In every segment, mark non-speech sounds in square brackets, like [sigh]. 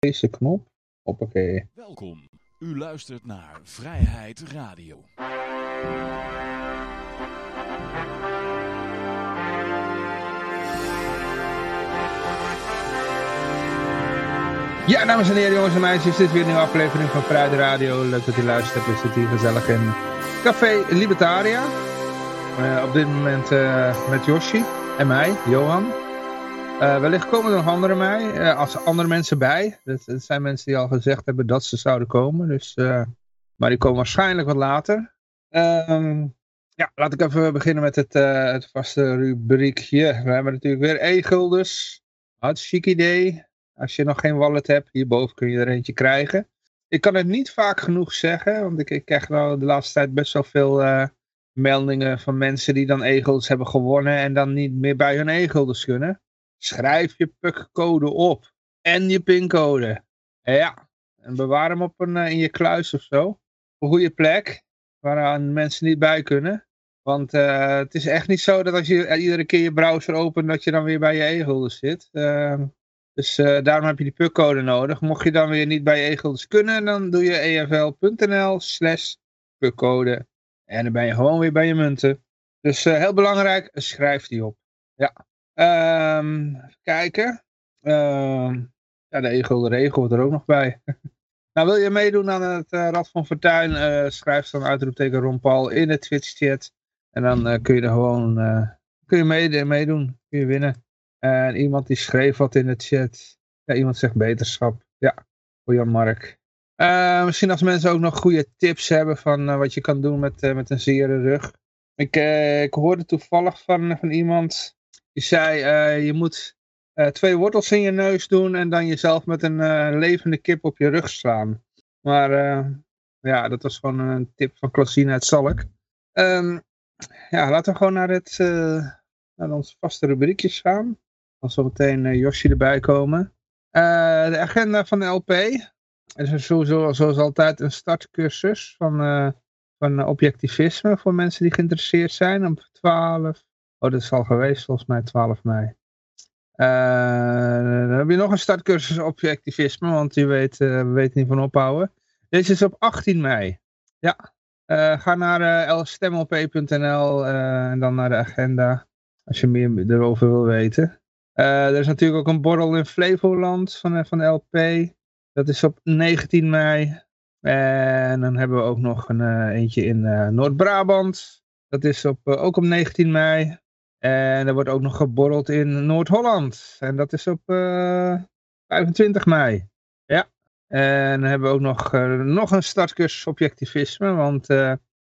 deze knop. Hoppakee. Welkom. U luistert naar Vrijheid Radio. Ja, dames en heren, jongens en meisjes, dit is weer een nieuwe aflevering van Vrijheid Radio. Leuk dat u luistert. We zitten hier gezellig in Café Libertaria. Uh, op dit moment uh, met Yoshi en mij, Johan. Uh, wellicht komen er nog andere, mij, als andere mensen bij. Dat, zijn mensen die al gezegd hebben dat ze zouden komen. Dus, maar die komen waarschijnlijk wat later. Ehm, ja, laat ik even beginnen met het, het vaste rubriekje. We hebben natuurlijk weer e-guldens. Hartstikke idee. Als je nog geen wallet hebt, hierboven kun je er eentje krijgen. Ik kan het niet vaak genoeg zeggen, want ik, krijg wel de laatste tijd best wel veel uh, meldingen van mensen die dan e-guldens hebben gewonnen en dan niet meer bij hun e-guldens kunnen. Schrijf je PUC-code op en je pincode. Ja, en bewaar hem op een, uh, in je kluis of zo. Een goede plek, waar mensen niet bij kunnen. Want uh, het is echt niet zo dat als je iedere keer je browser opent, dat je dan weer bij je e-guldens zit. Uh, dus daarom heb je die PUC-code nodig. Mocht je dan weer niet bij e-guldens kunnen, dan doe je efl.nl slash PUC-code. En dan ben je gewoon weer bij je munten. Dus heel belangrijk, schrijf die op. Ja. Um, kijken. Uh, ja, de e-gulden regel wordt er ook nog bij. [laughs] nou, wil je meedoen aan het uh, Rad van Fortuin? schrijf dan uitroepteken Ron Paul in de Twitch-chat. En dan kun je er gewoon kun je mee, meedoen. Kun je winnen. En iemand die schreef wat in de chat. Ja, iemand zegt beterschap. Ja, voor Jan-Mark. Uh, misschien als mensen ook nog goede tips hebben van wat je kan doen met, met een zere rug. Ik, ik hoorde toevallig van, van iemand die zei je moet twee wortels in je neus doen en dan jezelf met een levende kip op je rug slaan. Maar ja, dat was gewoon een tip van Klaasien uit Zalk. Um, ja, laten we gewoon naar, het, naar ons vaste rubriekjes gaan. Als zo meteen Yoshi erbij komen. De agenda van de LP. Er is sowieso, zoals altijd een startcursus van, van objectivisme voor mensen die geïnteresseerd zijn. Op 12. Oh, dat is al geweest volgens mij 12 mei. dan heb je nog een startcursus objectivisme, want die weet, weet niet van ophouden. Deze is op 18 mei. Ja. ga naar uh, lstemlp.nl en dan naar de agenda. Als je meer erover wil weten. Uh, er is natuurlijk ook een borrel in Flevoland van, van LP. Dat is op 19 mei. En dan hebben we ook nog een uh, eentje in uh, Noord-Brabant. Dat is op, ook op 19 mei. En er wordt ook nog geborreld in Noord-Holland. En dat is op 25 mei. Ja. En dan hebben we ook nog, nog een startcursus objectivisme. Want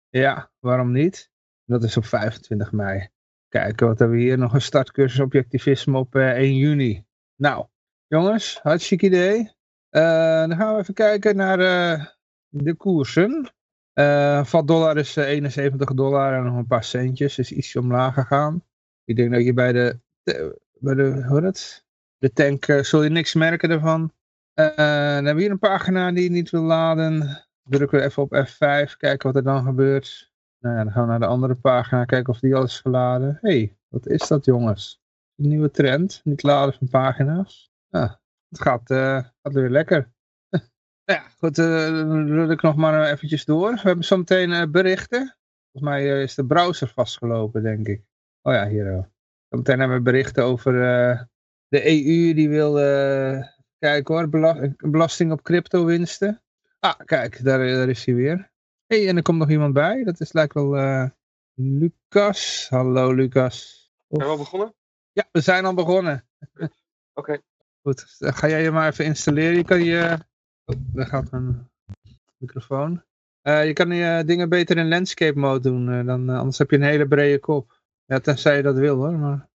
ja, waarom niet? Dat is op 25 mei. Kijken, wat hebben we hier? Nog een startcursus objectivisme op uh, 1 juni. Nou, jongens, hartstikke idee. Dan gaan we even kijken naar de koersen. Uh, vat dollar is 71 dollar en nog een paar centjes. Is ietsje omlaag gegaan. Ik denk dat je bij de, bij de, hoe? De tank zul je niks merken ervan. dan hebben we hier een pagina die niet wil laden. Drukken we even op F5, kijken wat er dan gebeurt. Nou ja, dan gaan we naar de andere pagina kijken of die al is geladen. Hé, hey, wat is dat jongens? Een nieuwe trend, niet laden van pagina's. Ah, het gaat, uh, gaat weer lekker. [laughs] ja, goed, dan rul ik nog maar eventjes door. We hebben zometeen berichten. Volgens mij is de browser vastgelopen, denk ik. Oh ja, hier. Zometeen hebben we berichten over de EU die wil kijken hoor, belasting op crypto winsten. Ah, kijk, daar, daar is hij weer hey, en er komt nog iemand bij. Dat is lijkt wel uh, Lucas. Hallo Lucas. Zijn we al begonnen? Ja, we zijn al begonnen. [laughs] Oké. Okay. Goed, dan ga jij je maar even installeren. Je kan je... Oh, daar gaat een microfoon. Uh, je kan je dingen beter in landscape mode doen. Uh, dan, anders heb je een hele brede kop. Ja, tenzij je dat wil hoor. Maar...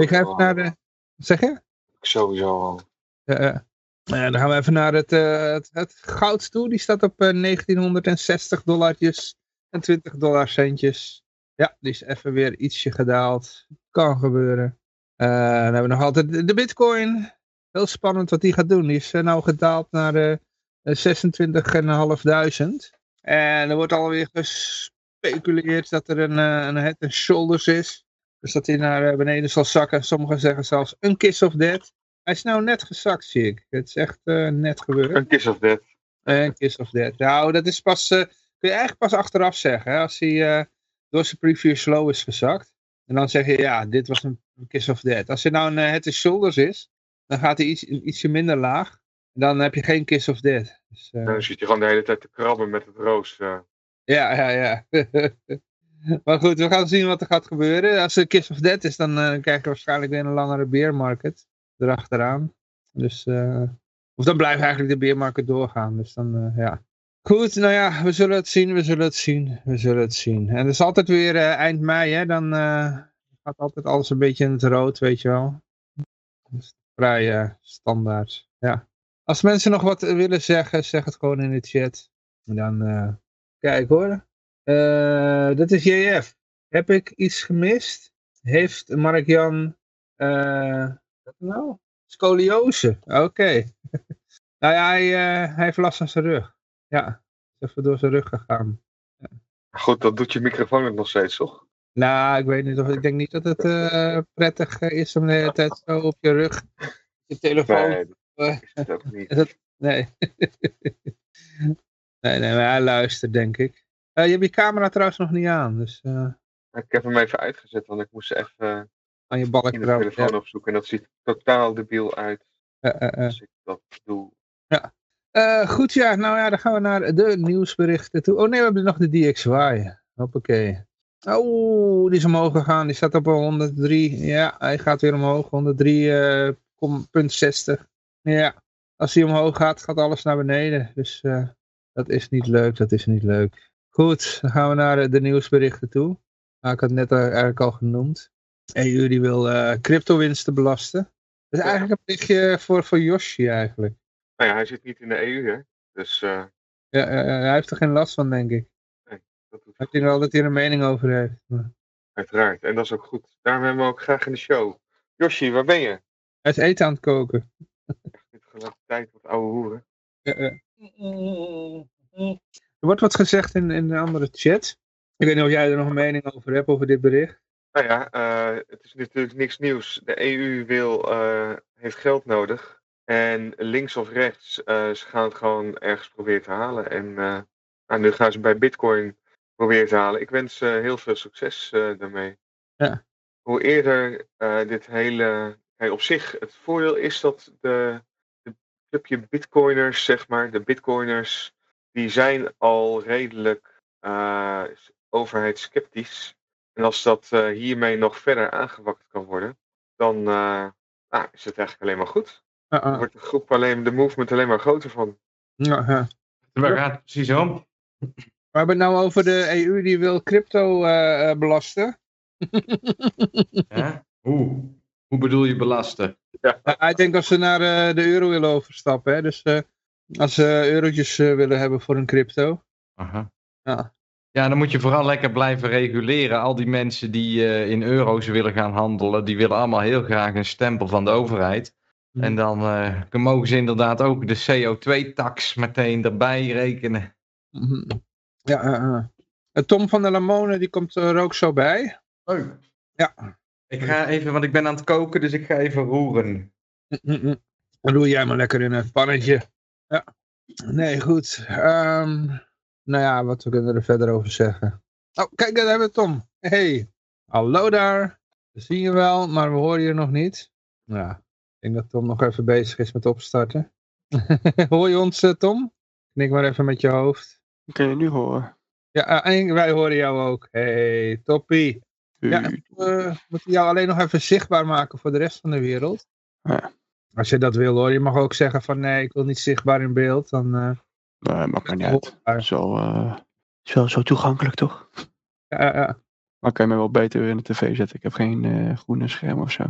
ik [laughs] ga even naar de... Zeg je? Sowieso al. Ja, ja, dan gaan we even naar het, uh, het, het, goud toe. Die staat op uh, eh, 1960 dollartjes en 20 dollar centjes. Ja, die is even weer ietsje gedaald. Kan gebeuren. Uh, dan hebben we nog altijd de bitcoin. Heel spannend wat die gaat doen. Die is nou gedaald naar de 26.500. En er wordt alweer gespeculeerd dat er een, een head and shoulders is. Dus dat hij naar beneden zal zakken. Sommigen zeggen zelfs een kiss of death. Hij is nou net gezakt, zie ik. Het is echt eh, net gebeurd. Een kiss of death. En Kiss of Death. Nou, dat is pas, eh, kun je eigenlijk pas achteraf zeggen. Hè? Als hij eh, door zijn preview slow is gezakt. En dan zeg je, ja, dit was een Kiss of Death. Als het nou een Head is Shoulders is, dan gaat hij iets, ietsje minder laag. En dan heb je geen Kiss of Death. Dus, eh, Dan zit je gewoon de hele tijd te krabben met het roos. Ja, ja, ja. [laughs] maar goed, we gaan zien wat er gaat gebeuren. Als het Kiss of Death is, dan eh, krijg je waarschijnlijk weer een langere beermarket erachteraan. Dus, eh, of dan blijft eigenlijk de beermarket doorgaan. Dus dan, eh, ja. Goed, nou ja, we zullen het zien, we zullen het zien, we zullen het zien. En het is altijd weer eind mei, hè, dan gaat altijd alles een beetje in het rood, weet je wel. Dus vrij standaard, ja. Als mensen nog wat willen zeggen, zeg het gewoon in de chat. En dan, kijk hoor. Eh, dat is JF. Heb ik iets gemist? Heeft Mark-Jan, eh, wat nou? Scoliose, oké. [laughs] nou ja, hij, eh, hij heeft last van zijn rug. Ja, is even door zijn rug gegaan. Goed, dat doet je microfoon het nog steeds, toch? Nou, ik weet niet of ik denk niet dat het eh, prettig eh, is om de hele tijd zo op je rug je telefoon. Nee, eh, dat is het ook niet. nee. [laughs] nee, nee, maar hij luistert, denk ik. Eh, je hebt je camera trouwens nog niet aan, dus eh, Ik heb hem even uitgezet, want ik moest even aan je balk trouwens. telefoon opzoeken. En dat ziet totaal debiel uit Ja, eh, eh, eh. als ik dat doe. Eh, goed, ja, nou ja, dan gaan we naar de nieuwsberichten toe. Oh nee, we hebben nog de DXY. Hoppakee. Oh, die is omhoog gegaan. Die staat op een 103. Ja, hij gaat weer omhoog. 103,60. ja, als hij omhoog gaat, gaat alles naar beneden. Dus eh, dat is niet leuk, dat is niet leuk. Goed, dan gaan we naar de nieuwsberichten toe. Nou, ik had het net eigenlijk al genoemd. EU die wil eh cryptowinsten belasten. Dat is eigenlijk een berichtje voor, voor Yoshi eigenlijk. Nou ja, hij zit niet in de EU, hè? Dus eh, Ja, hij heeft er geen last van, denk ik. dat doet Ik denk wel dat hij er een mening over heeft. maar- uiteraard. En dat is ook goed. Daarom hebben we ook graag in de show. Yoshi, waar ben je? Hij is eten aan het koken. Dit tijd wat oude hoeren. Ja, ja. Er wordt wat gezegd in, in de andere chat. Ik weet niet of jij er nog een mening over hebt, over dit bericht. Nou ja, eh, het is natuurlijk niks nieuws. De EU wil, eh, heeft geld nodig. En links of rechts, eh, ze gaan het gewoon ergens proberen te halen. En nou, nu gaan ze bij Bitcoin proberen te halen. Ik wens ze heel veel succes daarmee. Ja. Hoe eerder dit hele. Kijk, op zich, het voordeel is dat de clubje Bitcoiners, zeg maar, de Bitcoiners, die zijn al redelijk eh overheidsskeptisch. En als dat eh, hiermee nog verder aangewakkerd kan worden, dan eh, nou, is het eigenlijk alleen maar goed. Dan wordt de groep alleen, de movement alleen maar groter van. Ja, ja. Waar gaat het precies om? We hebben het nou over de EU die wil crypto belasten. Ja? Hoe? Hoe bedoel je belasten? Ja, ik denk als ze naar eh, de euro willen overstappen. Hè? Dus eh, als ze eurotjes eh, willen hebben voor een crypto. Aha. Ja. Ja, dan moet je vooral lekker blijven reguleren. Al die mensen die eh, in euro's willen gaan handelen, die willen allemaal heel graag een stempel van de overheid. Hmm. En dan eh, mogen ze inderdaad ook de CO2-tax meteen erbij rekenen. Mhm. Ja. Eh, Tom van der Lamone die komt er ook zo bij. Ja. Ik ga even, want ik ben aan het koken, dus ik ga even roeren. Dan doe jij maar lekker in een pannetje. Ja. Nee, goed. Ehm, nou ja, wat we kunnen er verder over zeggen. Oh, kijk, daar hebben we Tom. Hey. Hallo daar. We zien je wel, maar we horen je nog niet. Ja, ik denk dat Tom nog even bezig is met opstarten. [laughs] Hoor je ons, eh, Tom? Knik maar even met je hoofd. Kun je nu horen? Ja, eh, en wij horen jou ook. Hey, toppie. Ja, U- we moeten jou alleen nog even zichtbaar maken voor de rest van de wereld. Ja. Als je dat wil hoor, je mag ook zeggen van nee, ik wil niet zichtbaar in beeld. Dan eh, Nee, maakt me niet uit. Zo, eh, is wel zo toegankelijk toch? Ja, ja. Maar kan je me wel beter weer in de tv zetten. Ik heb geen eh, groene scherm of zo.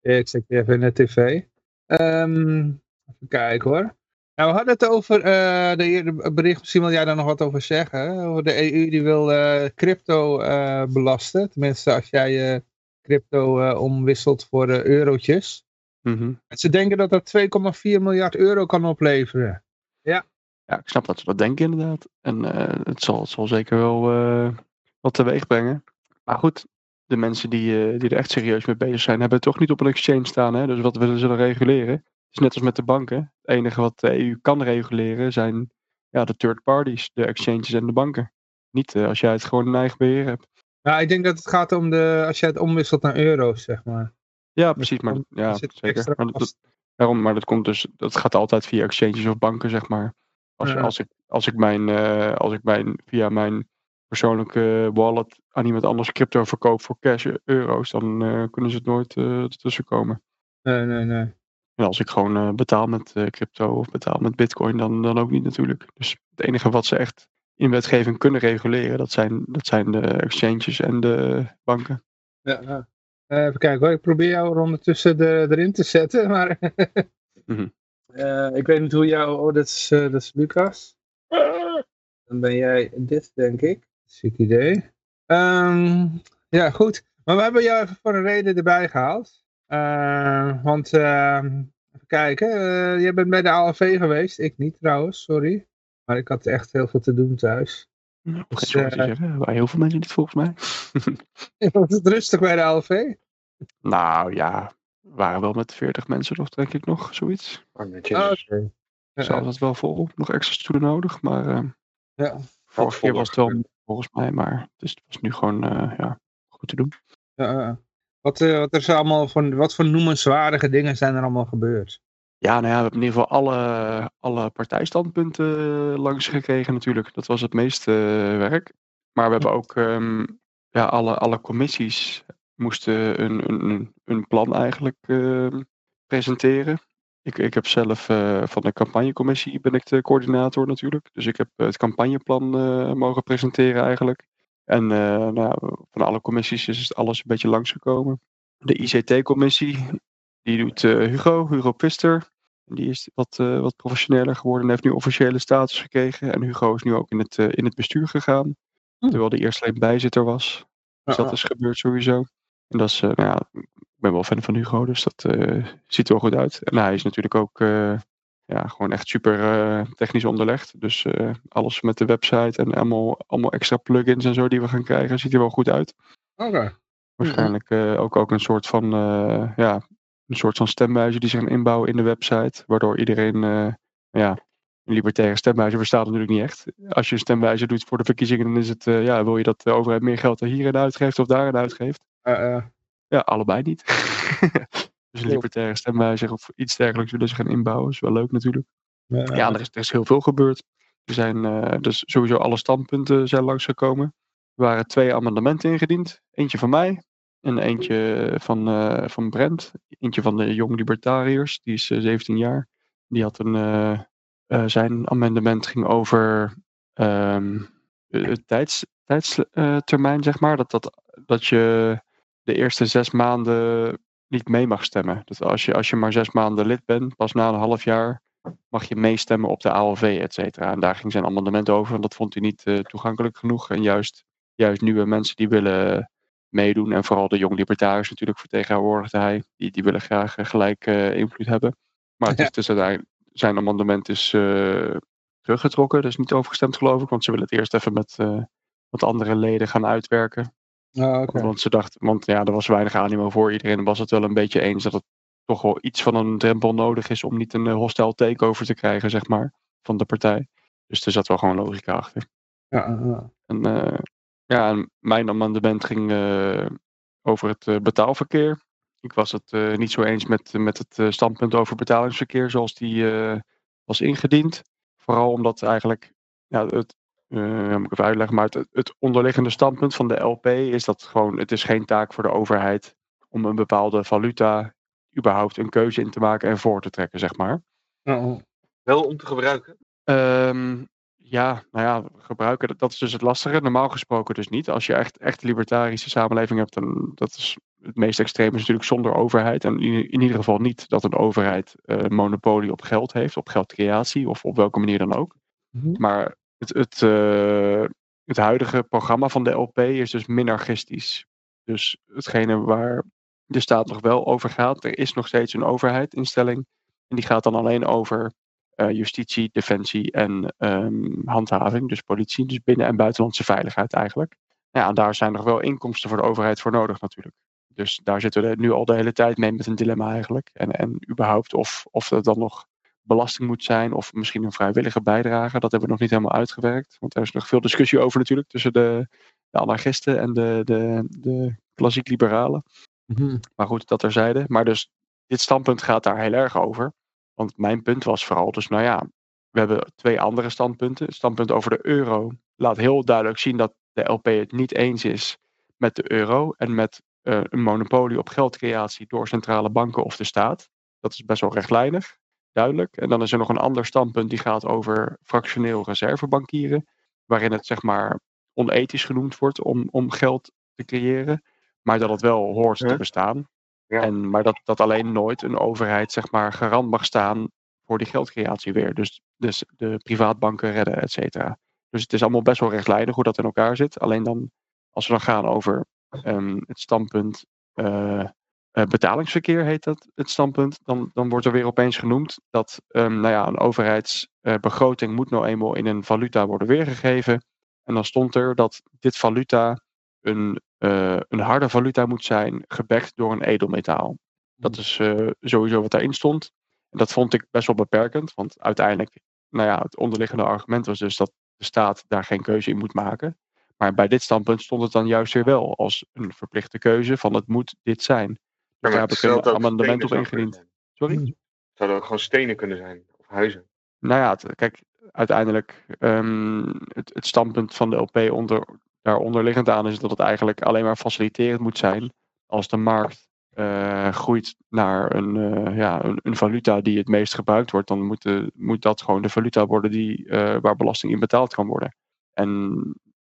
ik zet je even in de tv. Ehm, even kijken hoor. Nou, we hadden het over eh, de eerder bericht, misschien wil jij daar nog wat over zeggen. Over de EU die wil eh, crypto eh, belasten. Tenminste, als jij je crypto omwisselt voor eurotjes. Mhm. Ze denken dat dat 2,4 miljard euro kan opleveren. Ja, ik snap dat ze dat denken inderdaad. En het, zal, het zal zeker wel wat teweeg brengen. Maar goed, de mensen die, die er echt serieus mee bezig zijn, hebben het toch niet op een exchange staan. Hè? Dus wat willen ze dan reguleren? Het is net als met de banken. Het enige wat de EU kan reguleren zijn ja, de third parties, de exchanges en de banken. Niet eh, als jij het gewoon in eigen beheer hebt. Ja, ik denk dat het gaat om de, als je het omwisselt naar euro's, zeg maar. Ja, precies. Maar, ja, er zeker. Maar dat, daarom, maar dat, komt dus, dat gaat altijd via exchanges of banken, zeg maar. Als, Ja. als, ik, als, ik mijn, eh, als ik mijn, via mijn persoonlijke wallet aan iemand anders crypto verkoop voor cash eh, euro's, dan kunnen ze het nooit eh ertussen komen. Nee, nee, nee. Als ik gewoon eh, betaal met eh, crypto of betaal met bitcoin, dan, dan ook niet natuurlijk. Dus het enige wat ze echt in wetgeving kunnen reguleren, dat zijn, dat zijn de exchanges en de banken. Ja. Eh, even kijken hoor, ik probeer jou er ondertussen de, erin te zetten, maar [laughs] Mhm. Ik weet niet hoe jou, oh dat is, dat is Lucas. Dan ben jij dit denk ik, ziek idee. Ehm, ja goed, maar we hebben jou even voor een reden erbij gehaald. Eh, want, ehm, even kijken, eh, jij bent bij de ALV geweest, ik niet trouwens, sorry. Maar ik had echt heel veel te doen thuis. Ja, Dus, eh, zeggen, waar heel veel mensen niet volgens mij. [laughs] Was het rustig bij de ALV? Nou ja, we waren wel met 40 mensen nog, denk ik nog, zoiets. Oh, netjes. Hadden het wel vol, nog extra stoelen nodig, maar eh ja. vorige keer was het wel volgens mij, maar dus het was nu gewoon eh, ja, goed te doen. Ja. Wat, eh, wat, er allemaal van, wat voor noemenswaardige dingen zijn er allemaal gebeurd? Ja, nou ja, we hebben in ieder geval alle, alle partijstandpunten langs gekregen natuurlijk. Dat was het meeste eh, werk. Maar we hebben ook ehm, ja, alle, alle commissies moesten een, een, een- plan eigenlijk ehm, presenteren. Ik, ik heb zelf eh, van de campagnecommissie ben ik de coördinator natuurlijk. Dus ik heb het campagneplan eh, mogen presenteren eigenlijk. En eh, nou ja, van alle commissies is het alles een beetje langsgekomen. De ICT-commissie, die doet eh, Hugo, Hugo Pister. En Die is wat, eh, wat professioneler geworden en heeft nu officiële status gekregen. En Hugo is nu ook in het, in het bestuur gegaan. Hm. Terwijl hij eerst alleen bijzitter was. Dus dat is gebeurd sowieso. En dat is, nou ja, ik ben wel fan van Hugo, dus dat ziet er wel goed uit. En hij is natuurlijk ook ja, gewoon echt super eh, technisch onderlegd. Dus eh, alles met de website en allemaal, allemaal extra plugins en zo die we gaan krijgen, ziet er wel goed uit. Oké. Waarschijnlijk eh, ook, ook een soort van, ja, een soort van stemwijzer die ze gaan inbouwen in de website. Waardoor iedereen, ja, een libertaire stemwijzer bestaat natuurlijk niet echt. Als je een stemwijzer doet voor de verkiezingen, dan is het, ja, wil je dat de overheid meer geld er hierin uitgeeft of daarin uitgeeft? Ja, allebei niet. [laughs] dus een libertaire stemwijzer of iets dergelijks willen ze gaan inbouwen. is wel leuk natuurlijk. eh, Ja, er is, er is heel veel gebeurd. Er zijn eh, dus sowieso alle standpunten zijn langsgekomen. Er waren twee amendementen ingediend. Eentje van mij en eentje van, eh, van Brent. Eentje van de Jong Libertariërs, die is eh, 17 jaar. Die had een, eh, eh, zijn amendement ging over ehm, het tijds, tijdstermijn, zeg maar. Dat, dat, dat je de eerste zes maanden niet mee mag stemmen. Dus als je, als je maar zes maanden lid bent, pas na een half jaar mag je meestemmen op de ALV, et cetera. En daar ging zijn amendement over. En dat vond hij niet eh, toegankelijk genoeg. En juist, juist nieuwe mensen die willen meedoen. En vooral de jong libertariërs natuurlijk vertegenwoordigde hij. Die, die willen graag eh, gelijk eh, invloed hebben. Maar het Ja. is dus uiteindelijk, zijn amendement is eh, teruggetrokken. Er is niet overgestemd geloof ik. Want ze willen het eerst even met, eh, met andere leden gaan uitwerken. Ah. Want ze dachten, want ja, er was weinig animo voor. Iedereen was het wel een beetje eens dat het toch wel iets van een drempel nodig is om niet een eh, hostile takeover te krijgen, zeg maar, van de partij. Dus er zat wel gewoon logica achter. Ja. En eh, ja, en mijn amendement ging eh, over het betaalverkeer. Ik was het niet zo eens met, met het standpunt over betalingsverkeer zoals die was ingediend. Vooral omdat eigenlijk, ja, het, eh, moet ik even uitleggen, maar het, het onderliggende standpunt van de LP is dat gewoon, het is geen taak voor de overheid om een bepaalde valuta überhaupt een keuze in te maken en voor te trekken, zeg maar. Ja, Wel om te gebruiken. Ehm, ja, nou ja, gebruiken, dat- dat is dus het lastige. Normaal gesproken dus niet. Als je echt, echt libertarische samenleving hebt, dan dat is het meest extreem is natuurlijk zonder overheid. En in, in ieder geval niet dat een overheid eh, monopolie op geld heeft, op geldcreatie of op welke manier dan ook. Mhm. Maar het, het, eh, het huidige programma van de LP is dus minarchistisch. Dus hetgene waar de staat nog wel over gaat, er is nog steeds een overheidinstelling. En die gaat dan alleen over eh, justitie, defensie en ehm, handhaving, dus politie, dus binnen- en buitenlandse veiligheid eigenlijk. Ja, en daar zijn nog wel inkomsten voor de overheid voor nodig natuurlijk. Dus daar zitten we nu al de hele tijd mee met een dilemma eigenlijk. En, en überhaupt of, of dat dan nog belasting moet zijn of misschien een vrijwillige bijdrage. Dat hebben we nog niet helemaal uitgewerkt. Want er is nog veel discussie over natuurlijk tussen de, de anarchisten en de, de, de klassiek liberalen. Mhm. Maar goed, dat terzijde. Maar dus dit standpunt gaat daar heel erg over. Want mijn punt was vooral, dus nou ja, we hebben twee andere standpunten. Het standpunt over de euro laat heel duidelijk zien dat de LP het niet eens is met de euro en met eh, een monopolie op geldcreatie door centrale banken of de staat. Dat is best wel rechtlijnig, duidelijk. En dan is er nog een ander standpunt die gaat over fractioneel reservebankieren, waarin het zeg maar onethisch genoemd wordt om, om geld te creëren, maar dat het wel hoort te bestaan. Ja. En, maar dat, dat alleen nooit een overheid zeg maar garant mag staan voor die geldcreatie weer. Dus, dus de privaatbanken redden, et cetera. Dus het is allemaal best wel rechtlijnig hoe dat in elkaar zit. Alleen dan, als we dan gaan over ehm, het standpunt eh, eh, betalingsverkeer, heet dat het standpunt, dan, dan wordt er weer opeens genoemd dat ehm, nou ja, een overheidsbegroting moet nou eenmaal in een valuta worden weergegeven. En dan stond er dat dit valuta een, eh, een harde valuta moet zijn, gebackt door een edelmetaal. Dat is eh, sowieso wat daarin stond. En dat vond ik best wel beperkend, want uiteindelijk, nou ja, het onderliggende argument was dus dat de staat daar geen keuze in moet maken. Maar bij dit standpunt stond het dan juist weer wel als een verplichte keuze van het moet dit zijn. Maar daar heb ik een het amendement op ingediend. Sorry? Mhm. zijn. Zouden ook gewoon stenen kunnen zijn, of huizen. Nou ja, het- kijk, uiteindelijk ehm, het, het standpunt van de LP onder, daaronder liggend aan is dat het eigenlijk alleen maar faciliterend moet zijn als de markt eh, groeit naar een, eh, ja, een, een valuta die het meest gebruikt wordt, dan moet, de, moet dat gewoon de valuta worden die, eh, waar belasting in betaald kan worden. En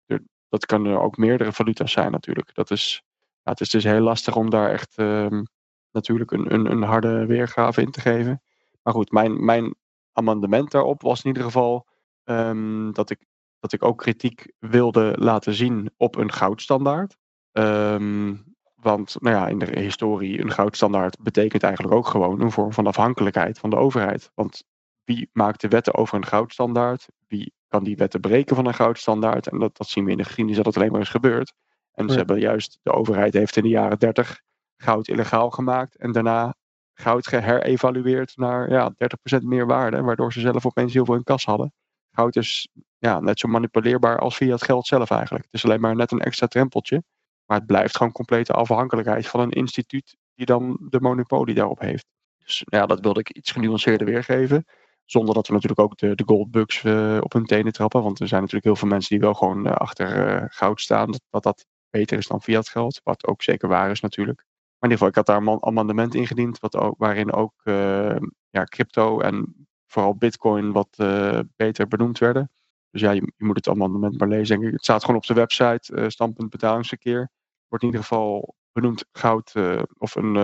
er- dat kunnen ook meerdere valuta's zijn natuurlijk. Dat is, het is dus heel lastig om daar echt ehm, natuurlijk een, een, een harde weergave in te geven. Maar goed, mijn, mijn amendement daarop was in ieder geval ehm, dat, ik, dat ik ook kritiek wilde laten zien op een goudstandaard. Ehm, want nou ja, in de historie, een goudstandaard betekent eigenlijk ook gewoon een vorm van afhankelijkheid van de overheid. Want wie maakt de wetten over een goudstandaard? Wie kan die wetten breken van een goudstandaard? En dat, dat zien we in de geschiedenis dat het alleen maar is gebeurd. En ze Ja. hebben juist, de overheid heeft in de jaren 30 goud illegaal gemaakt. En daarna goud geherevalueerd naar ja, 30% meer waarde. Waardoor ze zelf opeens heel veel in kas hadden. Goud is ja, net zo manipuleerbaar als via het geld zelf eigenlijk. Het is alleen maar net een extra drempeltje. Maar het blijft gewoon complete afhankelijkheid van een instituut die dan de monopolie daarop heeft. Dus ja, dat wilde ik iets genuanceerder weergeven. Zonder dat we natuurlijk ook de, de goldbugs eh, op hun tenen trappen. Want er zijn natuurlijk heel veel mensen die wel gewoon eh, achter eh, goud staan. Dat, dat dat beter is dan fiat geld. Wat ook zeker waar is natuurlijk. Maar in ieder geval, ik had daar een amendement ingediend. Wat ook, waarin ook eh, ja, crypto en vooral bitcoin wat eh, beter benoemd werden. Dus ja, je, moet het amendement maar lezen. Het staat gewoon op de website, eh standpunt betalingsverkeer. Wordt in ieder geval benoemd goud eh, of een,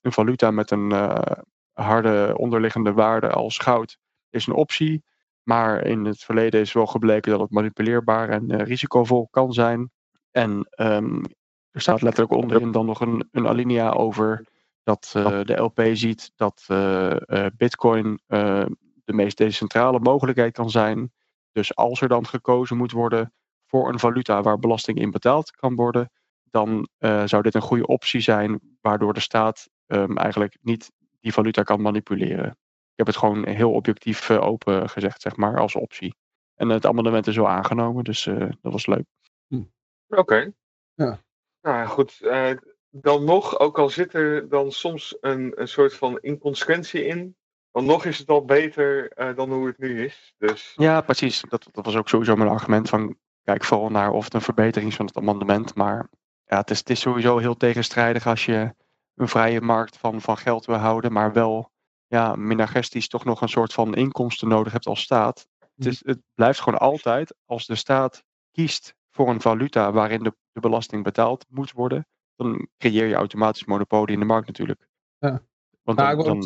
een valuta met een harde onderliggende waarde als goud is een optie. Maar in het verleden is wel gebleken dat het manipuleerbaar en risicovol kan zijn. En ehm, er staat letterlijk onderin dan nog een, een alinea over dat eh, de LP ziet dat eh, eh, Bitcoin eh, de meest decentrale mogelijkheid kan zijn. Dus als er dan gekozen moet worden voor een valuta waar belasting in betaald kan worden, dan zou dit een goede optie zijn, waardoor de staat ehm, eigenlijk niet die valuta kan manipuleren. Ik heb het gewoon heel objectief open gezegd, zeg maar, als optie. En het amendement is wel aangenomen, dus dat was leuk. Oké. Ja. Nou goed. eh, dan nog, ook al zit er dan soms een, een soort van inconsequentie in, dan nog is het al beter eh, dan hoe het nu is. Dus Ja, precies. Dat, dat was ook sowieso mijn argument van kijk vooral naar of het een verbetering is van het amendement. Maar ja, het is, het is sowieso heel tegenstrijdig als je een vrije markt van, van geld wil houden, maar wel ja, minagestisch toch nog een soort van inkomsten nodig hebt als staat. Het, is, het blijft gewoon altijd, als de staat kiest voor een valuta waarin de, de belasting betaald moet worden, dan creëer je automatisch monopolie in de markt natuurlijk. Ja. Want dan, ik wil ook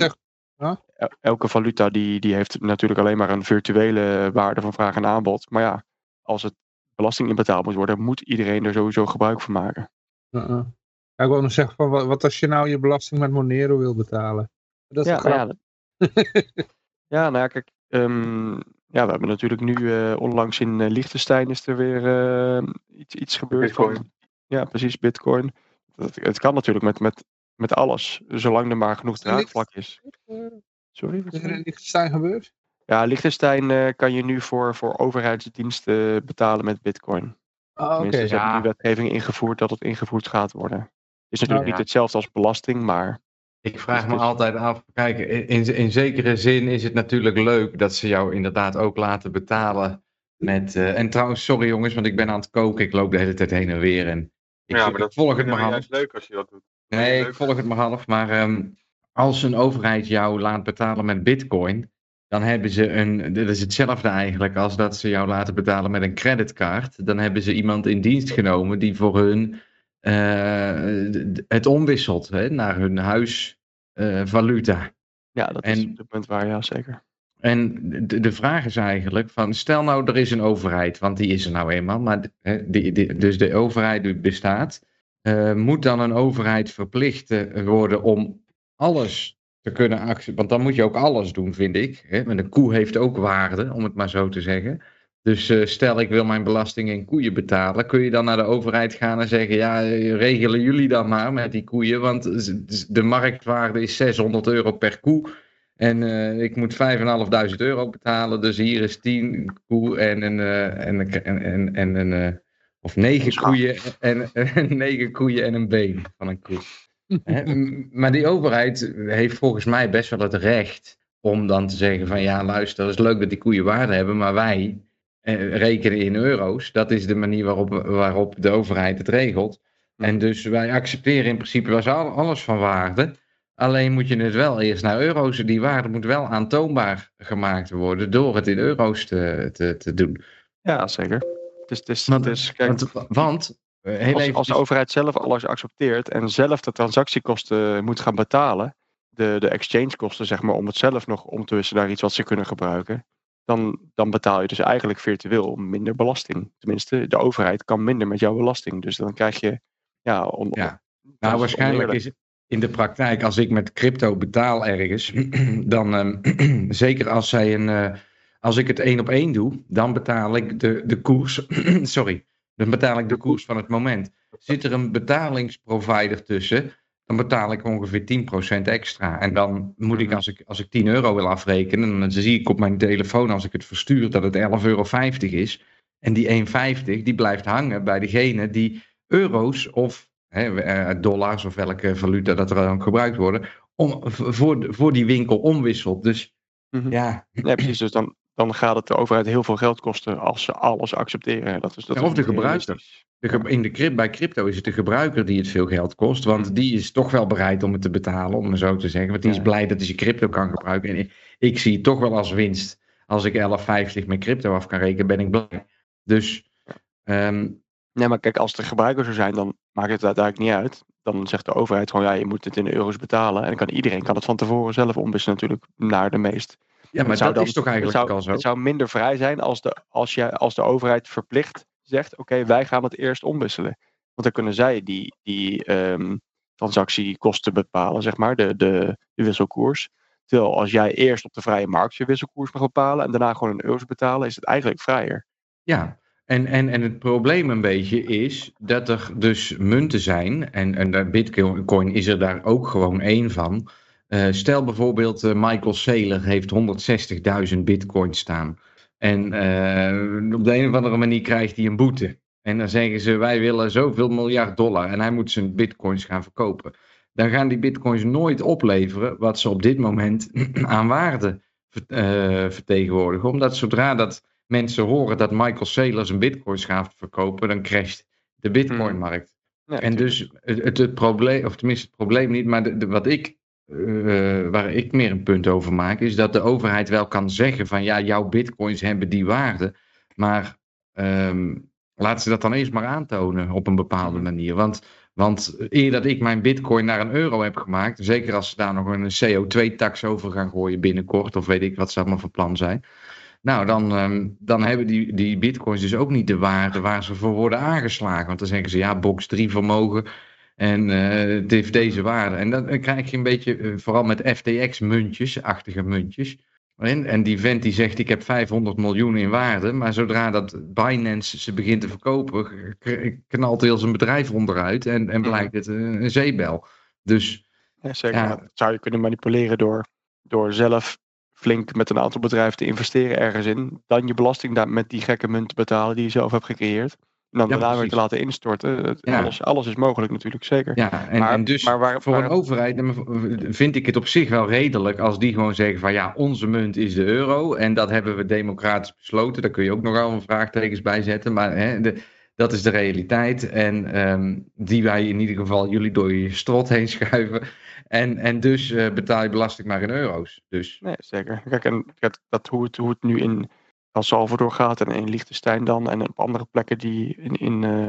dan- elke valuta die, die heeft natuurlijk alleen maar een virtuele waarde van vraag en aanbod. Maar ja, als het belasting in betaald moet worden, moet iedereen er sowieso gebruik van maken. Ja, ik wil nog zeggen, van, wat, wat als je nou je belasting met Monero wil betalen? Dat is Ja, nou ja, [laughs] ja, nou ja, kijk, ehm, Ja, we hebben natuurlijk nu eh, onlangs in uh, Liechtenstein is er weer uh, iets, iets gebeurd. Bitcoin. Van, ja, precies, bitcoin. Dat, het kan natuurlijk met, met, met alles, zolang er maar genoeg draagvlak is. Sorry? Wat is er in Liechtenstein gebeurd? Ja, Liechtenstein kan je nu voor, voor overheidsdiensten betalen met bitcoin. Oh. Tenminste, ze ja. hebben nu wetgeving ingevoerd dat het ingevoerd gaat worden. Is natuurlijk Ja. niet hetzelfde als belasting, maar Ik vraag me Dus- altijd af, kijk, in, in zekere zin is het natuurlijk leuk dat ze jou inderdaad ook laten betalen met... eh, en trouwens, sorry jongens, want ik ben aan het koken, ik loop de hele tijd heen en weer en ik, Ja, maar dat volg het maar half. juist leuk als je dat doet. Nee, ik volg het maar half, maar ehm, als een overheid jou laat betalen met bitcoin, dan hebben ze een, dit is hetzelfde eigenlijk als dat ze jou laten betalen met een creditcard. Dan hebben ze iemand in dienst genomen die voor hun het omwisselt hè, naar hun huisvaluta. ja, dat is op dit moment waar, ja zeker. En de, de vraag is eigenlijk van, stel nou er is een overheid, want die is er nou eenmaal, maar die, die, dus de overheid die bestaat, eh, moet dan een overheid verplicht eh, worden om alles te kunnen accepteren, want dan moet je ook alles doen, vind ik. Hè? Want een koe heeft ook waarde, om het maar zo te zeggen. Dus eh, stel ik wil mijn belasting in koeien betalen, kun je dan naar de overheid gaan en zeggen, ja, eh, regelen jullie dan maar met die koeien, want de marktwaarde is 600 euro per koe. En eh, ik moet 5.500 euro betalen. Dus hier is 10 koe en een. eh, en, en, en, en een of negen Schaap. koeien, en, en, [laughs] negen koeien en een been van een koe. Maar die overheid heeft volgens mij best wel het recht om dan te zeggen van ja luister, het is leuk dat die koeien waarde hebben, maar wij rekenen in euro's. Dat is de manier waarop, waarop de overheid het regelt. En dus wij accepteren in principe was al- alles van waarde. Alleen moet je het wel eerst naar euro's. Die waarde moet wel aantoonbaar gemaakt worden door het in euro's te, te, te doen. Ja, zeker. Het is, Want, is, kijk, want, want eh, heel als, even. als de overheid zelf alles accepteert en zelf de transactiekosten moet gaan betalen, de, de exchangekosten zeg maar, om het zelf nog om te wisselen naar iets wat ze kunnen gebruiken, dan, dan betaal je dus eigenlijk virtueel minder belasting. Tenminste, de overheid kan minder met jouw belasting. Dus dan krijg je, ja, on, Ja. dat Nou, waarschijnlijk is het in de praktijk, als ik met crypto betaal ergens, [clears throat] dan ehm, [clears throat] zeker als zij een. eh, als ik het één op één doe, dan betaal ik de, de koers. [clears throat] sorry. Dan betaal ik de koers van het moment. Zit er een betalingsprovider tussen, dan betaal ik ongeveer 10% extra. En dan moet ik, Mhm. als ik, als ik 10 euro wil afrekenen, dan zie ik op mijn telefoon als ik het verstuur dat het 11,50 euro is. En die 1,50 die blijft hangen bij degene die euro's of hè, eh, dollars of welke valuta dat er dan gebruikt worden, om, voor, voor die winkel omwisselt. Dus Mhm. ja, Nee, precies. Dus dan, dan gaat het de overheid heel veel geld kosten als ze alles accepteren. Dat is, dat Ja, of de gebruiker. de in de, bij crypto is het de gebruiker die het veel geld kost, want die is toch wel bereid om het te betalen, om het zo te zeggen. Want die is blij dat hij zijn crypto kan gebruiken. En ik, ik zie het toch wel als winst. Als ik 11,50 met crypto af kan rekenen, ben ik blij. Dus ehm, Nee, maar kijk, als de gebruiker zou zijn, dan maakt het uiteindelijk niet uit. Dan zegt de overheid gewoon, ja, je moet het in euro's betalen. En dan kan iedereen kan het van tevoren zelf omwisselen natuurlijk naar de meest. Ja, maar dat dan- is toch eigenlijk zou, al zo? Het zou minder vrij zijn als de, als je, als de overheid verplicht zegt, oké, wij gaan het eerst omwisselen. Want dan kunnen zij die, die ehm, transactiekosten bepalen, zeg maar, de, de, de wisselkoers. Terwijl als jij eerst op de vrije markt je wisselkoers mag bepalen en daarna gewoon in euro's betalen, is het eigenlijk vrijer. Ja, en, en, en het probleem een beetje is dat er dus munten zijn, en, en de Bitcoin is er daar ook gewoon één van. Eh, stel bijvoorbeeld, eh, Michael Saylor heeft 160.000 Bitcoin staan. En eh, op de een of andere manier krijgt hij een boete. En dan zeggen ze: Wij willen zoveel miljard dollar. En hij moet zijn Bitcoins gaan verkopen. Dan gaan die Bitcoins nooit opleveren wat ze op dit moment [clears throat] aan waarde ver- vertegenwoordigen. Omdat zodra dat mensen horen dat Michael Saylor zijn bitcoins gaat verkopen, dan crasht de bitcoinmarkt. Ja, en dus het, het, het probleem, of tenminste het probleem niet, maar de, de- wat ik, eh, waar ik meer een punt over maak, is dat de overheid wel kan zeggen van ja, jouw bitcoins hebben die waarde, maar ehm laat ze dat dan eerst maar aantonen op een bepaalde Mhm. manier. Want, want eer dat ik mijn bitcoin naar een euro heb gemaakt, zeker als ze daar nog een CO2-tax over gaan gooien binnenkort, of weet ik wat ze allemaal voor plan zijn, nou, dan, ehm, dan hebben die, die bitcoins dus ook niet de waarde waar ze voor worden aangeslagen. Want dan zeggen ze, ja, box 3 vermogen en eh, het heeft deze waarde. En dan krijg je een beetje, eh, vooral met FTX-muntjes, achtige muntjes, En, en die vent die zegt ik heb 500 miljoen in waarde, maar zodra dat Binance ze begint te verkopen, knalt heel zijn bedrijf onderuit en, en blijkt het een, een zeebel. Dus Ja, zeker. Ja. Maar Dat zou je kunnen manipuleren door, door zelf flink met een aantal bedrijven te investeren ergens in. Dan je belasting daar met die gekke munt te betalen die je zelf hebt gecreëerd. En dan Ja, daarna weer te laten instorten. Het- Ja. Alles, alles is mogelijk natuurlijk, zeker. ja, en, maar, en dus maar waar, voor waar- een overheid vind ik het op zich wel redelijk als die gewoon zeggen van ja, onze munt is de euro en dat hebben we democratisch besloten. Daar kun je ook nogal een vraagtekens bij zetten, maar hè, de, dat is de realiteit en ehm, die wij in ieder geval jullie door je strot heen [laughs] schuiven. En, en dus eh, betaal je belasting maar in euro's. Dus Nee, zeker. Kijk, en dat, dat hoe, het, hoe het nu in El Salvador gaat en in Liechtenstein dan en op andere plekken die in, in eh,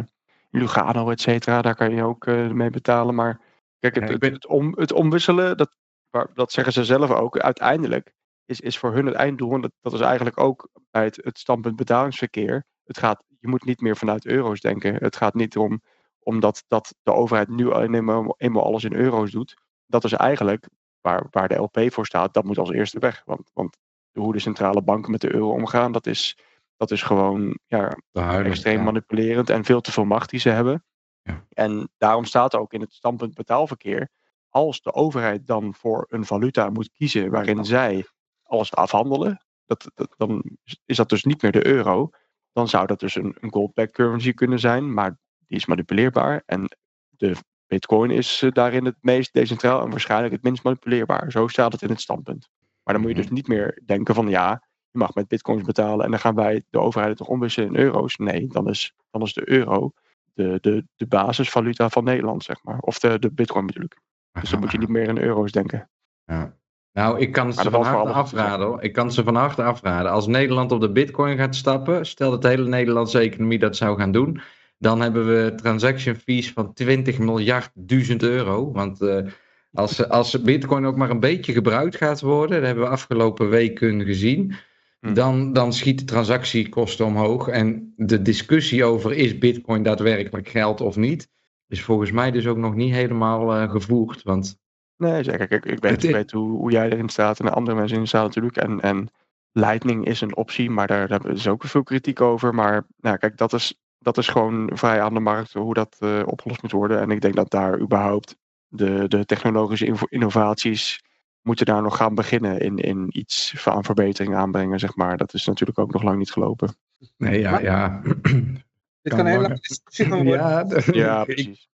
Lugano, et cetera, daar kan je ook eh, mee betalen. Maar kijk, het, het, om, het omwisselen, dat, waar, dat zeggen ze zelf ook, uiteindelijk is, is voor hun het einddoel. En dat, dat is eigenlijk ook bij het, het standpunt betalingsverkeer. Het gaat, je moet niet meer vanuit euro's denken. Het gaat niet om omdat dat de overheid nu eenmaal, eenmaal alles in euro's doet. Dat is eigenlijk waar, waar de LP voor staat, dat moet als eerste weg. Want, want hoe de centrale banken met de euro omgaan, dat is, dat is gewoon ja, huidige- extreem ja. manipulerend en veel te veel macht die ze hebben. Ja. En daarom staat ook in het standpunt betaalverkeer, als de overheid dan voor een valuta moet kiezen waarin zij alles afhandelen, dat, dat, dan is dat dus niet meer de euro. Dan zou dat dus een, een gold-backed currency kunnen zijn, maar die is manipuleerbaar. En de bitcoin is eh, daarin het meest decentraal en waarschijnlijk het minst manipuleerbaar. Zo staat het in het standpunt. Maar dan moet je dus niet meer denken van ja, je mag met bitcoins betalen en dan gaan wij de overheid toch omwisselen in euro's. Nee, dan is, dan is de euro de, de, de basisvaluta van Nederland, zeg maar. Of de, de bitcoin bedoel ik. Dus dan moet je niet meer in euro's denken. Ja. Nou, ik kan ze van harte afraden hoor. Ik kan ze van harte afraden. Als Nederland op de bitcoin gaat stappen, stel dat de hele Nederlandse economie dat zou gaan doen, dan hebben we transaction fees van 20 miljard duizend euro. Want eh, als, als bitcoin ook maar een beetje gebruikt gaat worden, dat hebben we afgelopen weken gezien, Hm. dan, dan schiet de transactiekosten omhoog. En de discussie over is bitcoin daadwerkelijk geld of niet, is volgens mij dus ook nog niet helemaal eh, gevoerd. Want Nee, zeker. Kijk, ik weet, ik weet hoe, hoe jij erin staat en andere mensen in staan natuurlijk. En, en Lightning is een optie, maar daar, daar is ook veel kritiek over. Maar nou, kijk, dat is, dat is gewoon vrij aan de markt hoe dat eh, opgelost moet worden. En ik denk dat daar überhaupt de, de technologische innovaties moeten daar nog gaan beginnen in, in iets van verbetering aanbrengen, zeg maar. Dat is natuurlijk ook nog lang niet gelopen. nee, ja, ja. [clears throat] Dit Kan kan een hele langer. lange discussie gaan worden. Ja, [laughs] precies.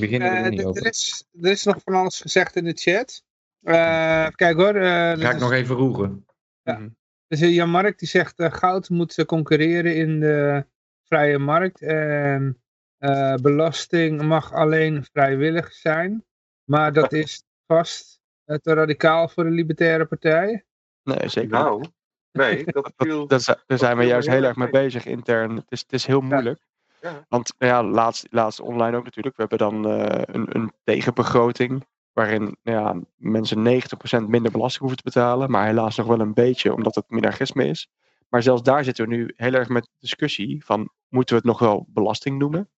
begin er Eh, niet over. er, is, er is nog van alles gezegd in de chat. Eh kijk hoor. eh, Ga ik is- nog even roeren. Ja. Dus Jan Mark die zegt eh, goud moet concurreren in de vrije markt en eh, belasting mag alleen vrijwillig zijn. Maar dat is vast te radicaal voor de Libertaire Partij. Nee, zeker. niet. Nou, nee, [laughs] dat viel... dat, daar zijn we juist heel erg mee bezig intern. Het is, het is heel moeilijk. Ja. Want ja, laatst, laatst online ook natuurlijk. We hebben dan eh, een, een tegenbegroting. Waarin nou ja, mensen 90% minder belasting hoeven te betalen. Maar helaas nog wel een beetje, omdat het minarchisme is. Maar zelfs daar zitten we nu heel erg met discussie van... Moeten we het nog wel belasting noemen?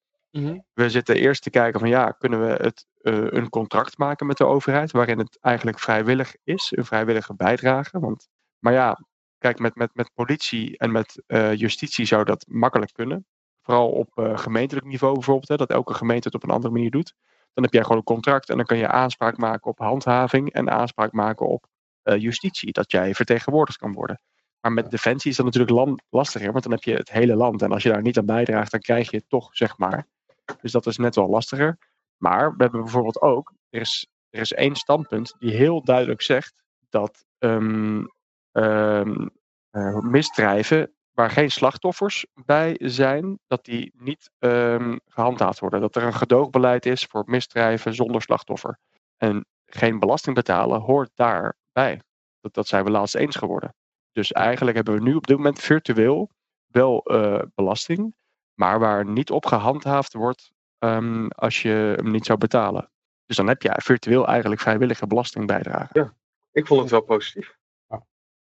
We zitten eerst te kijken van ja, kunnen we het, eh, een contract maken met de overheid waarin het eigenlijk vrijwillig is, een vrijwillige bijdrage. Want, maar ja, kijk, met, met, met politie en met eh, justitie zou dat makkelijk kunnen. Vooral op eh, gemeentelijk niveau bijvoorbeeld, hè, dat elke gemeente het op een andere manier doet. Dan heb jij gewoon een contract en dan kan je aanspraak maken op handhaving en aanspraak maken op justitie, dat jij vertegenwoordigd kan worden. Maar met defensie is dat natuurlijk lastiger, want dan heb je het hele land. En als je daar niet aan bijdraagt, dan krijg je toch, zeg maar. Dus dat is net wel lastiger. Maar we hebben bijvoorbeeld ook, er is, er is één standpunt die heel duidelijk zegt dat ehm, ehm, eh, misdrijven waar geen slachtoffers bij zijn, dat die niet ehm, gehandhaafd worden. Dat er een gedoogbeleid is voor misdrijven zonder slachtoffer. En geen belasting betalen hoort daarbij. Dat, dat zijn we laatst eens geworden. Dus eigenlijk hebben we nu op dit moment virtueel wel eh, belasting, maar waar niet op gehandhaafd wordt ehm, als je hem niet zou betalen. Dus dan heb je virtueel eigenlijk vrijwillige belastingbijdrage. Ik vond het wel positief.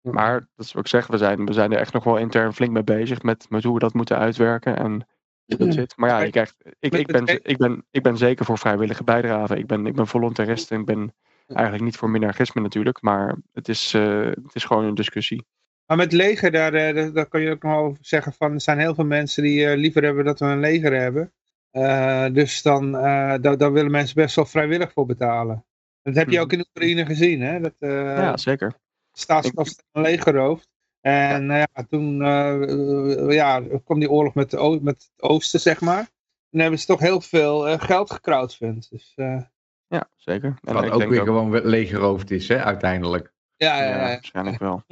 Maar dat is wat ik zeg, we zijn, we zijn er echt nog wel intern flink mee bezig met, met hoe we dat moeten uitwerken en hoe dat zit. Maar ja, je krijgt, ik, ik, ben, ik, ben, ik ben zeker voor vrijwillige bijdrage. Ik ben, ik ben volontarist en ik ben Eigenlijk niet voor minarchisme natuurlijk, maar het is, eh, het is gewoon een discussie. Maar met leger, daar, eh, daar, daar kan je ook nog wel zeggen van, er zijn heel veel mensen die eh, liever hebben dat we een leger hebben. Eh, dus dan, eh, daar, daar willen mensen best wel vrijwillig voor betalen. Dat heb je ook in Oekraïne gezien, hè? Dat eh ja, zeker. staatskast een legerhoofd. En nou ja, toen ja, kwam die oorlog met, de met het oosten, zeg maar. Toen hebben ze toch heel veel eh, geld gecrowdfund. Dus eh, Ja, zeker. En Wat ik ook denk weer gewoon we- leeggeroofd is, hè, uiteindelijk. Ja, ja, Ja, ja. waarschijnlijk wel.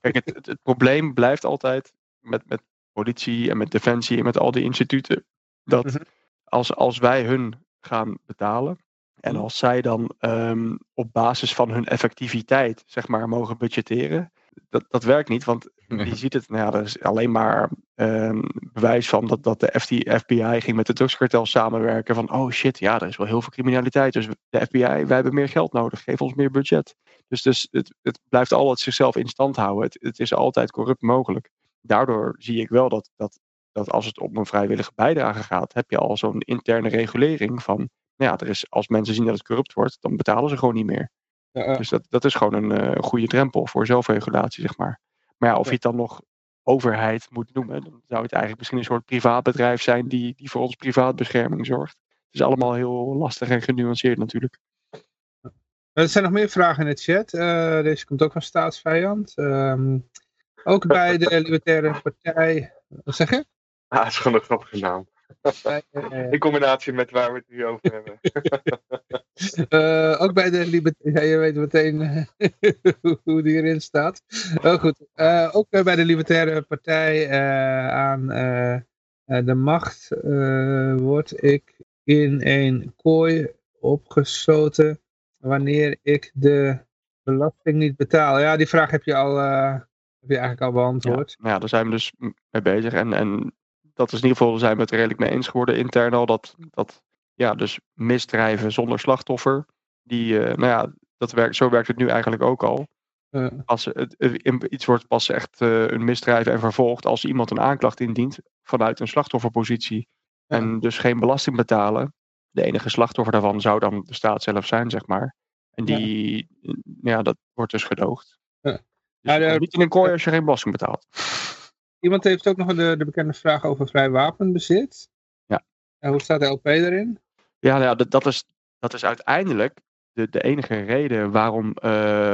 Kijk, het, het, het probleem blijft altijd met, met politie en met defensie en met al die instituten. Dat Mhm. als, als wij hun gaan betalen en Mhm. als zij dan ehm, op basis van hun effectiviteit, zeg maar, mogen budgetteren. Dat, dat werkt niet, want je ziet het, nou ja, er is alleen maar ehm, bewijs van dat, dat de FBI ging met de drugskartel samenwerken. Van, oh shit, ja, er is wel heel veel criminaliteit. Dus de FBI, wij hebben meer geld nodig, geef ons meer budget. Dus, dus het, het blijft altijd zichzelf in stand houden. Het, het is altijd corrupt mogelijk. Daardoor zie ik wel dat, dat, dat als het om een vrijwillige bijdrage gaat, heb je al zo'n interne regulering van, nou ja, er is, als mensen zien dat het corrupt wordt, dan betalen ze gewoon niet meer. Ja, ja. Dus dat, dat is gewoon een eh, goede drempel voor zelfregulatie, zeg maar. Maar ja, of je het dan nog overheid moet noemen, dan zou het eigenlijk misschien een soort privaatbedrijf zijn die, die voor ons privaatbescherming zorgt. Het is allemaal heel lastig en genuanceerd natuurlijk. Er zijn nog meer vragen in de chat. Eh, deze komt ook van staatsvijand. Ehm, ook bij de [laughs] Libertaire Partij. Wat zeg je? Ah, het is gewoon een grappige naam. [laughs] Eh, In combinatie met waar we het nu over hebben. [laughs] Eh, ook bij de Libertaire... Ja, je weet meteen hoe die erin staat. Oh, goed. Ook bij de Libertaire Partij aan de macht word ik in een kooi opgesloten wanneer ik de belasting niet betaal. Ja, die vraag heb je al eh, heb je eigenlijk al beantwoord. Nou ja, daar zijn we dus mee bezig. En, en dat is in ieder geval, zijn we het er redelijk mee eens geworden intern al. Dat, dat ja, dus misdrijven zonder slachtoffer. Die, eh, nou ja, dat werkt, zo werkt het nu eigenlijk ook al. Als het, iets wordt pas echt eh, een misdrijf en vervolgd als iemand een aanklacht indient vanuit een slachtofferpositie. Ja. En dus geen belasting betalen. De enige slachtoffer daarvan zou dan de staat zelf zijn, zeg maar. En die, ja, dat wordt dus gedoogd. Ja. Dus de- komt niet in een kooi als je geen belasting betaalt. Iemand heeft ook nog de, de bekende vraag over vrij wapenbezit. Ja. En hoe staat de LP erin? Ja, nou ja dat, dat, is, dat is uiteindelijk de, de enige reden waarom eh,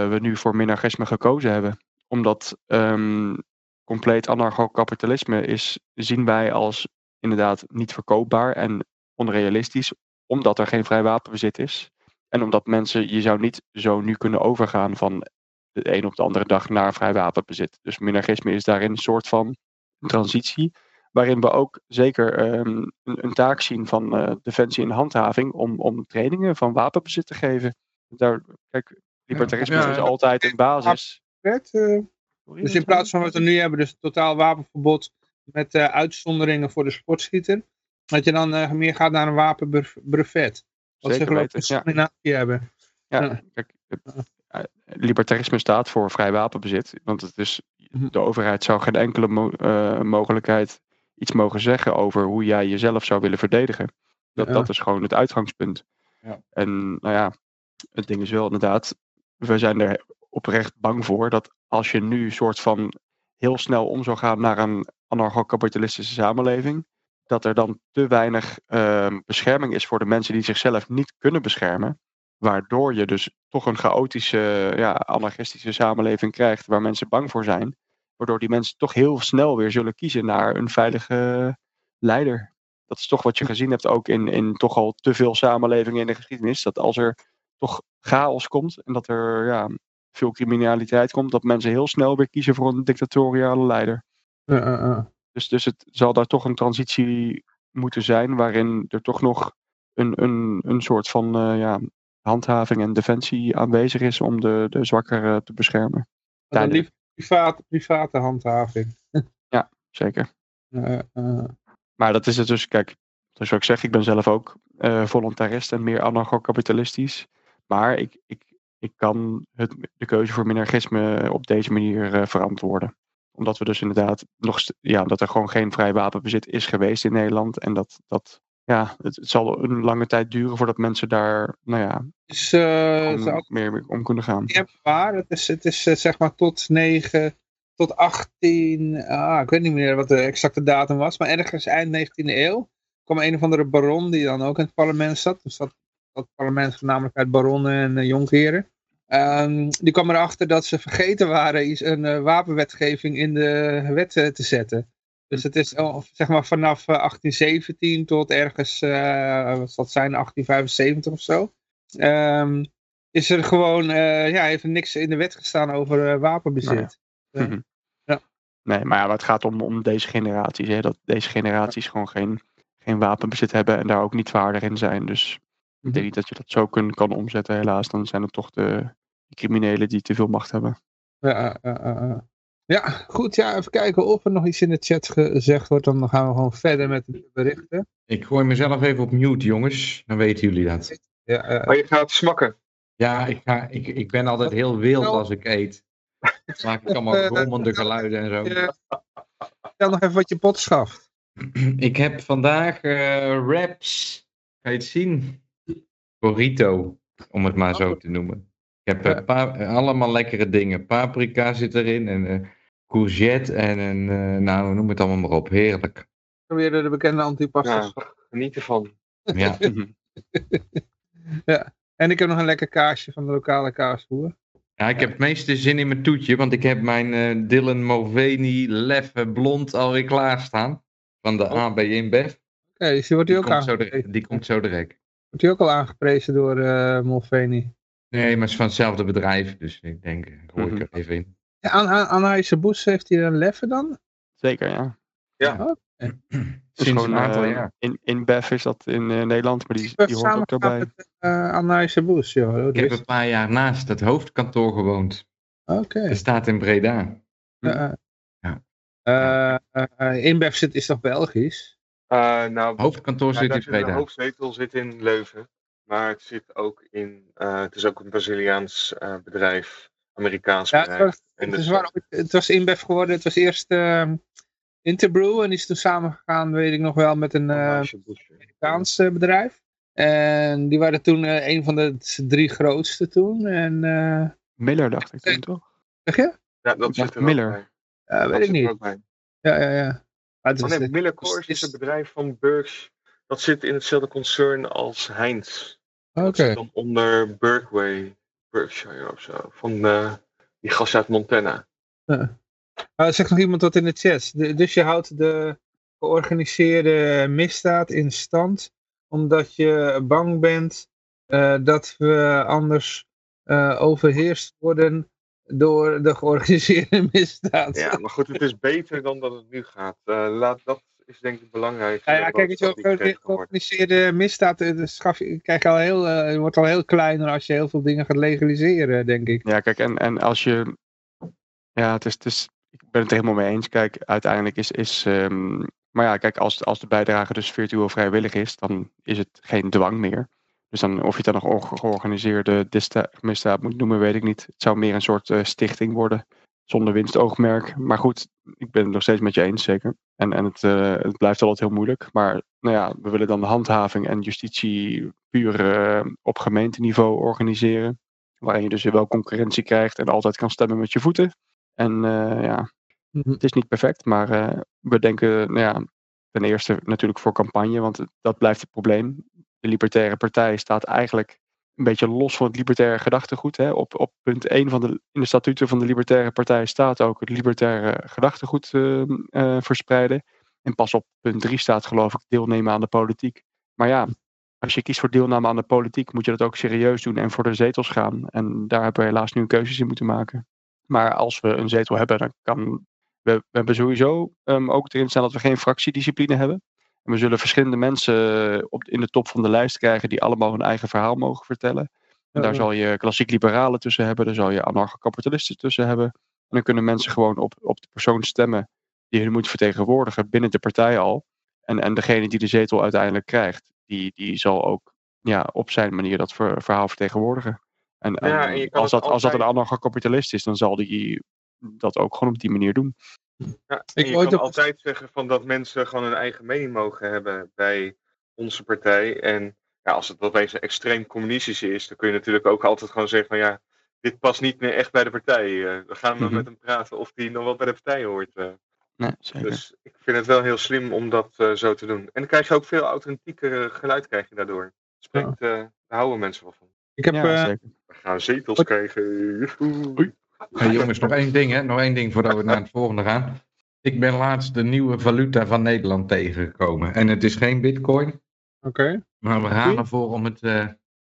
we nu voor minarchisme gekozen hebben. Omdat ehm, compleet anarcho-kapitalisme is, zien wij als inderdaad niet verkoopbaar en onrealistisch, omdat er geen vrij wapenbezit is. En omdat mensen, je zou niet zo nu kunnen overgaan van de een op de andere dag naar vrij wapenbezit. Dus minarchisme is daarin een soort van transitie waarin we ook zeker ehm, een, een taak zien van eh, defensie en handhaving om, om trainingen van wapenbezit te geven. Daar, kijk, libertarisme Ja, is ja. altijd een basis. Wet, eh, dus in plaats van wat we nu hebben, dus totaal wapenverbod met eh, uitzonderingen voor de sportschieter, dat je dan eh, meer gaat naar een wapenbrevet. Wat ze geloof ik weten, ja. discriminatie hebben. Ja, Ja. kijk, eh, libertarisme staat voor vrij wapenbezit. Want het is, Mhm. de overheid zou geen enkele mo- eh, mogelijkheid iets mogen zeggen over hoe jij jezelf zou willen verdedigen. Dat, Ja. dat is gewoon het uitgangspunt. Ja. En nou ja, het ding is wel inderdaad, we zijn er oprecht bang voor dat als je nu soort van heel snel om zou gaan naar een anarcho-kapitalistische samenleving, dat er dan te weinig ehm, bescherming is voor de mensen die zichzelf niet kunnen beschermen. Waardoor je dus toch een chaotische, ja, anarchistische samenleving krijgt waar mensen bang voor zijn. Waardoor die mensen toch heel snel weer zullen kiezen naar een veilige leider. Dat is toch wat je gezien hebt ook in, in toch al te veel samenlevingen in de geschiedenis. Dat als er toch chaos komt en dat er ja, veel criminaliteit komt, dat mensen heel snel weer kiezen voor een dictatoriale leider. Eh. Dus, dus het zal daar toch een transitie moeten zijn waarin er toch nog een, een, een soort van eh, ja, handhaving en defensie aanwezig is om de, de zwakkeren te beschermen. Liever private, private handhaving. Zeker. [laughs] Eh, eh. Maar dat is het dus, kijk, wat ik zeg, ik ben zelf ook eh, voluntarist en meer anarcho-kapitalistisch. Maar ik, ik, ik kan het, de keuze voor minarchisme op deze manier eh, verantwoorden. Omdat we dus inderdaad nog, ja, dat er gewoon geen vrij wapenbezit is geweest in Nederland. En dat, dat ja, het, het zal een lange tijd duren voordat mensen daar nou ja, Dus, eh, om, meer mee om kunnen gaan. niet waar. Het is, het is eh, zeg maar tot 9, tot 18, ah, ik weet niet meer wat de exacte datum was, maar ergens eind 19e eeuw kwam een of andere baron die dan ook in het parlement zat. Dus dat, dat parlement voornamelijk uit baronnen en uh, jonkheren. Ehm, die kwam erachter dat ze vergeten waren iets- een eh, wapenwetgeving in de wet eh, te zetten. Dus het is zeg maar vanaf eh, 1817 tot ergens, eh, wat zal het zijn, 1875 of zo. Ehm, is er gewoon, eh, ja, heeft er niks in de wet gestaan over eh, wapenbezit. Ja. Mhm. Ja. Nee, maar ja, het gaat om, om deze generaties. Hè, dat deze generaties gewoon geen, geen wapenbezit hebben en daar ook niet vaardig in zijn. Dus ik Mhm. denk niet dat je dat zo kun, kan omzetten, helaas. Dan zijn het toch de criminelen die te veel macht hebben. Ja, ja, ja, ja. ja, goed. Ja, even kijken of er nog iets in de chat gezegd wordt. Dan gaan we gewoon verder met de berichten. Ik gooi mezelf even op mute, jongens. Dan weten jullie dat. Ja, eh, Maar je gaat smakken. Ja, ik, ga, ik, ik ben altijd heel wild als ik eet. Dan maak ik allemaal [laughs] grommende geluiden en zo. eh, vertel nog even wat je pot schaft. [clears throat] Ik heb vandaag eh wraps. Ga je het zien? Burrito, om het maar zo te noemen. Ik heb eh, pa- eh, allemaal lekkere dingen. Paprika zit erin en eh, courgette en een, eh, nou noem het allemaal maar op. Heerlijk. Weer de bekende antipasta. Ja, geniet ervan. [laughs] Ja. En ik heb nog een lekker kaasje van de lokale kaasboer. ja, ik heb het meeste zin in mijn toetje, want ik heb mijn eh, Dylan Mulvaney Leffe Blond alweer klaarstaan. Van de AB InBev. Oké, dus die wordt die Die, ook, komt zo aangeprezen. direct- die komt zo direct. Wordt die ook al aangeprezen door eh Molveni. Nee, maar het is van hetzelfde bedrijf, dus ik denk, eh, gooi ik Mhm. er even in. Ja, aan, aan, aan Huisje Boes heeft hij een leffe dan? Zeker, ja. [clears throat] Het is Sinds gewoon, een aantal eh, jaar. In, in BEF is dat in eh, Nederland, maar die, die hoort ook daarbij. met uh, Boes, joh. Dat Ik heb een paar jaar naast het hoofdkantoor gewoond. Oké. Het staat in Breda. Ja. Ja. Eh, eh, eh, InBev zit, is toch Belgisch? Eh, nou, Hoofdkantoor ja, zit in zit de Breda. hoofdzetel zit in Leuven. Maar het zit ook in. eh, het is ook een Braziliaans eh, bedrijf. Amerikaans Ja, het bedrijf. was, En het, dus, is waar, het was InBev geworden. Het was eerst uh, Interbrew en die is toen samengegaan, weet ik nog wel, met een uh, Amerikaans uh, bedrijf. En die waren toen uh, een van de drie grootste toen. En, uh, Miller dacht ik toen toch? Zeg je? Ja, dat zit er Miller. ook bij. Ja, weet dat ik niet. Ja, ja, ja. Maar het Oh was- nee, Miller Coors is een bedrijf van Burks. Dat zit in hetzelfde concern als Heinz. Oké. Dat dan onder Berkway, Berkshire of zo. Van eh, die gast uit Montana. Uh, zegt nog iemand wat in de chat. De- dus je houdt de georganiseerde misdaad in stand omdat je bang bent uh, dat we anders uh, overheerst worden door de georganiseerde [laughs] misdaad. Ja, maar goed, het is beter dan dat het nu gaat. Uh, laat, dat is denk ik belangrijk. Ja, ja, kijk, georganiseerde misdaad schaf je, krijg je al heel, uh, wordt al heel kleiner als je heel veel dingen gaat legaliseren, denk ik. Ja, kijk, en, en als je. Ja, het is, het is. Ik ben het er helemaal mee eens. Kijk, uiteindelijk is. is um, maar ja, kijk, als, als de bijdrage dus virtueel vrijwillig is, dan is het geen dwang meer. Dus dan, of je het dan nog georganiseerde misdaad moet noemen, weet ik niet. Het zou meer een soort uh, stichting worden, zonder winstoogmerk. Maar goed, ik ben het nog steeds met je eens, zeker. En, en het, uh, het blijft altijd heel moeilijk. Maar nou ja, we willen dan de handhaving en justitie puur uh, op gemeenteniveau organiseren. Waarin je dus wel concurrentie krijgt en altijd kan stemmen met je voeten. En uh, ja, het is niet perfect, maar we denken, nou ja, ten eerste natuurlijk voor campagne, want dat blijft het probleem. De Libertaire Partij staat eigenlijk een beetje los van het libertaire gedachtegoed. Hè. Op, op punt 1 van de, in de statuten van de Libertaire Partij staat ook het libertaire gedachtegoed uh, uh, verspreiden. En pas op punt 3 staat geloof ik deelnemen aan de politiek. Maar ja, als je kiest voor deelname aan de politiek, moet je dat ook serieus doen en voor de zetels gaan. En daar hebben we helaas nu keuzes in moeten maken. Maar als we een zetel hebben, dan kan. We, we hebben sowieso um, ook erin staan dat we geen fractiediscipline hebben. We zullen verschillende mensen op, in de top van de lijst krijgen die allemaal hun eigen verhaal mogen vertellen. En daar zal je klassiek liberalen tussen hebben, daar zal je anarcho-kapitalisten tussen hebben. En dan kunnen mensen gewoon op, op de persoon stemmen die hun moet vertegenwoordigen binnen de partij al. En, en degene die de zetel uiteindelijk krijgt, die, die zal ook ja, op zijn manier dat ver, verhaal vertegenwoordigen. En, Ja, als, dat, als dat een anarcho-kapitalist is, dan zal die dat ook gewoon op die manier doen. Ja, Ik je kan op- altijd zeggen van dat mensen gewoon hun eigen mening mogen hebben bij onze partij. En ja, als het opeens een extreem communistische is, dan kun je natuurlijk ook altijd gewoon zeggen van ja, dit past niet meer echt bij de partij. Uh, we gaan maar Mhm. met hem praten of die nog wel bij de partij hoort. eh. Nee, zeker. Dus ik vind het wel heel slim om dat eh, zo te doen. En dan krijg je ook veel authentieker eh, geluid krijg je daardoor. Spreekt, eh, daar houden mensen wel van. Ik heb, ja, eh, zeker. We gaan zetels Wat- krijgen. Joehoe. Hey, jongens, nog één ding, hè? Nog één ding voordat we naar het volgende gaan. Ik ben laatst de nieuwe valuta van Nederland tegengekomen. En het is geen bitcoin, Oké. maar we gaan ervoor om het, eh,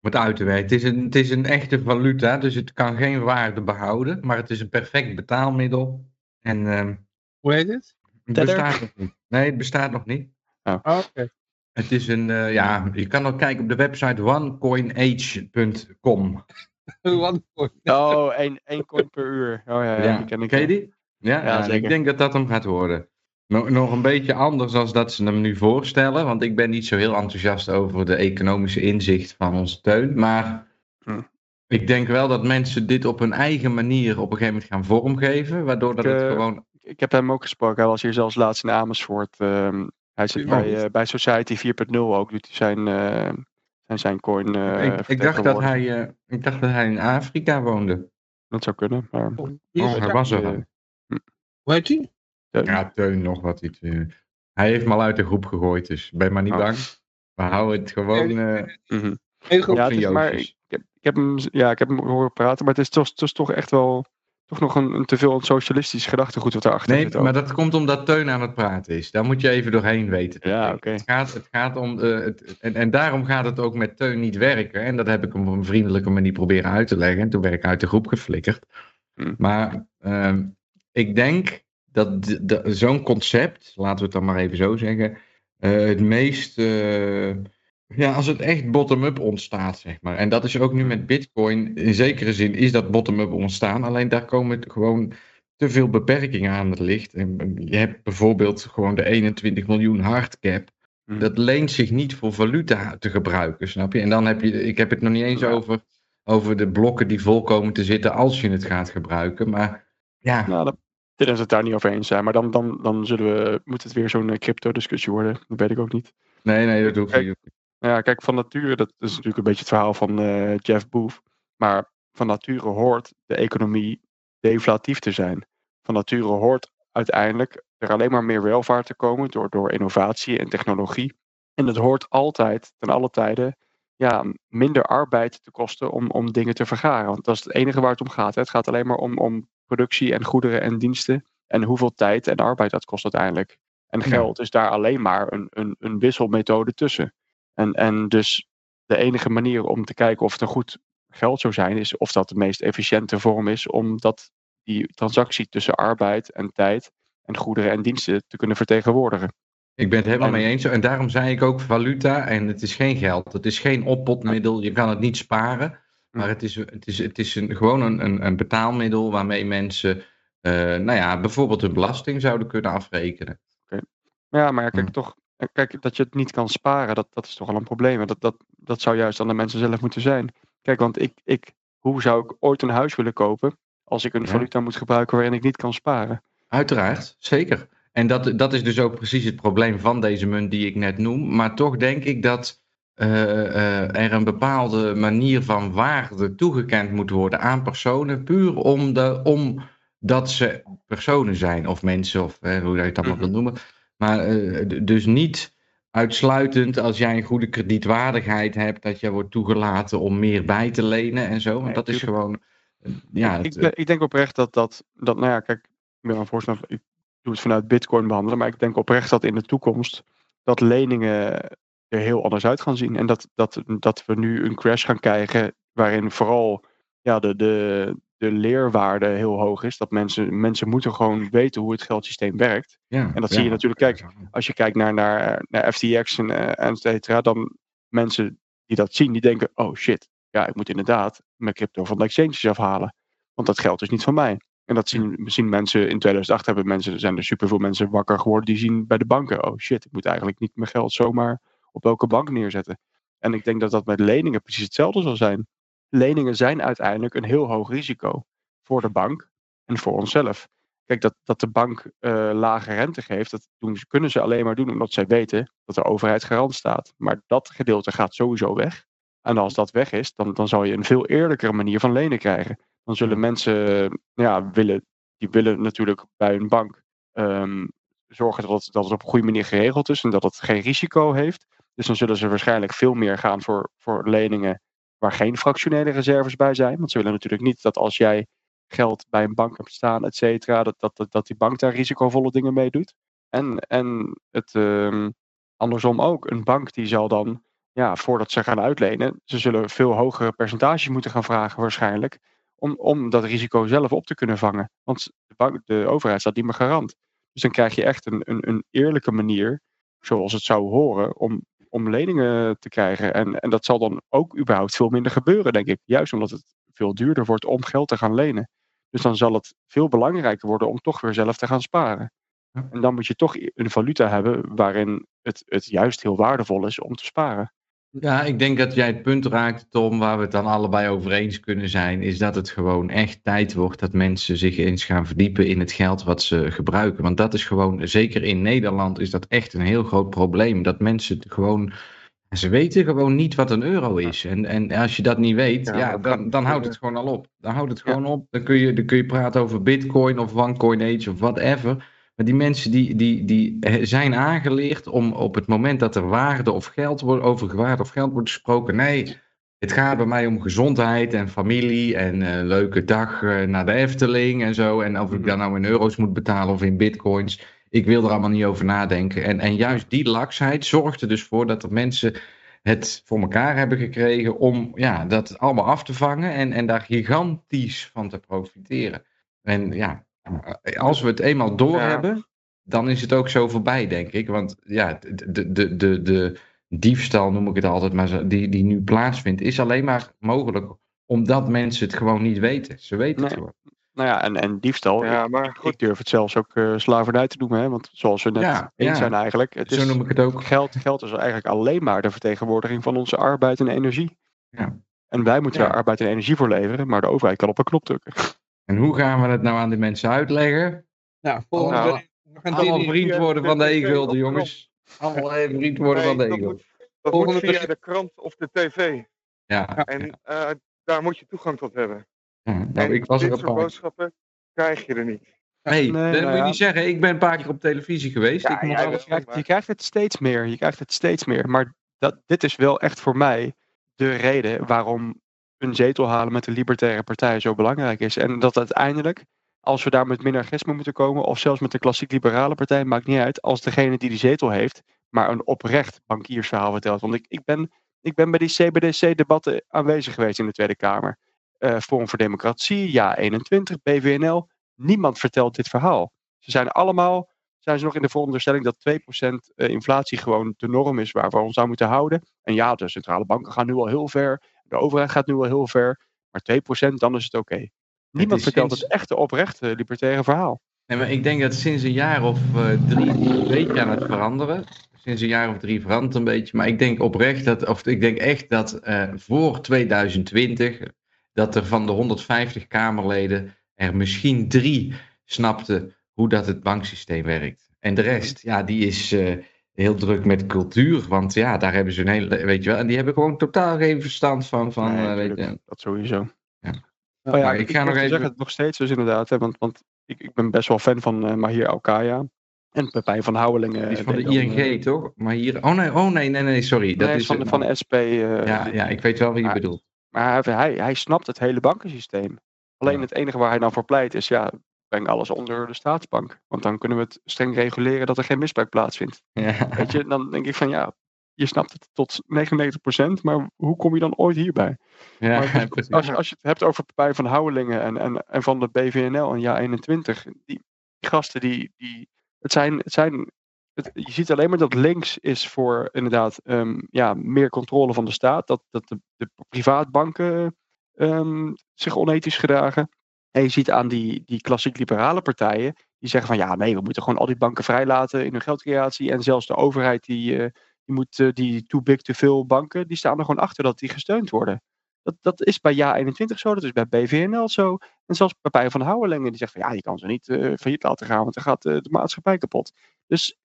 om het uit te werken. Het is, een, het is een echte valuta, dus het kan geen waarde behouden. Maar het is een perfect betaalmiddel. En ehm, Hoe heet het? het Tether? bestaat nog niet. Nee, het bestaat nog niet. Oh, Oké. Het is een, eh, ja, je kan ook kijken op de website onecoinage.com. Wat voor- Oh, één, één coin per uur. Oh ja, ja, ken ik. Ken je die? Ja, Ja, ja, zeker. ik denk dat dat hem gaat worden. Nog, nog een beetje anders dan dat ze hem nu voorstellen. Want ik ben niet zo heel enthousiast over de economische inzicht van onze teun. Maar Hm. ik denk wel dat mensen dit op hun eigen manier op een gegeven moment gaan vormgeven. Waardoor dat Ik, het eh, gewoon... Ik heb hem ook gesproken. Hij was hier zelfs laatst in Amersfoort. Ehm, hij zit Oh. bij, eh, bij Society 4.0 ook. Doet hij zijn, eh, zijn, zijn coin eh ik, ik, dacht dat hij, eh, ik dacht dat hij in Afrika woonde. Dat zou kunnen. Maar, Oh, hij was er. eh. Hoe heet die? Ja, Teun nog wat iets. eh. hij heeft me al uit de groep gegooid, dus ben maar niet Oh. bang. We houden het gewoon... eh, mhm. Heel goed. Ja, het van is, maar ik, ik ik, heb hem, ja, ik heb hem horen praten, maar het is toch, het is toch echt wel toch nog een, een te veel een socialistisch gedachtegoed wat daarachter Nee, zit. ook. maar dat komt omdat Teun aan het praten is. Daar moet je even doorheen weten. te Ja, oké. Het gaat, het gaat om. eh, het, en, en daarom gaat het ook met Teun niet werken. En dat heb ik hem op een vriendelijke manier proberen uit te leggen. En toen werd ik uit de groep geflikkerd. Hm. Maar ehm, ik denk dat d- d- zo'n concept, laten we het dan maar even zo zeggen. eh, het meest. Ja, als het echt bottom-up ontstaat, zeg maar. En dat is ook nu met Bitcoin. In zekere zin is dat bottom-up ontstaan. Alleen daar komen gewoon te veel beperkingen aan het licht. En je hebt bijvoorbeeld gewoon de 21 miljoen hardcap. Hm. Dat leent zich niet voor valuta te gebruiken, snap je? En dan heb je, ik heb het nog niet eens over, over de blokken die vol komen te zitten als je het gaat gebruiken. Maar ja, Nou, dat, dit is het daar niet over eens zijn, maar dan, dan, dan zullen we, moet het weer zo'n eh, crypto-discussie worden. Dat weet ik ook niet. nee, nee, dat hoeft niet. Ja, kijk, van nature, dat is natuurlijk een beetje het verhaal van eh, Jeff Booth. Maar van nature hoort de economie deflatief te zijn. Van nature hoort uiteindelijk er alleen maar meer welvaart te komen door, door innovatie en technologie. En het hoort altijd, ten alle tijden, ja, minder arbeid te kosten om, om dingen te vergaren. Want dat is het enige waar het om gaat. Hè. Het gaat alleen maar om, om productie en goederen en diensten. En hoeveel tijd en arbeid dat kost uiteindelijk. En geld is daar alleen maar een, een, een wisselmethode tussen. En, en dus de enige manier om te kijken of het een goed geld zou zijn, is of dat de meest efficiënte vorm is om dat, die transactie tussen arbeid en tijd en goederen en diensten te kunnen vertegenwoordigen. Ik ben het helemaal En- mee eens. En daarom zei ik ook valuta. En het is geen geld. Het is geen oppotmiddel. Je kan het niet sparen. Maar het is, het is, het is een, gewoon een, een, betaalmiddel waarmee mensen, eh, nou ja, bijvoorbeeld hun belasting zouden kunnen afrekenen. Ja, maar ja, kijk, Hm. toch, kijk, dat je het niet kan sparen, dat, dat is toch al een probleem. Dat, dat, dat zou juist aan de mensen zelf moeten zijn. Kijk, want ik, ik, hoe zou ik ooit een huis willen kopen als ik een Ja. valuta moet gebruiken waarin ik niet kan sparen? Uiteraard, zeker. En dat, dat is dus ook precies het probleem van deze munt die ik net noem. Maar toch denk ik dat eh, eh, er een bepaalde manier van waarde toegekend moet worden aan personen. Puur om de, omdat ze personen zijn of mensen of hoe je het allemaal Mhm. wil noemen. Maar eh, dus niet uitsluitend als jij een goede kredietwaardigheid hebt, dat je wordt toegelaten om meer bij te lenen en zo. Want dat is gewoon. eh, Ja, ik, het- ik, denk oprecht dat dat, dat, nou ja, kijk, ik ben voorstander, ik doe het vanuit Bitcoin behandelen, maar ik denk oprecht dat in de toekomst dat leningen er heel anders uit gaan zien. En dat, dat, dat we nu een crash gaan krijgen waarin vooral ja, de, de, de leerwaarde heel hoog is. Dat mensen, mensen moeten gewoon weten hoe het geldsysteem werkt. ja, en dat ja. zie je natuurlijk, kijk, Als je kijkt naar, naar, naar FTX en, eh, en et cetera, dan mensen die dat zien, die denken, oh shit, ja, ik moet inderdaad mijn crypto van de exchanges afhalen. Want dat geld is niet van mij. En dat zien, zien mensen in 2008 hebben mensen, zijn er superveel mensen wakker geworden die zien bij de banken, oh shit, ik moet eigenlijk niet mijn geld zomaar op welke bank neerzetten. En ik denk dat dat met leningen precies hetzelfde zal zijn. Leningen zijn uiteindelijk een heel hoog risico voor de bank en voor onszelf. Kijk, dat, dat de bank eh, lage rente geeft, dat doen, kunnen ze alleen maar doen omdat zij weten dat de overheid garant staat. Maar dat gedeelte gaat sowieso weg. En als dat weg is, dan, dan zal je een veel eerlijkere manier van lenen krijgen. Dan zullen mensen eh, ja, willen, die willen natuurlijk bij een bank ehm, zorgen dat het, dat het op een goede manier geregeld is en dat het geen risico heeft. Dus dan zullen ze waarschijnlijk veel meer gaan voor, voor leningen waar geen fractionele reserves bij zijn. Want ze willen natuurlijk niet dat als jij geld bij een bank hebt staan, et cetera, dat, dat, dat, die bank daar risicovolle dingen mee doet. En, en het ehm, andersom ook. Een bank die zal dan, ja, voordat ze gaan uitlenen, ze zullen veel hogere percentages moeten gaan vragen waarschijnlijk. Om, om dat risico zelf op te kunnen vangen. Want de overheid staat niet meer garant. Dus dan krijg je echt een, een, een eerlijke manier, zoals het zou horen, om, om leningen te krijgen. En, en dat zal dan ook überhaupt veel minder gebeuren, denk ik. Juist omdat het veel duurder wordt om geld te gaan lenen. Dus dan zal het veel belangrijker worden om toch weer zelf te gaan sparen. En dan moet je toch een valuta hebben waarin het, het juist heel waardevol is om te sparen. Ja, ik denk dat jij het punt raakt, Tom, waar we het dan allebei over eens kunnen zijn, is dat het gewoon echt tijd wordt dat mensen zich eens gaan verdiepen in het geld wat ze gebruiken. Want dat is gewoon, zeker in Nederland, is dat echt een heel groot probleem. Dat mensen gewoon, ze weten gewoon niet wat een euro is. En, en als je dat niet weet, Ja, dan, dan houdt het gewoon al op. Dan houdt het gewoon op. Dan kun, je, dan kun je praten over bitcoin of OneCoin Age of whatever. Maar die mensen die, die, die eh, zijn aangeleerd om op het moment dat er waarde of geld wordt, over waarde of geld wordt gesproken. Nee, het gaat bij mij om gezondheid en familie en een leuke dag eh, naar de Efteling en zo. En of ik Mhm. dan nou in euro's moet betalen of in bitcoins. Ik wil er allemaal niet over nadenken. En, en juist die laksheid zorgt er dus voor dat er mensen het voor elkaar hebben gekregen om ja, dat allemaal af te vangen en, en daar gigantisch van te profiteren. En ja, als we het eenmaal doorhebben, dan is het ook zo voorbij, denk ik. Want ja, de, de, de, de, diefstal, noem ik het altijd, maar zo- die, die nu plaatsvindt, is alleen maar mogelijk omdat mensen het gewoon niet weten. Ze weten het gewoon. Nou ja, en, en diefstal. Ja, ik, maar goed. ik durf het zelfs ook eh, slavernij te noemen. Hè? Want zoals we net Ja, eens ja. zijn eigenlijk. Het Zo is, noem ik het ook. geld, geld is eigenlijk alleen maar de vertegenwoordiging van onze arbeid en energie. Ja. En wij moeten Ja. daar arbeid en energie voor leveren, maar de overheid kan op een knop drukken. En hoe gaan we het nou aan die mensen uitleggen? Nou, volgende Nou, een Allemaal vriend worden van de e-gulden, jongens. Allemaal even vriend worden Nee, van de e-gulden. dat Volgende moet via de krant of de tv. Ja, En eh, daar moet je toegang tot hebben. ja. nou, en ik was er dit een soort boodschappen krijg je er niet. Nee, Nee, dat nou moet je ja. niet zeggen. Ik ben een paar keer op televisie geweest. Ja, ik moet alles... Je krijgt, je krijgt het steeds meer. Je krijgt het steeds meer. Maar dat, dit is wel echt voor mij de reden waarom een zetel halen met de Libertaire Partij zo belangrijk is. En dat uiteindelijk, als we daar met minarchisme moeten komen, of zelfs met de klassiek liberale partij, maakt niet uit, als degene die die zetel heeft, maar een oprecht bankiersverhaal vertelt. Want ik, ik, ben, ik ben bij die CBDC-debatten aanwezig geweest in de Tweede Kamer. Eh Forum voor Democratie, Ja 21, BVNL. Niemand vertelt dit verhaal. Ze zijn allemaal zijn ze nog in de veronderstelling dat 2% eh, inflatie gewoon de norm is waar we ons aan moeten houden. En ja, de centrale banken gaan nu al heel ver, de overheid gaat nu al heel ver, maar 2% dan is het oké. Niemand vertelt sinds- het echte oprechte libertaire verhaal. Nee, maar ik denk dat sinds een jaar of eh, drie een beetje aan het veranderen. Sinds een jaar of drie verandert een beetje. Maar ik denk oprecht dat, of ik denk echt dat eh, voor 2020, dat er van de 150 Kamerleden er misschien drie snapten hoe dat het banksysteem werkt. En de rest, ja, die is eh, heel druk met cultuur. Want ja, daar hebben ze een hele, weet je wel. En die hebben gewoon totaal geen verstand van, van Nee, eh, weet je. Dat sowieso. Ja. Maar ja, Maar ik, ik ik ga nog even- zeggen, nog steeds dus inderdaad. Hè, want want ik, ik ben best wel fan van eh Mahir Alkaya. En Pepijn van Houwelingen. Die is van de dan, ING, eh, toch? Maar hier, oh nee, oh nee, nee, nee, sorry. Dat nee, is van, van de SP. eh, Ja, ja, ik weet wel wie je bedoelt. Maar hij, hij, hij snapt het hele bankensysteem. Alleen Ja. het enige waar hij dan voor pleit is, ja, breng alles onder de staatsbank. Want dan kunnen we het streng reguleren dat er geen misbruik plaatsvindt. Ja. Weet je, dan denk ik van ja, je snapt het tot 99%, maar hoe kom je dan ooit hierbij? Ja, Maar [laughs] dus als, je, als je het hebt over Pepijn van Houwelingen en, en, en van de BVNL en Ja 21, die, die gasten die, die het zijn, het zijn het, je ziet alleen maar dat links is voor inderdaad ehm, ja, meer controle van de staat, dat, dat de, de privaatbanken ehm, zich onethisch gedragen. En je ziet aan die, die klassiek liberale partijen, die zeggen van ja nee, we moeten gewoon al die banken vrijlaten in hun geldcreatie en zelfs de overheid die, eh, die moet, eh, die too big, te veel banken, die staan er gewoon achter dat die gesteund worden. Dat, dat is bij Ja21 zo, dat is bij BVNL zo. En zelfs Pepijn van Houwelingen die zegt van ja, je kan ze niet uh, failliet laten gaan, want dan gaat uh, de maatschappij kapot. Dus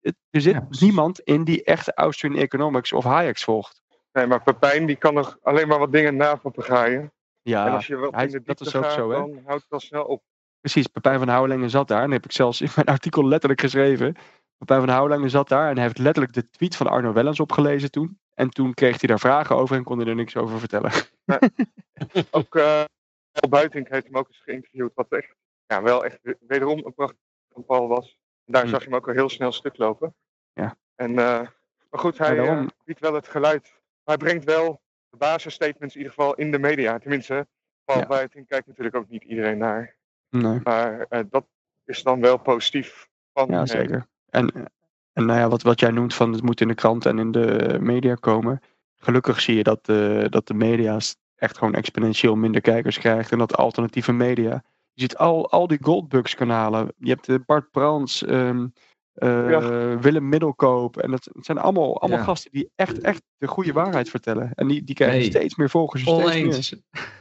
het, er zit Ja. niemand in die echt Austrian Economics of Hayek volgt. Nee, maar Pepijn die kan nog alleen maar wat dingen napapagaaien. en Ja, als je wat hij- in de dat is ook gaat, zo, hè? dan houdt het al snel op. precies. Pepijn van Houwelingen zat daar. En heb ik zelfs in mijn artikel letterlijk geschreven. Pepijn van Houwelingen zat daar en hij heeft letterlijk de tweet van Arno Wellens opgelezen toen. En toen kreeg hij daar vragen over en kon hij er niks over vertellen. [laughs] Ook eh Paul Buitink heeft hem ook eens geïnterviewd. Wat echt, ja, wel echt wederom een prachtig Paul was. En daar Hm. zag je hem ook al heel snel stuk lopen. Ja. En, eh, maar goed, hij daarom- eh, biedt wel het geluid. Hij brengt wel basisstatements in ieder geval in de media. Tenminste, Paul Ja. Kijkt natuurlijk ook niet iedereen naar. Nee. Maar eh, dat is dan wel positief van Ja, hem. zeker. En, en nou ja, wat, wat jij noemt van het moet in de krant en in de media komen. Gelukkig zie je dat de, dat de media echt gewoon exponentieel minder kijkers krijgt. En dat alternatieve media. Je ziet al, al die Goldbugs kanalen. Je hebt eh, Bart Brans, ehm, eh, Willem Middelkoop. En dat zijn allemaal, allemaal Ja. gasten die echt, echt de goede waarheid vertellen. En die, die krijgen Nee. steeds meer volgers. en steeds meer. Oneens.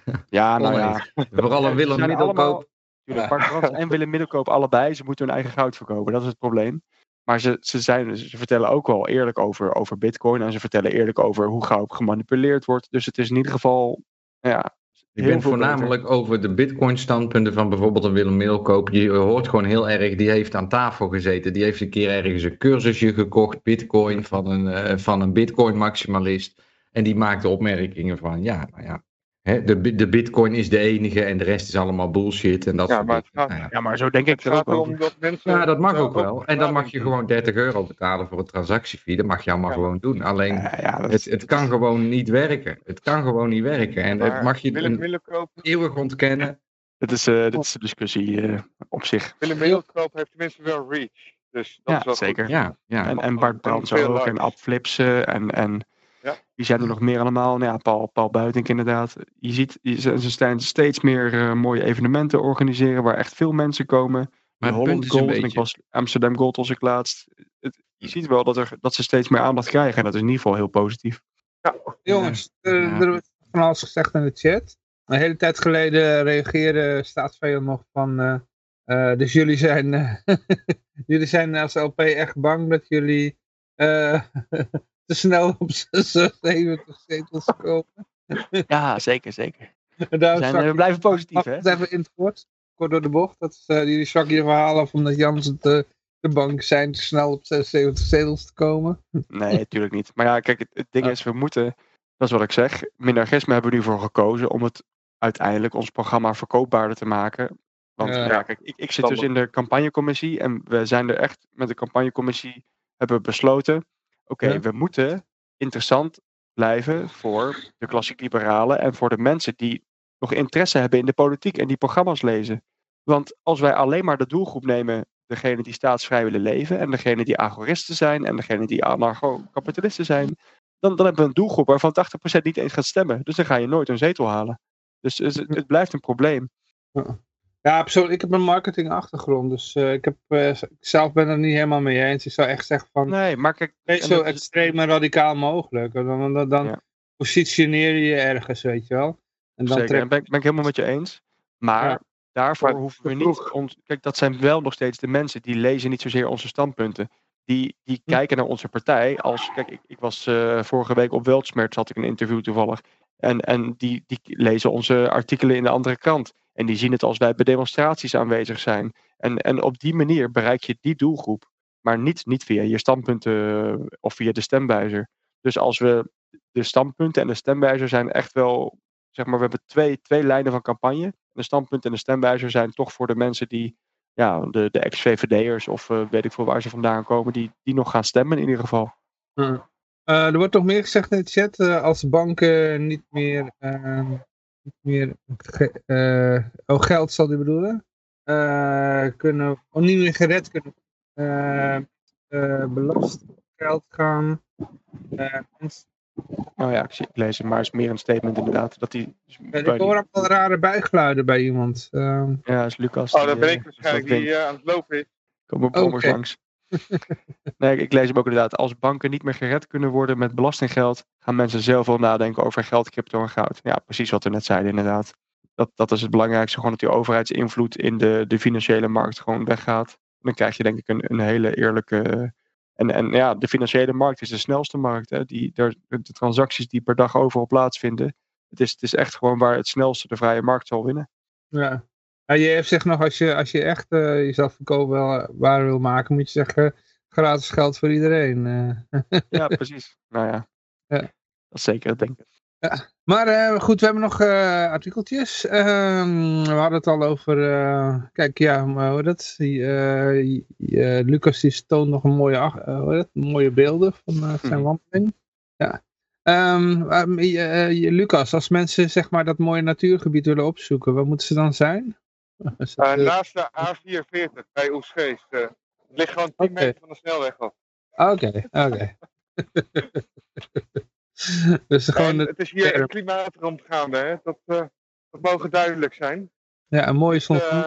[laughs] Ja, nou ja. Oneens. Vooral een Willem allemaal- Middelkoop. Brans [laughs] en Willem Middelkoop allebei, ze moeten hun eigen goud verkopen. Dat is het probleem. Maar ze, ze, zijn, ze vertellen ook wel eerlijk over, over bitcoin. En ze vertellen eerlijk over hoe goud gemanipuleerd wordt. Dus het is in ieder geval, ja, Ik heel ben veel voornamelijk over de bitcoin standpunten van bijvoorbeeld een Willem Middelkoop. Je hoort gewoon heel erg, die heeft aan tafel gezeten. Die heeft een keer ergens een cursusje gekocht, bitcoin, van een, eh, van een bitcoin maximalist. En die maakte opmerkingen van, ja, nou ja, hè, de, de bitcoin is de enige en de rest is allemaal bullshit. En dat Ja, soort maar het Nou ja. Ja, maar zo denk ik Het er ook dat mensen... Ja, dat mag ook wel. En dan mag je gewoon 30 euro betalen voor een transactiefee. Dat mag je allemaal Ja. gewoon doen. Alleen, Ja, ja, dat- het, het kan gewoon niet werken. Het kan gewoon niet werken. En het Maar mag je Willem eeuwig ontkennen. dit, is, eh, dit is een discussie eh, op zich. Willem Middelkoop heeft tenminste wel reach. Dus dat Ja, is wel zeker. goed. Ja, ja. En, en Bart Brands veel ook, en Flipsen en, en Ja. wie zijn er nog meer allemaal? Nou ja, Paul, Paul Buitink inderdaad. Je ziet, ze ze zijn steeds meer eh, mooie evenementen organiseren waar echt veel mensen komen. Maar het Holland punt is een Gold, en ik beetje- was Amsterdam Gold was ik laatst. Het, je ziet wel dat, er, dat ze steeds meer aandacht krijgen en dat is in ieder geval heel positief. Jongens, er, Ja. er wordt van alles gezegd in de chat. Een hele tijd geleden reageerde staatsvijand nog van... eh, eh, dus jullie zijn, eh, [laughs] jullie zijn als LP echt bang dat jullie eh, [laughs] te snel [laughs] op 76 zetels komen. [laughs] Ja, zeker, zeker. Daarom We, ik- blijven positief, hè? Wacht even in het kort, kort door de bocht. Dat is, eh, jullie zwakken je verhaal af omdat Jansen te, te bang zijn te snel op 76 zetels te komen. [laughs] Nee, natuurlijk niet. Maar ja, kijk, het, het ding Ja. is, we moeten, dat is wat ik zeg, minarchisme hebben we nu voor gekozen om het uiteindelijk ons programma verkoopbaarder te maken. Want Ja. ja, kijk, ik, ik zit dus in de campagnecommissie en we zijn er echt met de campagnecommissie hebben we besloten, oké, Ja. we moeten interessant blijven voor de klassiek liberalen en voor de mensen die nog interesse hebben in de politiek en die programma's lezen. Want als wij alleen maar de doelgroep nemen, degene die staatsvrij willen leven en degene die agoristen zijn en degene die anarcho-kapitalisten zijn, dan, dan hebben we een doelgroep waarvan 80% niet eens gaat stemmen. Dus dan ga je nooit een zetel halen. Dus het, het blijft een probleem. Ja, persoonlijk, ik heb een marketingachtergrond, dus eh, ik, heb, eh, ik zelf ben er niet helemaal mee eens. Ik zou echt zeggen van, Nee, maar kijk, wees zo is- extreem en radicaal mogelijk. Dan, dan, dan Ja. positioneer je je ergens, weet je wel. En dan Zeker, trek en ben, ik- ben ik helemaal met je eens. Maar Ja. daarvoor Maar hoeven we niet. Ons, kijk, dat zijn wel nog steeds de mensen die lezen niet zozeer onze standpunten. Die, die Hm. kijken naar onze partij als. Kijk, ik, ik was eh, vorige week op Weltsmerts, had ik een interview toevallig. En, en die, die lezen onze artikelen in de andere krant. En die zien het als wij bij demonstraties aanwezig zijn. En, en op die manier bereik je die doelgroep. Maar niet, niet via je standpunten eh, of via de stemwijzer. Dus als we de standpunten en de stemwijzer zijn echt wel zeg maar, we hebben twee, twee lijnen van campagne. De standpunt en de stemwijzer zijn toch voor de mensen die, ja, de, de ex-VVD'ers of eh, weet ik veel waar ze vandaan komen, die, die nog gaan stemmen in ieder geval. Eh, er wordt nog meer gezegd in de chat, als banken niet meer, eh, niet meer eh, oh, geld zal die bedoelen, eh, kunnen, of niet meer gered kunnen eh eh, belastinggeld gaan. Eh, mensen- Nou ja, ik, zie, ik lees het, maar het is meer een statement inderdaad. Dat die, eh, ik hoor ook wel rare bijgeluiden bij iemand. Eh, ja, is Lucas. Oh, dat ben ik waarschijnlijk dat die eh, aan het lopen is. Komen brommers Oké. langs. [laughs] Nee, ik, lees hem ook inderdaad. Als banken niet meer gered kunnen worden met belastinggeld, gaan mensen zelf wel nadenken over geld, crypto en goud. Ja, precies wat we net zeiden, inderdaad. Dat, dat is het belangrijkste, gewoon dat die overheidsinvloed in de, de financiële markt gewoon weggaat. Dan krijg je denk ik een, een hele eerlijke. En, en ja, de financiële markt is de snelste markt. Hè. Die, de, de transacties die per dag overal plaatsvinden. Het is, het is echt gewoon waar het snelste de vrije markt zal winnen. Ja. Ja, je zegt nog, als je, als je echt eh, jezelf verkopen wel, waar wil maken, moet je zeggen, gratis geld voor iedereen. eh. Ja, [laughs] precies. Nou ja, Ja. dat is zeker het denken. Maar eh, goed, we hebben nog eh, artikeltjes. Ehm, we hadden het al over, eh, kijk ja, maar hoe dat? Eh, eh, Lucas die toont nog een mooie, eh, dat? mooie beelden van eh, zijn Mhm. wandeling. Ja. Ehm, eh, Lucas, als mensen zeg maar dat mooie natuurgebied willen opzoeken, waar moeten ze dan zijn? [laughs] Eh, eh, naast de A440 bij Oesgeest. eh, het ligt gewoon 10 Oké. meter van de snelweg af. Oké, oké. [laughs] dus gewoon het- het is hier een klimaatramp gaande, hè? Dat, eh, dat mogen duidelijk zijn. ja, een mooie zon. Eh,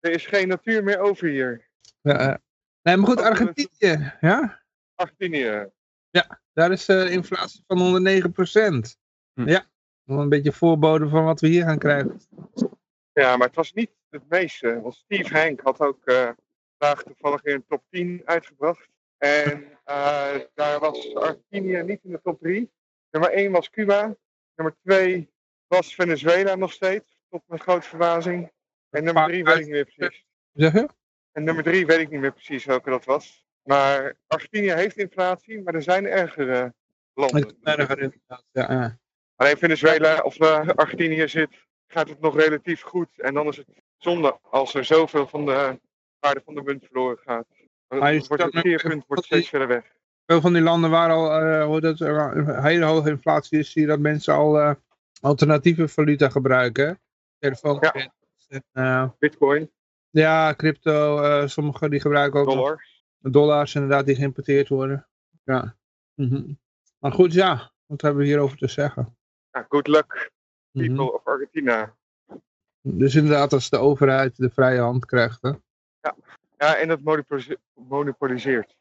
er is geen natuur meer over hier. ja, eh. nee, maar goed, Argentinië, ja? Argentinië. Daar is de inflatie van 109% Hm. Ja, nog een beetje voorbode van wat we hier gaan krijgen. Ja, maar het was niet het meeste. Want Steve Hank had ook eh vandaag toevallig weer een top 10 uitgebracht. En eh, daar was Argentinië niet in de top 3. Nummer 1 was Cuba. Nummer 2 was Venezuela nog steeds. Tot mijn grote verbazing. En nummer 3 weet ik niet meer precies. Zeg je? En nummer 3 weet ik niet meer precies welke dat was. Maar Argentinië heeft inflatie, maar er zijn ergere landen. Erger inderdaad, ja. Alleen Venezuela of eh, Argentinië zit, gaat het nog relatief goed. En dan is het zonde als er zoveel van de waarde van de munt verloren gaat. Maar het, wordt, keerpunt wordt steeds verder weg. Veel van die landen waar al eh, hoe dat, er een hele hoge inflatie is, zie je dat mensen al eh, alternatieve valuta gebruiken. Telefoon, Ja. eh, Bitcoin, ja, crypto, eh sommigen die gebruiken ook nog dollar. dollars inderdaad die geïmporteerd worden. Ja. Mhm. Maar goed, ja, wat hebben we hierover te zeggen? Ja, good luck, Mhm. people of Argentina. Dus inderdaad, als de overheid de vrije hand krijgt, hè? Ja, en dat monopolise- monopoliseert.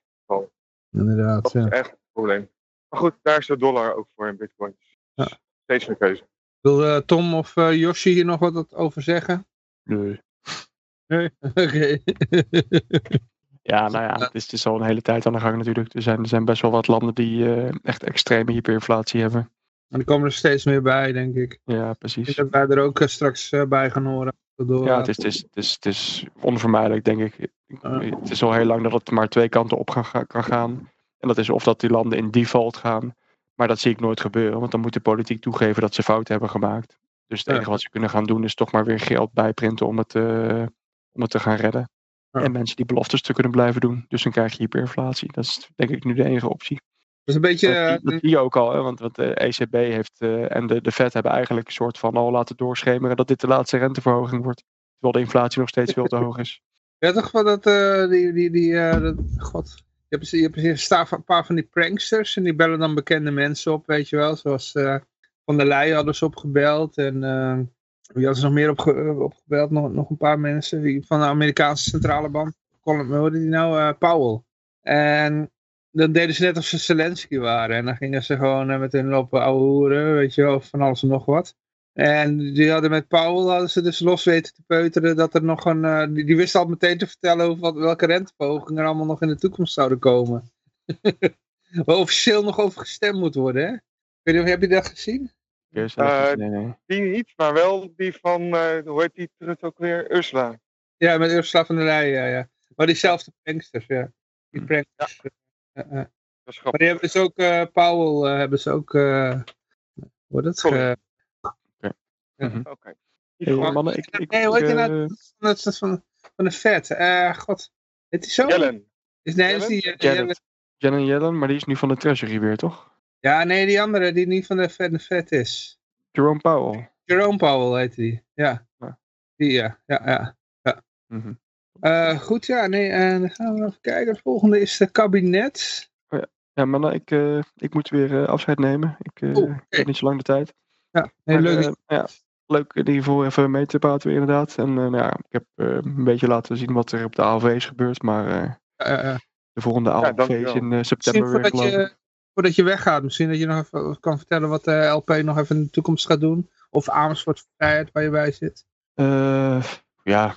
Inderdaad, Dat ja. is echt het probleem. Maar goed, daar is de dollar ook voor in Bitcoin. Ja. Steeds een keuze. Wil eh, Tom of eh Yoshi hier nog wat over zeggen? Nee. Nee? [laughs] Oké. [laughs] Ja, nou ja, het is, het is al een hele tijd aan de gang natuurlijk. Er zijn, er zijn best wel wat landen die eh, echt extreme hyperinflatie hebben. En er komen er steeds meer bij, denk ik. Ja, Ik precies. denk dat wij er ook eh, straks eh, bij gaan horen. Door, Ja, het is, het, is, het, is, het is onvermijdelijk, denk ik. Het is al heel lang dat het maar twee kanten op gaan, kan gaan. En dat is of dat die landen in default gaan. Maar dat zie ik nooit gebeuren, want dan moet de politiek toegeven dat ze fouten hebben gemaakt. Dus het Ja. enige wat ze kunnen gaan doen is toch maar weer geld bijprinten om het, eh, om het te gaan redden. Ja. En mensen die beloftes te kunnen blijven doen. Dus dan krijg je hyperinflatie. Dat is denk ik nu de enige optie. Dat is een beetje... Dat, eh, zie- dat zie je ook al, hè, want wat de ECB heeft eh, en de, de Fed hebben eigenlijk een soort van al laten doorschemeren dat dit de laatste renteverhoging wordt. Terwijl de inflatie nog steeds veel te hoog is. [laughs] Ja, toch wel dat, eh, die, die, die, eh, dat, god. Je hebt, je hebt een paar van die pranksters en die bellen dan bekende mensen op, weet je wel. Zoals eh, Van der Leyen hadden ze opgebeld en eh, wie hadden ze nog meer opge opgebeld? Nog, nog een paar mensen die, van de Amerikaanse centrale bank. Colin, hoe hoorde die nou? Eh, Powell. En dan deden ze net alsof ze Zelensky waren. En dan gingen ze gewoon eh, met hun lopen ouwe hoeren, weet je wel, of van alles en nog wat. En die hadden met Powell hadden ze dus los weten te peuteren dat er nog een... eh, die, die wist al meteen te vertellen over wat, welke renteverhogingen er allemaal nog in de toekomst zouden komen. [laughs] Waar officieel nog over gestemd moet worden, hè? Weet niet, heb je dat gezien? Eh, nee. Die niet, maar wel die van, eh, hoe heet die terug ook weer? Ursula. Ja, met Ursula van der Leyen, ja, ja. Maar diezelfde pranksters, ja. Die Hm. pranksters. Ja, Maar die hebben dus ook, eh, Powell, eh, hebben ze ook, eh hoe heet het? Ge- Mhm. Oké. Mannen, ik, ik, Nee, hoe heet die eh, nou? Dat is van, van de vet. Eh, god. Heet die zo? Jellen. Is, nee, is die, eh. Jellen- Janet Yellen, maar die is nu van de Treasury weer, toch? Ja, nee, die andere die niet van de vet, de vet is. Jerome Powell. Jerome Powell heet die. Ja. Ja. Die, ja, ja, ja. Mhm. Eh, goed, ja, nee, en dan gaan we even kijken. Het volgende is het kabinet. Ja, mannen, ik, eh, ik moet weer eh, afscheid nemen. Ik, eh, heb niet zo lang de tijd. Ja, heel Maar, leuk. eh, ja, leuk in ieder geval even mee te praten weer inderdaad. En eh, nou ja, ik heb eh, een beetje laten zien wat er op de AOV is gebeurd. Maar eh, Eh, eh, de volgende ALV's dankjewel. in eh, Misschien september weer voordat geloof ik. je, voordat je weggaat, misschien dat je nog even kan vertellen wat de LP nog even in de toekomst gaat doen. Of Amersfoort Vrijheid waar je bij zit. Eh, ja,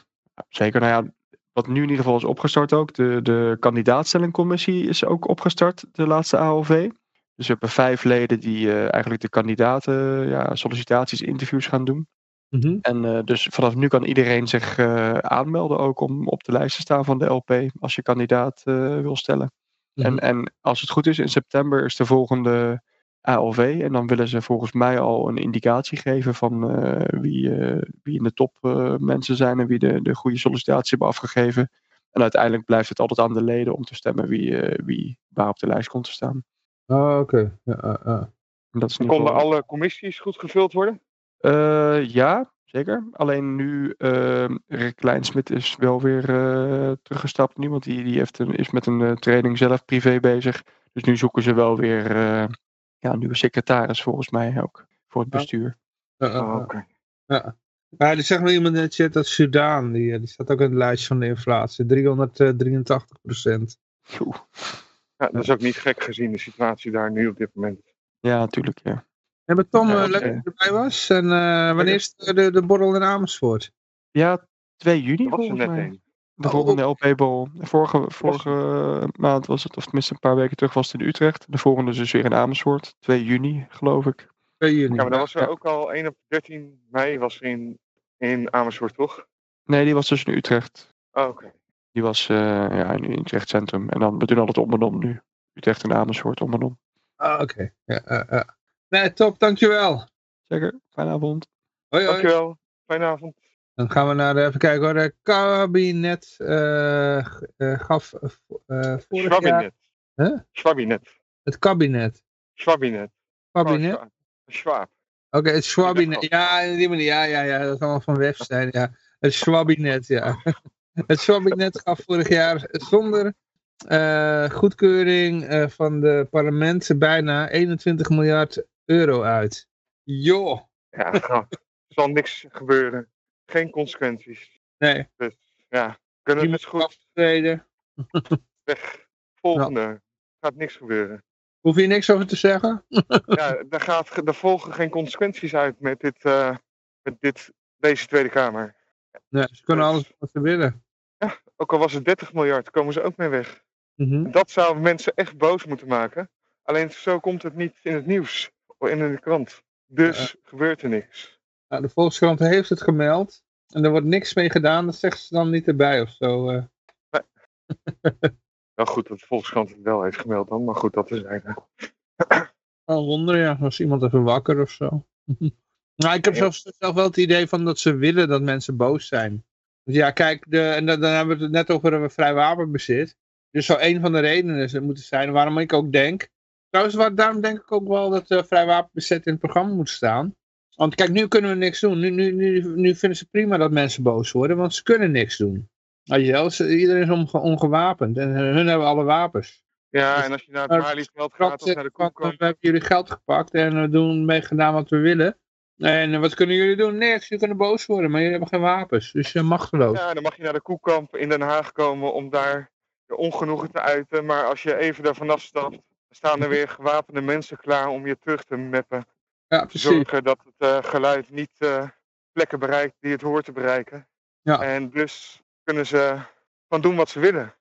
zeker. Nou ja, wat nu in ieder geval is opgestart ook. De, de kandidaatstellingcommissie is ook opgestart, de laatste AOV. Dus we hebben vijf leden die eh, eigenlijk de kandidaten ja, sollicitaties, interviews gaan doen. Mhm. En eh, dus vanaf nu kan iedereen zich eh, aanmelden ook om op de lijst te staan van de LP als je kandidaat eh, wil stellen. Mhm. En, en als het goed is, in september is de volgende ALV. En dan willen ze volgens mij al een indicatie geven van eh, wie, eh, wie in de top eh, mensen zijn en wie de, de goede sollicitatie hebben afgegeven. En uiteindelijk blijft het altijd aan de leden om te stemmen wie, eh, wie waar op de lijst komt te staan. Oh, oké. Ja, ja, ja. En dat is in ieder Konden alle commissies goed gevuld worden? Eh, ja, zeker. Alleen nu, uh, Rick Kleinsmit is wel weer eh, teruggestapt nu, want die, die heeft een, is met een eh, training zelf privé bezig. Dus nu zoeken ze wel weer eh, ja, nieuwe secretaris volgens mij ook voor het bestuur. Oh, oké. Ja. Ja, er zegt wel iemand in de chat dat Sudaan, die, eh, die staat ook in het lijstje van de inflatie, 383 procent. Ja, dat is ook niet gek gezien de situatie daar nu op dit moment. Ja, natuurlijk. Ja. En met Tom, Ja, eh, leuk dat je erbij was. En eh, wanneer is de, de, de borrel in Amersfoort? ja, 2 juni er volgens net mij. Een. De Oh. volgende LP-bol. Vorige, vorige maand was het, of tenminste een paar weken terug was het in Utrecht. De volgende is dus weer in Amersfoort. 2 juni, geloof ik. 2 juni. Ja, maar dan was er Ja. ook al 1 op 13 mei was er in, in Amersfoort, toch? Nee, die was dus in Utrecht. Oh, oké. Die was eh, ja, in Utrecht Centrum. En dan, we doen altijd om en om nu. Utrecht en Amersfoort om en om. Ah, oké. Ja, ja, ja. Nee, top, dankjewel. Zeker, fijne avond. Hoi, hoi. Dankjewel. Fijne avond. Dan gaan we naar, de, even kijken hoor, de kabinet eh, eh, gaf eh, eh, vorig jaar... Schwabinet. Huh? Schwabinet. Het kabinet. Schwabinet. Kabinet? Oh, Schwab. Oké, het Schwabinet. dacht Ja, in die manier. Ja, ja, ja, dat is allemaal van website. Ja. Het Schwabinet, ja. [laughs] Het Schwabinet gaf vorig jaar zonder eh, goedkeuring eh, van de parlementen bijna 21 miljard euro uit. Joh. Ja, [laughs] er zal niks gebeuren. Geen consequenties. Nee, Dus ja, kunnen we het goed aftreden. [laughs] weg. Volgende. Gaat niks gebeuren. Hoef je niks over te zeggen? [laughs] Ja, daar, gaat, daar volgen geen consequenties uit met, dit, eh, met dit, deze Tweede Kamer. Nee, ze kunnen Dus- alles wat ze willen. Ook al was het 30 miljard, komen ze ook mee weg. Mhm. Dat zou mensen echt boos moeten maken. Alleen zo komt het niet in het nieuws of in de krant. Dus gebeurt er niks. Nou, de Volkskrant heeft het gemeld. En er wordt niks mee gedaan. Dat zeggen ze dan niet erbij of zo. Wel [laughs] goed dat de Volkskrant het wel heeft gemeld dan, maar goed, dat is eigenlijk. [coughs] Oh, wonder ja. Was iemand even wakker of zo? [laughs] nou, ik heb Ja. zelfs, zelf wel het idee van dat ze willen dat mensen boos zijn. Dus ja, kijk, de, en dan, dan hebben we het net over een vrij wapenbezit. Dus zou een van de redenen moeten zijn waarom ik ook denk. Trouwens, waar, daarom denk ik ook wel dat uh, vrij wapenbezit in het programma moet staan. Want kijk, nu kunnen we niks doen. Nu, nu, nu, nu vinden ze prima dat mensen boos worden, want ze kunnen niks doen. Je iedereen is onge- ongewapend en hun hebben alle wapens. Ja, Dus- en als je naar het Malieveld Krant gaat of naar de we hebben jullie geld gepakt en we doen mee gedaan wat we willen. En eh, wat kunnen jullie doen? Niks, jullie kunnen boos worden, maar jullie hebben geen wapens. Dus je machteloos. Ja, dan mag je naar de koelkamp in Den Haag komen om daar je ongenoegen te uiten. Maar als je even daar vanaf stapt, staan er weer gewapende mensen klaar om je terug te meppen. Ja, zorgen dat het eh, geluid niet eh, plekken bereikt die het hoort te bereiken. Ja. En dus kunnen ze van doen wat ze willen.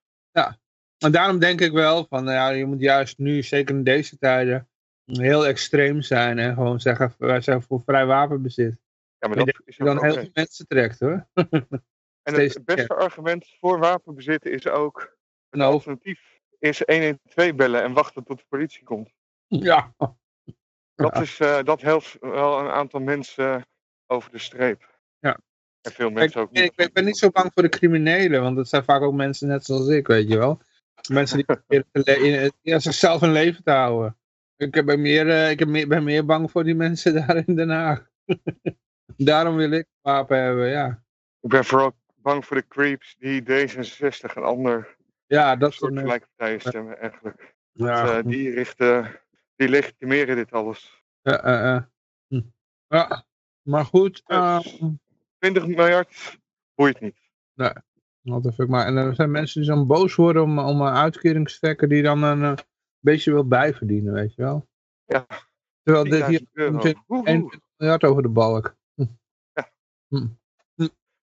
En daarom denk ik wel van, nou ja, je moet juist nu, zeker in deze tijden, heel extreem zijn en gewoon zeggen, wij zijn voor vrij wapenbezit. Ja, maar dat is dan heel veel mensen trekt hoor. [laughs] En het beste argument voor wapenbezitten is ook, het Nou, alternatief is 112 bellen en wachten tot de politie komt. ja. Dat, is, eh, dat helpt wel een aantal mensen over de streep. Ja. En veel Ik, mensen ook niet. ik, ik ben niet zo bang voor de criminelen, want dat zijn vaak ook mensen net zoals ik, weet je wel. Mensen die [laughs] proberen in, ja, zichzelf een leven te houden. Ik ben meer, eh, ik ben meer bang voor die mensen [laughs] daar in Den Haag. [laughs] Daarom wil ik een wapen hebben, ja. Ik ben vooral bang voor de creeps die D66 en ander Ja, dat soort gelijke partijen stemmen eigenlijk. Ja, Eh, die, richten, die legitimeren dit alles. ja, ja. Hm. ja. Maar goed, Dus- ehm, 20 miljard boeit niet. What the fuck. Maar, en er zijn mensen die zo boos worden om, om een die dan een eh, beetje wil bijverdienen, weet je wel. Ja. Terwijl dit hier 10.000 euro. zit Woehoe. 21 miljard over de balk.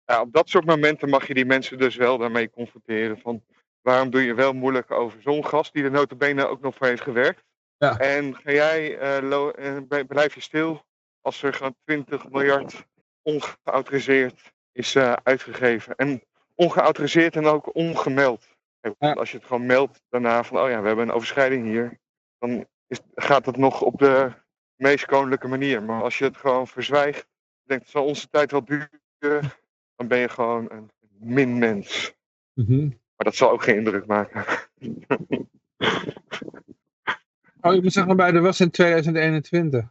Ja, op dat soort momenten mag je die mensen dus wel daarmee confronteren. Van waarom doe je wel moeilijk over zo'n gast die er notabene ook nog voor heeft gewerkt. Ja. En ga jij, eh, eh, blijf je stil als er gewoon 20 miljard ongeautoriseerd is eh, uitgegeven. En ongeautoriseerd en ook ongemeld. Ja. Als je het gewoon meldt daarna van, oh ja, we hebben een overschrijding hier. Dan is, gaat het nog op de meest koninklijke manier. Maar als je het gewoon verzwijgt, denkt het zal onze tijd wel duren dan ben je gewoon een min-mens. Mhm. Maar dat zal ook geen indruk maken. [laughs] Oh, ik moet zeggen bij, dat was in 2021.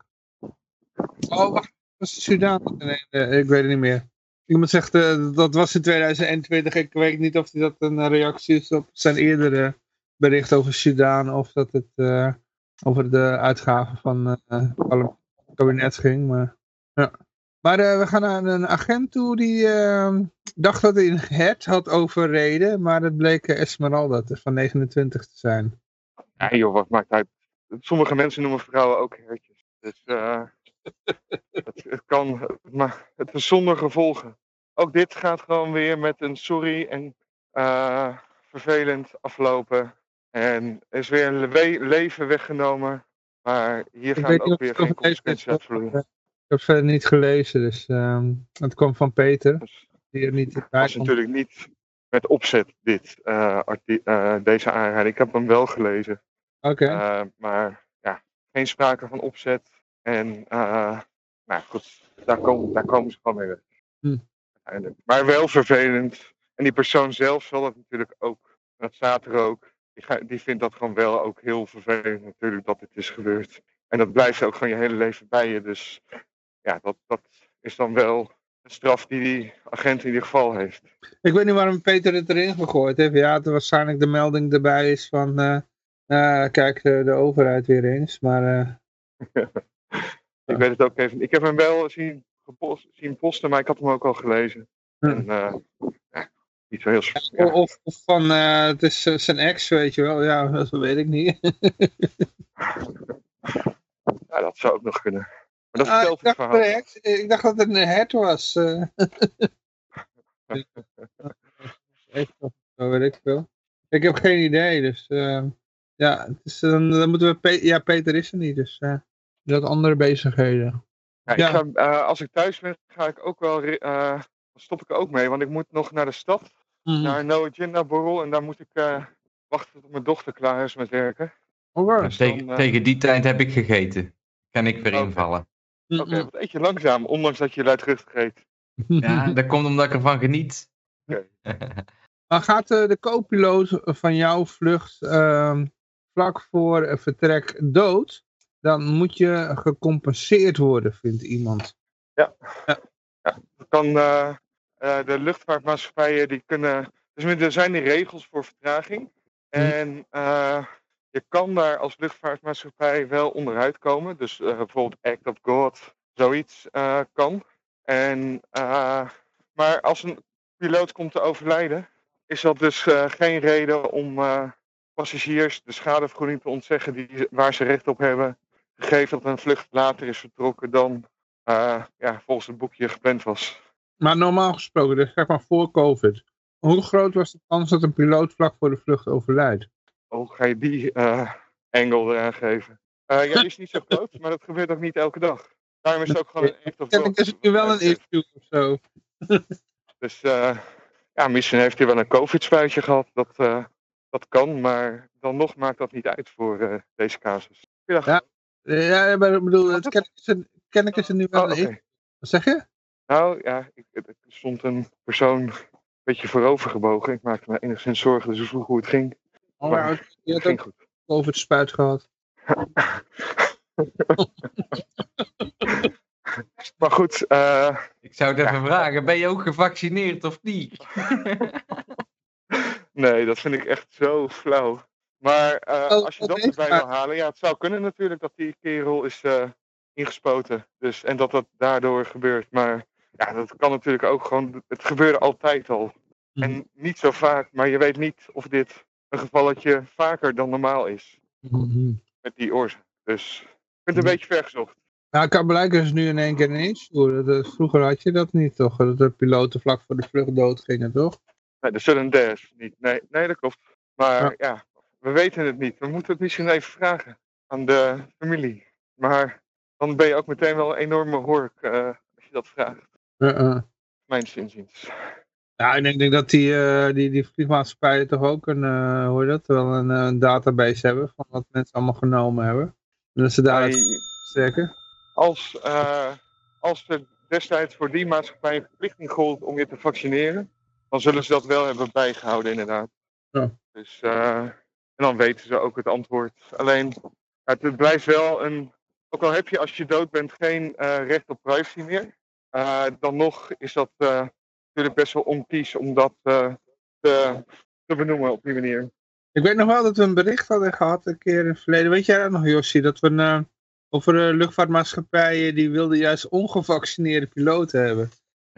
Oh, wacht, was het Sudan? Nee, nee, ik weet het niet meer. Ik moet zeggen, eh, dat was in 2021. Ik weet niet of dat een reactie is op zijn eerdere bericht over Sudan. Of dat het eh, over de uitgaven van eh, het kabinet ging. Maar, ja. maar eh, we gaan naar een agent toe die eh, dacht dat hij hert had overreden. Maar het bleek eh, Esmeralda van 29 te zijn. Ja joh, wat maakt uit. Sommige mensen noemen vrouwen ook hertjes. Dus eh, [laughs] het, het kan, maar het is zonder gevolgen. Ook dit gaat gewoon weer met een sorry en eh, vervelend aflopen. En er is weer een le- leven weggenomen. Maar hier Ik gaan ook weer geen consequenties uitvloeien. Ik heb verder niet gelezen, dus ehm, het kwam van Peter. Dus Die er niet bij Het was natuurlijk niet met opzet dit, eh, eh, deze aanrijding. Ik heb hem wel gelezen. Oké. Eh, maar ja, geen sprake van opzet. En uh, nou goed, daar komen, daar komen ze gewoon mee weg. Hm. Maar wel vervelend. En die persoon zelf zal het natuurlijk ook. Dat staat er ook. Die, ga- die vindt dat gewoon wel ook heel vervelend natuurlijk dat dit is gebeurd. En dat blijft ook gewoon je hele leven bij je. Dus ja, dat, dat is dan wel de straf die die agent in ieder geval heeft. Ik weet niet waarom Peter het erin gegooid heeft. Ja, het waarschijnlijk de melding erbij is van... eh, eh, kijk, de, de overheid weer eens. Maar eh, [laughs] Ik weet het ook even. Ik heb hem wel zien, gepost, zien posten, maar ik had hem ook al gelezen. Hm. En eh, ja, niet zo heel ja. of, of van, eh, het is zijn ex, weet je wel. Ja, [laughs] dat weet ik niet. [laughs] Ja, dat zou ook nog kunnen. Maar dat Ah, vertelt ik, het dacht verhaal. ik dacht dat het een hert was. zo, weet ik veel. Ik heb geen idee, dus eh, ja, het is, dan, dan moeten we... Pe- ja, Peter is er niet, dus eh die had andere bezigheden. Ja, ik ga, eh, als ik thuis ben, ga ik ook wel, eh, dan stop ik er ook mee. Want ik moet nog naar de stad, Mhm. naar een No Agenda borrel. En daar moet ik eh, wachten tot mijn dochter klaar is met werken. Alright. Dus Tegen, dan, eh, tegen die tijd heb ik gegeten. Kan ik weer Oké. invallen. Mhm. Oké, wat eet je langzaam, ondanks dat je luidruchtig eet. Ja, dat komt omdat ik ervan geniet. [laughs] Maar gaat eh, de co-piloot van jouw vlucht ehm, vlak voor vertrek dood, dan moet je gecompenseerd worden, vindt iemand. Dat kan eh, eh, de luchtvaartmaatschappijen die kunnen. Dus er zijn die regels voor vertraging. En eh, je kan daar als luchtvaartmaatschappij wel onderuit komen. Dus bijvoorbeeld Act of God, zoiets kan. En, maar als een piloot komt te overlijden, is dat dus geen reden om passagiers de schadevergoeding te ontzeggen die, waar ze recht op hebben. Gegeven dat een vlucht later is vertrokken dan eh, ja, volgens het boekje gepland was. Maar normaal gesproken, dus zeg maar voor COVID, hoe groot was de kans dat een piloot vlak voor de vlucht overlijdt? Hoe ga je die eh angle eraan geven? Eh, ja, die is niet zo groot, maar dat gebeurt ook niet elke dag. Daarom is het ook gewoon een act of is het nu wel een issue of zo. [laughs] Dus ja, misschien heeft hij wel een COVID-spuitje gehad. Dat, dat kan, maar dan nog maakt dat niet uit voor eh, deze casus. Ja. Ja, maar ik bedoel, het, het, kennelijk is het nu wel Oh, oké. issue. Wat zeg je? Nou ja, ik, er stond een persoon een beetje voorover gebogen. Ik maakte me enigszins zorgen, dus ik vroeg hoe het ging. Oh, Maar je Het ging ook goed. COVID-spuit gehad. [laughs] Maar goed, eh, Ik zou het even vragen, ben je ook gevaccineerd of niet? [laughs] nee, dat vind ik echt zo flauw. Maar eh, Oh, als je dat erbij wil halen, ja, het zou kunnen natuurlijk dat die kerel is eh, ingespoten. Dus, en dat dat daardoor gebeurt. Maar ja, dat kan natuurlijk ook gewoon, het gebeurde altijd al. Mhm. En niet zo vaak, maar je weet niet of dit een gevalletje vaker dan normaal is. Mhm. Met die oorzaak. Dus ik vind het een Mhm. beetje vergezocht. Nou, het kan blijken dus nu in één keer ineens. voeren. Vroeger had je dat niet, toch? Dat de piloten vlak voor de vlucht doodgingen, toch? Nee, de sudden death niet. Nee, nee, dat klopt. Maar Ja. ja. we weten het niet. We moeten het misschien even vragen aan de familie. Maar dan ben je ook meteen wel een enorme hork eh, als je dat vraagt. Uh-uh. Mijn inziens. Ja, en ik denk dat die, eh, die, die vliegmaatschappijen toch ook een, eh, heet dat, wel een, een database hebben van wat mensen allemaal genomen hebben. En dat ze daar trekken. als, als er destijds voor die maatschappij een verplichting gold om je te vaccineren, dan zullen ze dat wel hebben bijgehouden, inderdaad. Ja. Dus, eh, en dan weten ze ook het antwoord. Alleen, het blijft wel een. Ook al heb je als je dood bent geen eh, recht op privacy meer, eh, dan nog is dat natuurlijk best wel onkies om dat te, te benoemen op die manier. Ik weet nog wel dat we een bericht hadden gehad een keer in het verleden. Weet jij dat nog, Jossie? Dat we een, over luchtvaartmaatschappijen die wilden juist ongevaccineerde piloten hebben.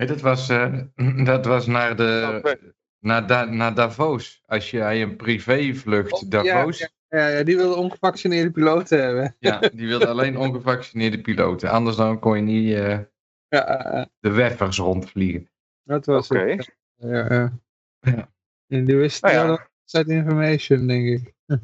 Nee, dat, was, eh, [clears throat] dat was naar, de, Oké. naar, Da- naar Davos. Als jij een privévlucht Davos... Ja, ja, ja, die wilden ongevaccineerde piloten hebben. [laughs] Ja, die wilde alleen ongevaccineerde piloten. Anders dan kon je niet eh, Ja, de weffers rondvliegen. dat was Oké. het. Ja, ja. Ja. En die wisten Nou ja. information, denk ik. [laughs]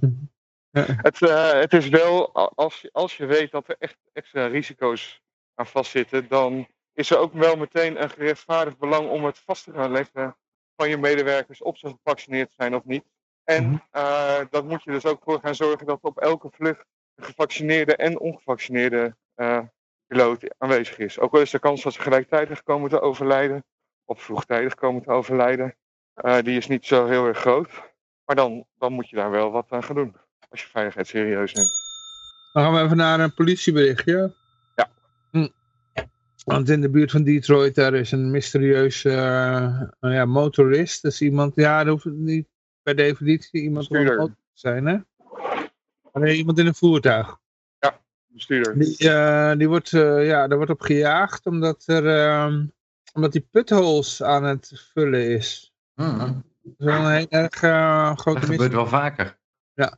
Het, eh, het is wel, als je, als je weet dat er echt extra risico's aan vastzitten, dan is er ook wel meteen een gerechtvaardigd belang om het vast te gaan leggen van je medewerkers of ze gevaccineerd zijn of niet. En eh dat moet je dus ook voor gaan zorgen dat op elke vlucht een gevaccineerde en ongevaccineerde eh, piloot aanwezig is. Ook al is de kans dat ze gelijktijdig komen te overlijden, of vroegtijdig komen te overlijden, eh, die is niet zo heel erg groot. Maar dan, dan moet je daar wel wat aan gaan doen. Als je veiligheid serieus neemt. Dan gaan we even naar een politieberichtje. Ja. Want in de buurt van Detroit, daar is een mysterieuze eh, nou ja, motorist. Dus iemand, ja, dat hoeft niet per definitie iemand op te zijn, hè? Nee, iemand in een voertuig. Bestuurder. Die, eh, die wordt, eh, ja, daar wordt op gejaagd omdat er, ehm, omdat die putholes aan het vullen is. Mhm. Dat is wel een heel erg eh, Dat grote gebeurt mis. wel vaker. Ja,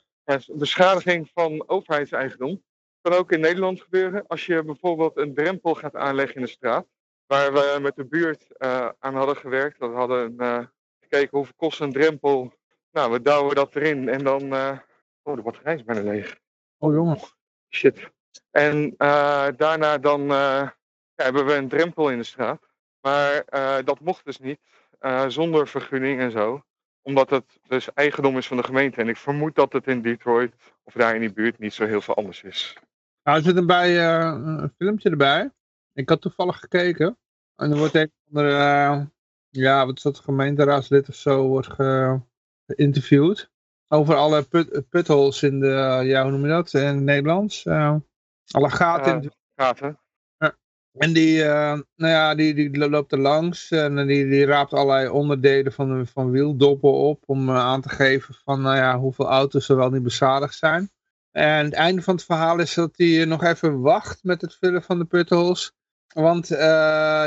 beschadiging van overheidseigendom kan ook in Nederland gebeuren. Als je bijvoorbeeld een drempel gaat aanleggen in de straat. Waar we met de buurt eh, aan hadden gewerkt. We hadden eh, gekeken hoeveel kost een drempel. Nou, we douwen dat erin en dan... eh, Oh, de batterij is bijna leeg. Oh jongen. Shit. En daarna dan ja, hebben we een drempel in de straat. Maar dat mocht dus niet. zonder vergunning en zo. Omdat het dus eigendom is van de gemeente. En ik vermoed dat het in Detroit of daar in die buurt niet zo heel veel anders is. Nou, er zit erbij eh, een filmpje erbij. Ik had toevallig gekeken. En er wordt een eh, ja, wat is dat, gemeenteraadslid of zo, wordt ge- geïnterviewd. Over alle put, putholes in de, ja, hoe noem je dat, in het Nederlands. Eh, alle gaten in de Gaten. En die, nou ja, die, die loopt er langs en die, die raapt allerlei onderdelen van, van wieldoppen op om aan te geven van nou ja, hoeveel auto's er wel niet beschadigd zijn. En het einde van het verhaal is dat hij nog even wacht met het vullen van de putholes. Want eh,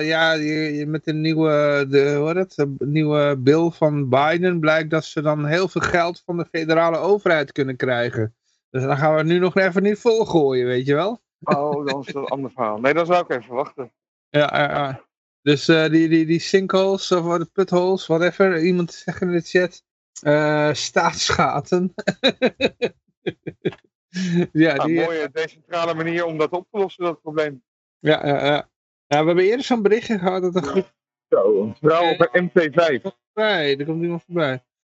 ja, je, je- met de nieuwe, de, hoe het, de nieuwe bill van Biden blijkt dat ze dan heel veel geld van de federale overheid kunnen krijgen. Dus dan gaan we nu nog even niet volgooien, weet je wel. Oh, dan is dat een ander verhaal. Nee, dan zou ik even wachten. Ja. Dus eh, die, die, die sinkholes of de putholes, whatever. Iemand zegt in de chat. eh staatsgaten. [laughs] [laughs] ja, die, een mooie decentrale manier om dat op te lossen, dat probleem. ja, ja, ja. ja, we hebben eerder zo'n berichtje gehad dat een groep... Zo, een vrouw op een MT5. Nee, er komt iemand voorbij.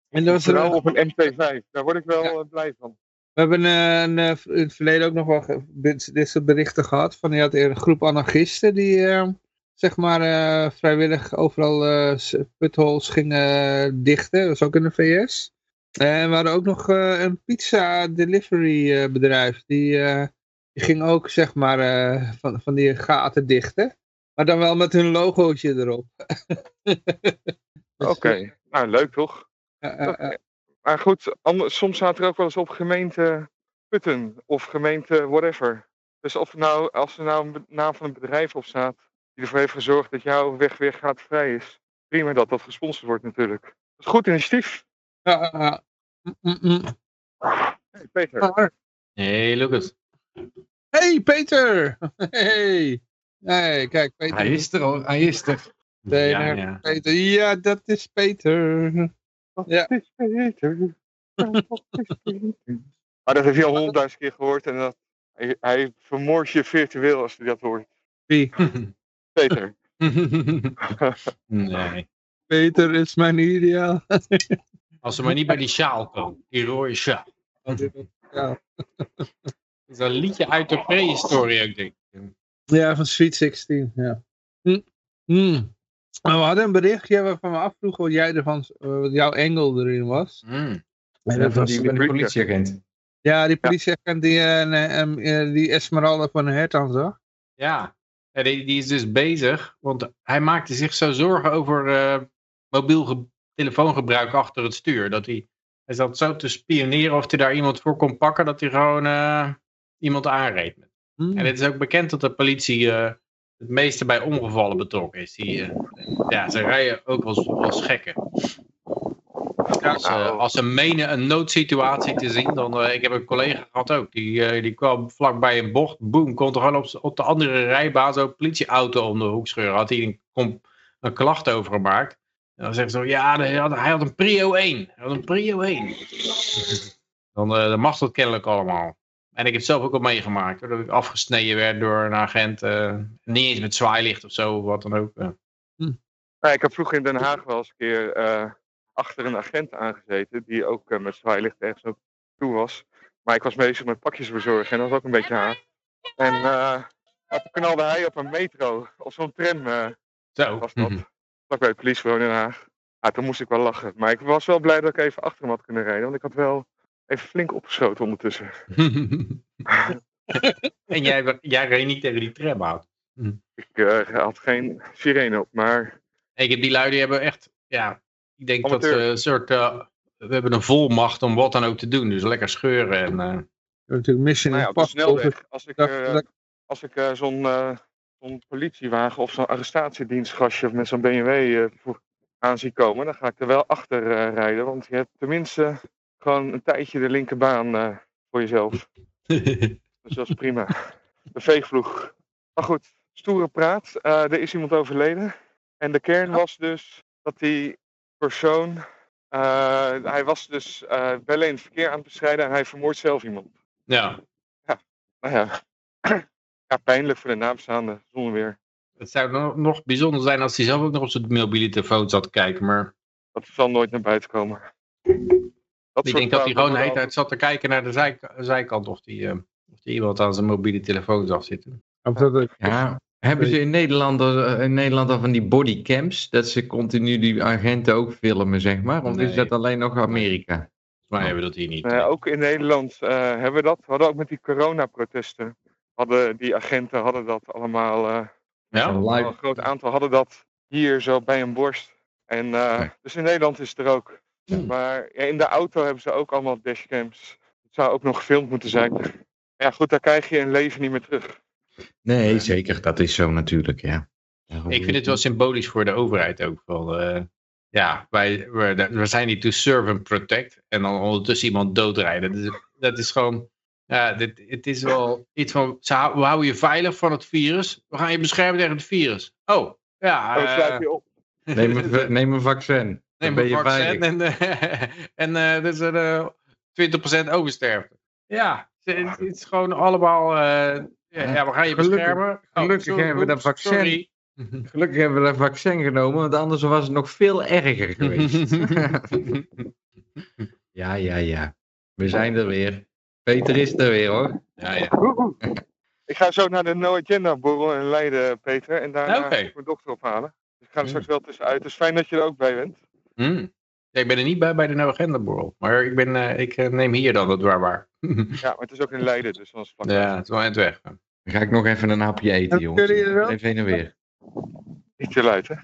En dat Een was er, vrouw op een MT5. Daar word ik wel eh, blij van. we hebben eh, een, eh, in het verleden ook nog wel dit, soort berichten gehad. Van je had een groep anarchisten die eh, zeg maar eh, vrijwillig overal eh, s- putholes gingen eh, dichten. Dat was ook in de VS. En we hadden ook nog eh, een pizza delivery eh, bedrijf. Die, eh, die ging ook zeg maar van, van die gaten dichten. Maar dan wel met hun logootje erop. [laughs] Oké, nou leuk toch? Maar goed, soms staat er ook wel eens op gemeente Putten of gemeente whatever. Dus of nou, als er nou een naam van een bedrijf op staat die ervoor heeft gezorgd dat jouw weg weer gaat vrij is. Prima dat dat gesponsord wordt natuurlijk. is een goed initiatief. Ja, ja, ja. Mm, mm, mm. Hey, Peter. Hey, Lucas. Hey Peter! [laughs] Hey! Hey, kijk, Peter. Hij is er hoor, hij is er. Nee, Ja, ja. Peter. Ja, dat is Peter. Ja. Dat is Peter. [laughs] Dat is Peter. Maar dat heeft hij al honderdduizend keer gehoord. En dat, hij, hij vermoordt je virtueel als hij dat hoort. Wie? [laughs] Peter. nee. Peter is mijn ideaal. Als ze maar niet bij die sjaal komen. Die rode sjaal. Ja. [laughs] Dat is een liedje uit de prehistorie, ik denk. Ja, van Sweet 16, ja. Hm. Hm. Maar we hadden een berichtje waarvan we afvroegen wat jij ervan, eh, wat jouw engel erin was. Mm. En Dat was de politieagent. ja, die politieagent die, eh, eh, die Esmeralda van een Hertan zag. Ja, Ja, die, die is dus bezig, want hij maakte zich zo zorgen over eh, mobiel ge- telefoongebruik achter het stuur. Dat hij, hij zat zo te spioneren of hij daar iemand voor kon pakken, dat hij gewoon eh, iemand aanreed. Hm. En het is ook bekend dat de politie eh, het meeste bij ongevallen betrokken is. Die, eh, ja, ze rijden ook als, als gekken. Als, ze- Nou. als ze menen een noodsituatie te zien, dan... ik heb een collega gehad ook, die, die kwam vlakbij een bocht, boem, kon toch gewoon op, op de andere rijbaan zo'n politieauto om de hoek scheuren. Had hij een klacht over gemaakt. En dan zeggen ze zo, ja, hij had, hij had een prio 1. Hij had een prio 1. [laughs] dan, eh, dan mag dat kennelijk allemaal. En ik heb het zelf ook al meegemaakt, hoor, dat ik afgesneden werd door een agent. eh, niet eens met zwaailicht of zo, of wat dan ook. eh. Nou, ik heb vroeger in Den Haag wel eens een keer eh, achter een agent aangezeten. Die ook met zwaailicht ergens ook toe was. Maar ik was bezig met pakjes bezorgen en dat was ook een beetje haat. En eh, toen knalde hij op een metro. Of zo'n tram eh, Zo. was dat. Vlak bij het politiebureau in Den Haag. Ja, toen moest ik wel lachen. Maar ik was wel blij dat ik even achter hem had kunnen rijden. Want ik had wel even flink opgeschoten ondertussen. [laughs] en jij, jij reed niet tegen die tram aan. Ik eh, had geen sirene op. Maar Ik heb die lui, die hebben echt, ja, ik denk dat Amateur. ze een soort, eh, we hebben een volmacht om wat dan ook te doen. Dus lekker scheuren en... eh, Natuurlijk Mission nou ja, op de Impossible. snelweg. Als ik, eh, als ik eh, zo'n eh, zo'n politiewagen of zo'n arrestatiedienstgastje met zo'n BMW eh, voor- aan zie komen, dan ga ik er wel achter eh, rijden. Want je hebt tenminste gewoon een tijdje de linkerbaan eh, voor jezelf. [laughs] Dus dat is prima. De veegvloeg. Maar goed, stoere praat. Er is iemand overleden. En de kern was dus dat die persoon. hij was dus bellen in het verkeer aan het bestrijden en hij vermoordt zelf iemand. ja, Nou ja. Ja, pijnlijk voor de nabestaanden, zonder weer. het zou nog, nog bijzonder zijn als hij zelf ook nog op zijn mobiele telefoon zat te kijken. Maar Dat zal nooit naar buiten komen. Dat ik denk dat hij gewoon de hele tijd zat te kijken naar de zijk- zijkant of die, eh, of die iemand aan zijn mobiele telefoon zag zitten. Of dat het- Ja, hebben ze in Nederland, eh, in Nederland al van die bodycams, dat ze continu die agenten ook filmen, zeg maar? Of Nee. is dat alleen nog Amerika? Volgens mij hebben we dat hier niet. Eh, ook in Nederland eh, hebben we dat. We hadden ook met die coronaprotesten. Hadden die agenten hadden dat allemaal. eh, ja? Wel een groot aantal hadden dat hier zo bij een borst. En eh, dus in Nederland is het er ook. Maar ja, in de auto hebben ze ook allemaal dashcams. Het zou ook nog gefilmd moeten zijn. Ja, goed, daar krijg je een leven niet meer terug. Nee, zeker, dat is zo natuurlijk, ja. Ik vind het wel symbolisch voor de overheid ook. Van, eh, ja, wij, we, we zijn hier to serve and protect. En dan ondertussen iemand doodrijden. Dat is, dat is gewoon... Ja, dit, het is wel iets van... We houden je veilig van het virus. We gaan je beschermen tegen het virus. Oh, ja. Dan eh, sluit je op. Neem een, [laughs] neem een vaccin. Dan Neem ben een vaccin en, eh, [laughs] en eh, dat is een eh, 20% oversterfte. Ja, het, het is gewoon allemaal... eh, ja, ja, we gaan je Gelukkig- beschermen. Oh, gelukkig sorry, hebben we dat vaccin. sorry. [laughs] Gelukkig hebben we dat vaccin genomen, want anders was het nog veel erger geweest. ja, ja, ja. We zijn er weer. Peter is er weer hoor. ja, ja. Ik ga zo naar de No Agenda borrel in Leiden, Peter. En daarna ga ik mijn dochter ophalen. Dus ik ga er straks wel tussenuit. Dus fijn dat je er ook bij bent. Hmm. Ja, ik ben er niet bij bij de No Agenda borrel. Maar ik, ben, eh, ik eh, neem hier dan het waar waar. [laughs] Ja, maar het is ook in Leiden, dus dan is het ja, het is wel eind weg. Dan ga ik nog even een hapje eten, Hebben jongens. jullie er ook? Even heen en weer. Niet te luid, hè?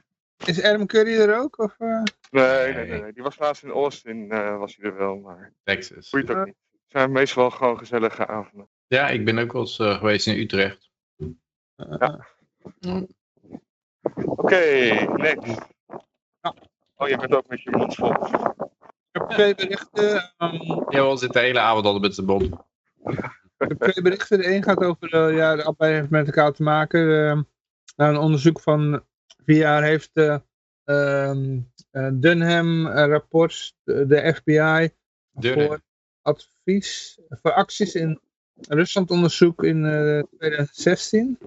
Is Adam Curry er ook? Of, eh? Nee, nee, nee, nee. Die was laatst in Austin, eh, was hij er wel. Maar Texas. boeit ook niet. Het zijn meestal gewoon gezellige avonden. Ja, ik ben ook wel eens eh, geweest in Utrecht. Oké, next. Oh, je bent ook met je mond vol. Ik heb twee berichten. ehm, Ja, we zitten de hele avond al met z'n bond. [laughs] Ik heb twee berichten. De een gaat over, eh, ja, de allebei heeft met elkaar te maken. Eh, nou, een onderzoek van vier jaar heeft de ehm, eh, Dunham eh, rapport, de, de FBI, Dunham. voor advies, voor acties in Rusland onderzoek in eh, 2016.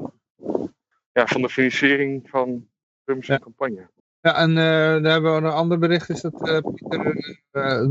Ja, van de financiering van Trump's Ja. campagne. Ja, en eh, daar hebben we een ander bericht, is dat eh, Pieter uh,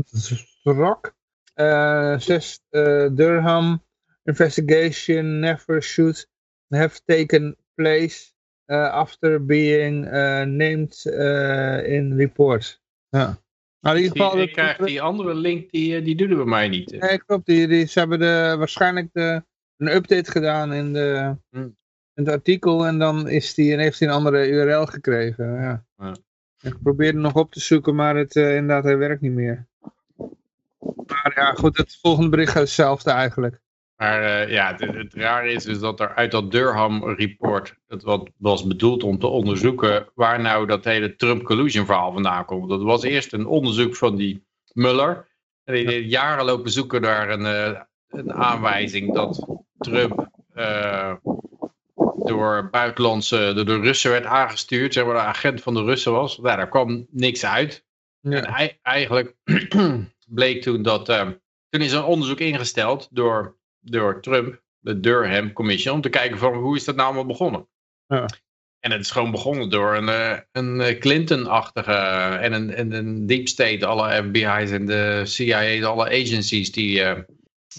Zrok, eh zes eh, Durham investigation never should have taken place eh, after being eh, named eh, in report. Ja. Nou, in ieder geval... Die, dat- die andere link, die, eh, die doen we bij mij niet. Nee, klopt. Die, die, ze hebben de, waarschijnlijk de, een update gedaan in, de, Hmm. in het artikel en dan is die, en heeft hij een andere URL gekregen. Ja. Ja. Ik probeerde nog op te zoeken, maar het, eh, inderdaad, hij werkt niet meer. Maar ja, goed, het volgende bericht is hetzelfde eigenlijk. Maar eh, ja, het, het rare is dus dat er uit dat Durham-report, het wat was bedoeld om te onderzoeken waar nou dat hele Trump collusion verhaal vandaan komt. Dat was eerst een onderzoek van die Mueller. En die heeft jaren lopen zoeken naar een, eh, een aanwijzing dat Trump eh, door buitenlandse, door de Russen werd aangestuurd, zeg maar de agent van de Russen was. Nou, daar kwam niks uit. En ei- eigenlijk [clears throat] bleek toen dat. toen is een onderzoek ingesteld door, door Trump, de Durham Commission, om te kijken van hoe is dat nou allemaal begonnen. Ja. En het is gewoon begonnen door een, eh, een eh, Clinton-achtige en een, en een deep state, alle FBI's en de CIA, alle agencies, die, eh,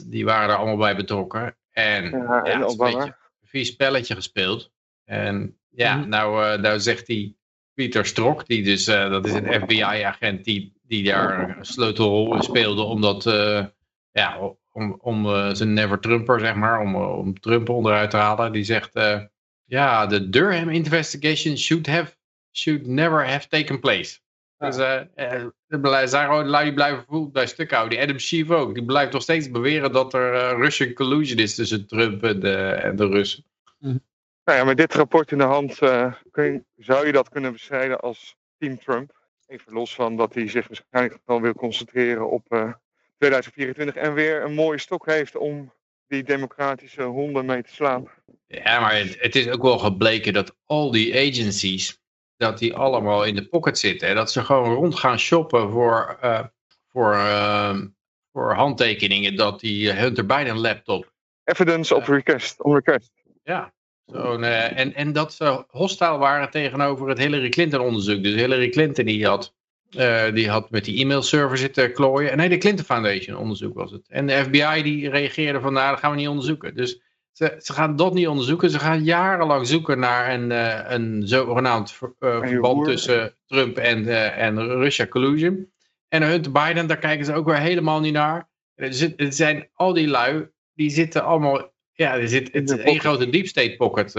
die waren er allemaal bij betrokken. En Ja, ja, en het is een beetje een vies spelletje gespeeld. En ja, Mhm. nou, eh, nou zegt die Pieter Strzok, die dus, eh, dat is een FBI-agent die, die daar een sleutelrol in speelde, omdat, eh, ja, om, om eh, zijn never Trumper, zeg maar, om, eh, om Trump onderuit te halen, die zegt, eh, ja, de Durham investigation should have, should never have taken place. Ja. Dus eh, eh, er blij- zijn gewoon lui die blijven voet bij stuk houden. Die Adam Schiff ook. Die blijft nog steeds beweren dat er eh, Russian collusion is tussen Trump en de, en de Russen. Nou ja, met dit rapport in de hand eh, kun zou je dat kunnen bestrijden als Team Trump. Even los van dat hij zich waarschijnlijk wel wil concentreren op eh, 2024 en weer een mooie stok heeft om die democratische honden mee te slaan. Ja, maar het, het is ook wel gebleken dat al die agencies, dat die allemaal in de pocket zitten. En dat ze gewoon rond gaan shoppen voor, eh, voor, ehm, voor handtekeningen dat die Hunter Biden laptop. Evidence op request, on request. Ja. Zo'n, eh, en, en dat ze hostile waren tegenover het Hillary Clinton onderzoek. Dus Hillary Clinton die had, eh, die had met die e-mailserver zitten klooien. Nee, de Clinton Foundation onderzoek was het. En de FBI die reageerde van nou dat gaan we niet onderzoeken. Dus ze, ze gaan dat niet onderzoeken. Ze gaan jarenlang zoeken naar een, eh, een zogenaamd ver- eh, verband tussen Trump en, en Russia collusion. En Hunter Biden, daar kijken ze ook weer helemaal niet naar. Er zit- Het zijn al die lui, die zitten allemaal... Ja, er zit, het is één grote deep state pocket.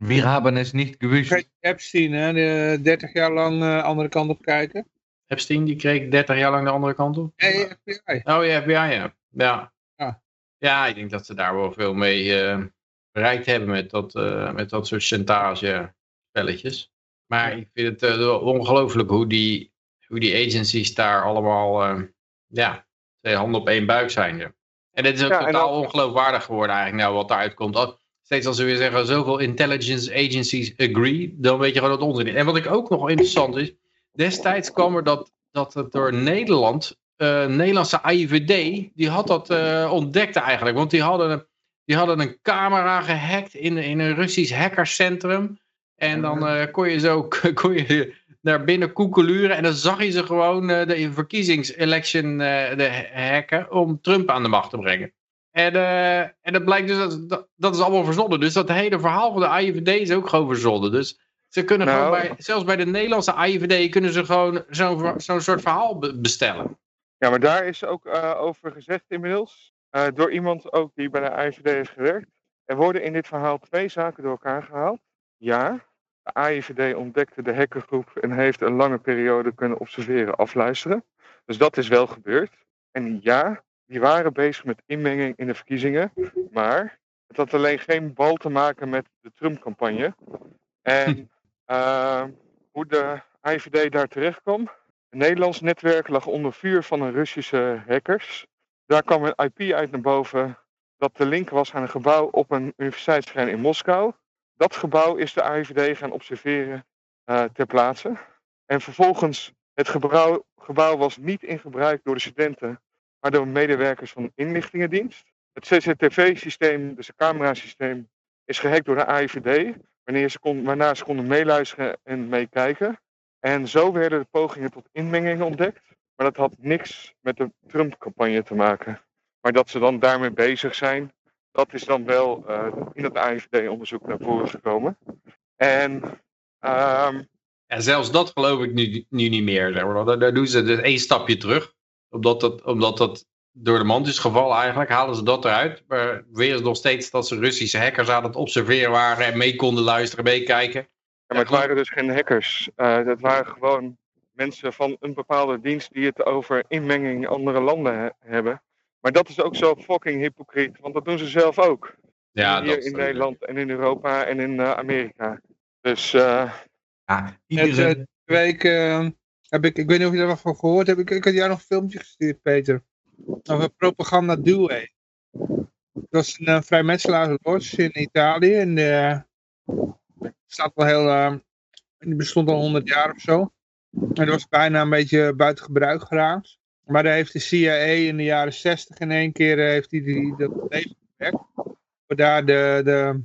Eh. Wir haben es nicht gewusst. Epstein, hè, de 30 jaar lang eh, andere kant op kijken. Epstein, die kreeg 30 jaar lang de andere kant op. Nee, FBI. Oh ja, FBI, ja. Ja. Ja. ja, ik denk dat ze daar wel veel mee eh, bereikt hebben met dat, eh, met dat soort chantage spelletjes. Maar ik vind het eh, ongelooflijk hoe die, hoe die agencies daar allemaal, eh, ja, twee handen op één buik zijn. Ja. En het is ook Ja, totaal ongeloofwaardig geworden eigenlijk, nou, wat daaruit komt. Steeds als ze weer zeggen, zoveel intelligence agencies agree, dan weet je gewoon dat onzin is. En wat ik ook nog interessant is, destijds kwam er dat, dat het door Nederland, eh Nederlandse AIVD, die had dat eh, ontdekt eigenlijk. Want die hadden, een- die hadden een camera gehackt in, in een Russisch hackercentrum. En dan eh, kon je zo [laughs] kon je naar binnen koekeluren en dan zag je ze gewoon de verkiezingselection de hacken om Trump aan de macht te brengen. En, eh, en dat blijkt dus, dat, dat, dat is allemaal verzonnen. Dus dat hele verhaal van de AIVD is ook gewoon verzonnen. Dus ze kunnen Nou. gewoon bij, zelfs bij de Nederlandse AIVD kunnen ze gewoon zo'n zo'n soort verhaal be- bestellen. Ja, maar daar is ook eh, over gezegd inmiddels. eh, door iemand ook die bij de AIVD heeft gewerkt. Er worden in dit verhaal twee zaken door elkaar gehaald. Ja, de AIVD ontdekte de hackergroep en heeft een lange periode kunnen observeren, afluisteren. Dus dat is wel gebeurd. En ja, die waren bezig met inmenging in de verkiezingen. Maar het had alleen geen bal te maken met de Trump-campagne. En [laughs] eh, hoe de AIVD daar terecht kwam, Een Nederlands netwerk lag onder vuur van een Russische hackers. Daar kwam een IP uit naar boven dat de link was aan een gebouw op een universiteitsterrein in Moskou. Dat gebouw is de AIVD gaan observeren eh, ter plaatse. En vervolgens, het gebouw, gebouw was niet in gebruik door de studenten, maar door medewerkers van de inlichtingendienst. Het CCTV-systeem, dus het camerasysteem, is gehackt door de AIVD, wanneer ze kon, waarna ze konden meeluisteren en meekijken. En zo werden de pogingen tot inmenging ontdekt, maar dat had niks met de Trump-campagne te maken. Maar dat ze dan daarmee bezig zijn, dat is dan wel uh, in het AIVD-onderzoek naar voren gekomen. En En zelfs dat geloof ik nu, nu niet meer. Daar doen ze dus één stapje terug. Omdat dat, omdat dat door de mand is gevallen eigenlijk, halen ze dat eruit. Maar weer is nog steeds dat ze Russische hackers aan het observeren waren en mee konden luisteren, meekijken. Ja, maar het waren dus geen hackers. Uh, dat waren gewoon mensen van een bepaalde dienst die het over inmenging in andere landen he hebben. Maar dat is ook zo fucking hypocriet, want dat doen ze zelf ook. Ja, Hier dat, in Nederland en in Europa en in uh, Amerika. Dus uh, Ja, iedereen... eh, week uh, heb ik, ik weet niet of je daar wat van gehoord hebt. Ik, ik had jou nog een filmpje gestuurd, Peter. Over propaganda due. Het was een uh, vrijmetselaarslots in Italië. En de, al heel, uh, die bestond al 100 jaar of zo. En die was bijna een beetje buiten gebruik geraakt. Maar daar heeft de CIA in de jaren 60 in één keer heeft die, die, dat leven gewerkt. Daar de, de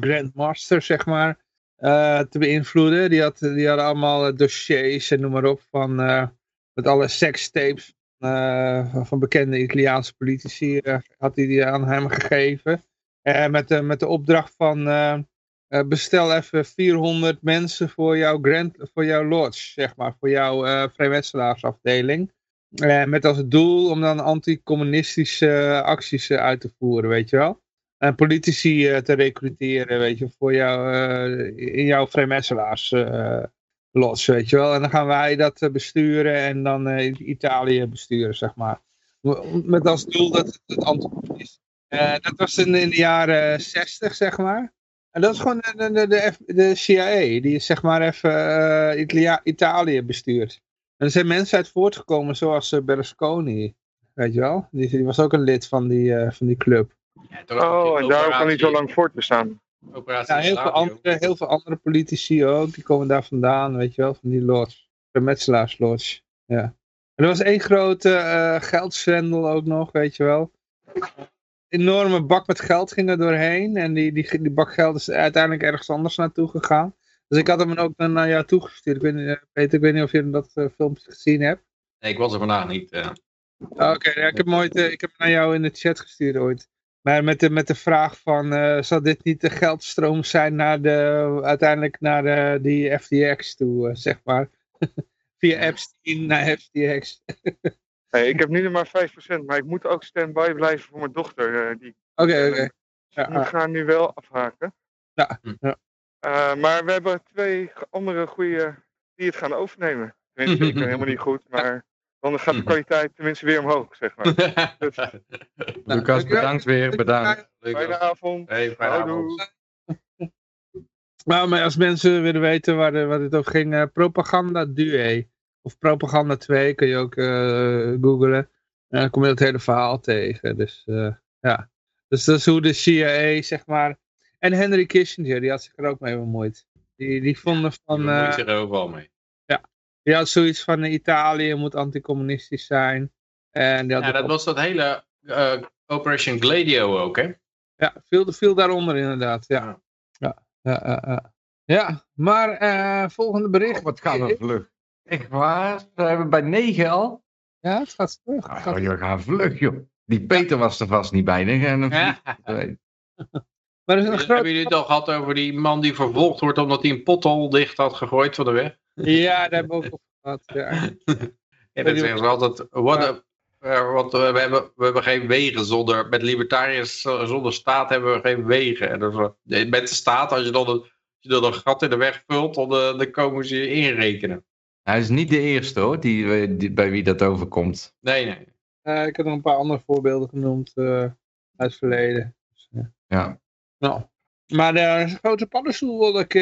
Grandmaster, zeg maar, uh, te beïnvloeden. Die, had, die hadden allemaal dossiers en noem maar op van uh, met alle sekstapes van bekende Italiaanse politici had hij die aan hem gegeven. met, de, met de opdracht van bestel even 400 mensen voor jouw, grand, voor jouw lodge, zeg maar, voor jouw vrijmetselaarsafdeling. met als doel om dan anticommunistische acties uit te voeren, weet je wel en politici uh, te recruteren, weet je, voor jou, uh, in jouw vrijmetselaars uh, los, weet je wel. En dan gaan wij dat besturen en dan Italië besturen, zeg maar. Met als doel dat het, het anticommunist. dat was in, de jaren 60, zeg maar. En dat is gewoon de, de, de, CIA, die zeg maar even Italië bestuurt. En er zijn mensen uit voortgekomen, zoals Berlusconi, weet je wel. Die, die was ook een lid van die, van die club. Ja, oh, en daarom kan hij zo lang voortbestaan. Ja, heel, veel andere, heel veel andere politici ook, die komen daar vandaan, weet je wel, van die lodge. De Metselaarslodge, ja. En er was één grote uh, ook nog, weet je wel. Een enorme bak met geld ging er doorheen en die, die, die bak geld is uiteindelijk ergens anders naartoe gegaan. Dus ik had hem ook naar jou toegestuurd. Ik weet niet, Peter, ik weet niet of je dat uh, filmpje gezien hebt. Nee, ik was er vandaag niet. Uh... Oké, okay, ja, ik heb hem ooit, ik heb hem naar jou in de chat gestuurd ooit. Maar met de, met de vraag van, uh, zal dit niet de geldstroom zijn naar de, uiteindelijk naar de, die FTX toe, uh, zeg maar. [laughs] Via Epstein naar FTX. [laughs] hey, ik heb nu nog maar 5%, maar ik moet ook stand-by blijven voor mijn dochter. Uh, Oké, oké. Okay. Ja, we gaan nu wel afhaken. Ja, ja. maar we hebben twee andere goede die het gaan overnemen. Tenminste, ik ben [laughs] helemaal niet goed, maar... Dan gaat de kwaliteit tenminste weer omhoog, zeg maar. [laughs] dus, Lucas, bedankt weer. Bedankt. Fijne avond. Hey, fijne avond. Nou, maar als mensen willen weten waar, de, waar dit over ging, uh, propaganda due. Of propaganda 2 kun je ook uh, googlen. En dan kom je dat hele verhaal tegen. Dus uh, ja. Dus dat is hoe de CIA, zeg maar. En Henry Kissinger, die had zich er ook mee bemoeid. Die, die vonden van... Die bemoeit zich er ook wel mee. Ja, die had zoiets van Italië moet anticommunistisch zijn. En die had ja, dat was dat hele uh, Operation Gladio ook, hè? Ja, viel, viel daaronder inderdaad, ja. Ja, ja, ja, ja. ja maar uh, volgende bericht. Oh, wat gaat er vlug. Echt waar? We bij 9 al? Ja, het gaat vlug. Oh, gaat... joh, gaan vlug, joh. Die Peter was er vast niet bij. Hè? Ja. Maar is een groot... Hebben jullie het al gehad over die man die vervolgd wordt omdat hij een pothol dicht had gegooid van de weg? Ja, daar hebben we ook op gehad. Ja. [laughs] ja, dat zeggen ze altijd. What a, want we hebben, we hebben geen wegen zonder. Met libertariërs zonder staat hebben we geen wegen. En dus, met de staat, als je dan een, als je dan een gat in de weg vult, dan, dan komen ze je inrekenen. Hij is niet de eerste hoor, die, die bij wie dat overkomt. Nee, nee. Uh, ik heb nog een paar andere voorbeelden genoemd uh, uit het verleden. Dus, uh. Ja. Nou. Maar de grote paddenstoel wilde ik...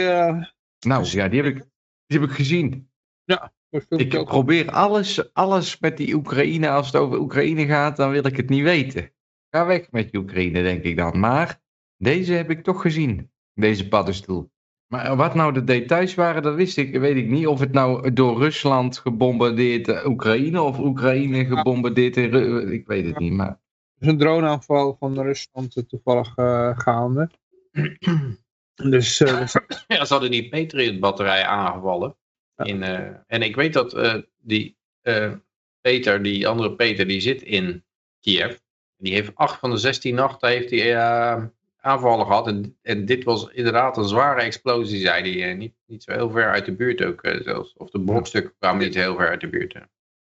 Nou, ja, die heb ik, die heb ik gezien. Ja. Ik probeer alles, alles met die Oekraïne. Als het over Oekraïne gaat, dan wil ik het niet weten. Ga weg met je Oekraïne, denk ik dan. Maar deze heb ik toch gezien. Deze paddenstoel. Maar wat nou de details waren, dat wist ik, weet ik niet. Of het nou door Rusland gebombardeerd eh, Oekraïne of Oekraïne gebombardeerd in Ru- Ik weet het niet, maar... Er is een droneaanval van Rusland eh, toevallig eh, gaande. [clears throat] Dus eh, dus- [coughs] Ja, ze hadden die Patriot-batterij aangevallen. Ja. In, eh, en ik weet dat eh, die eh, Peter, die andere Peter, die zit in Kiev. Die heeft acht van de 16 nachten heeft hij, eh, aanvallen gehad. En, en dit was inderdaad een zware explosie, zei hij. Niet, niet zo heel ver uit de buurt ook zelfs. Of de brokstukken kwamen niet heel ver uit de buurt.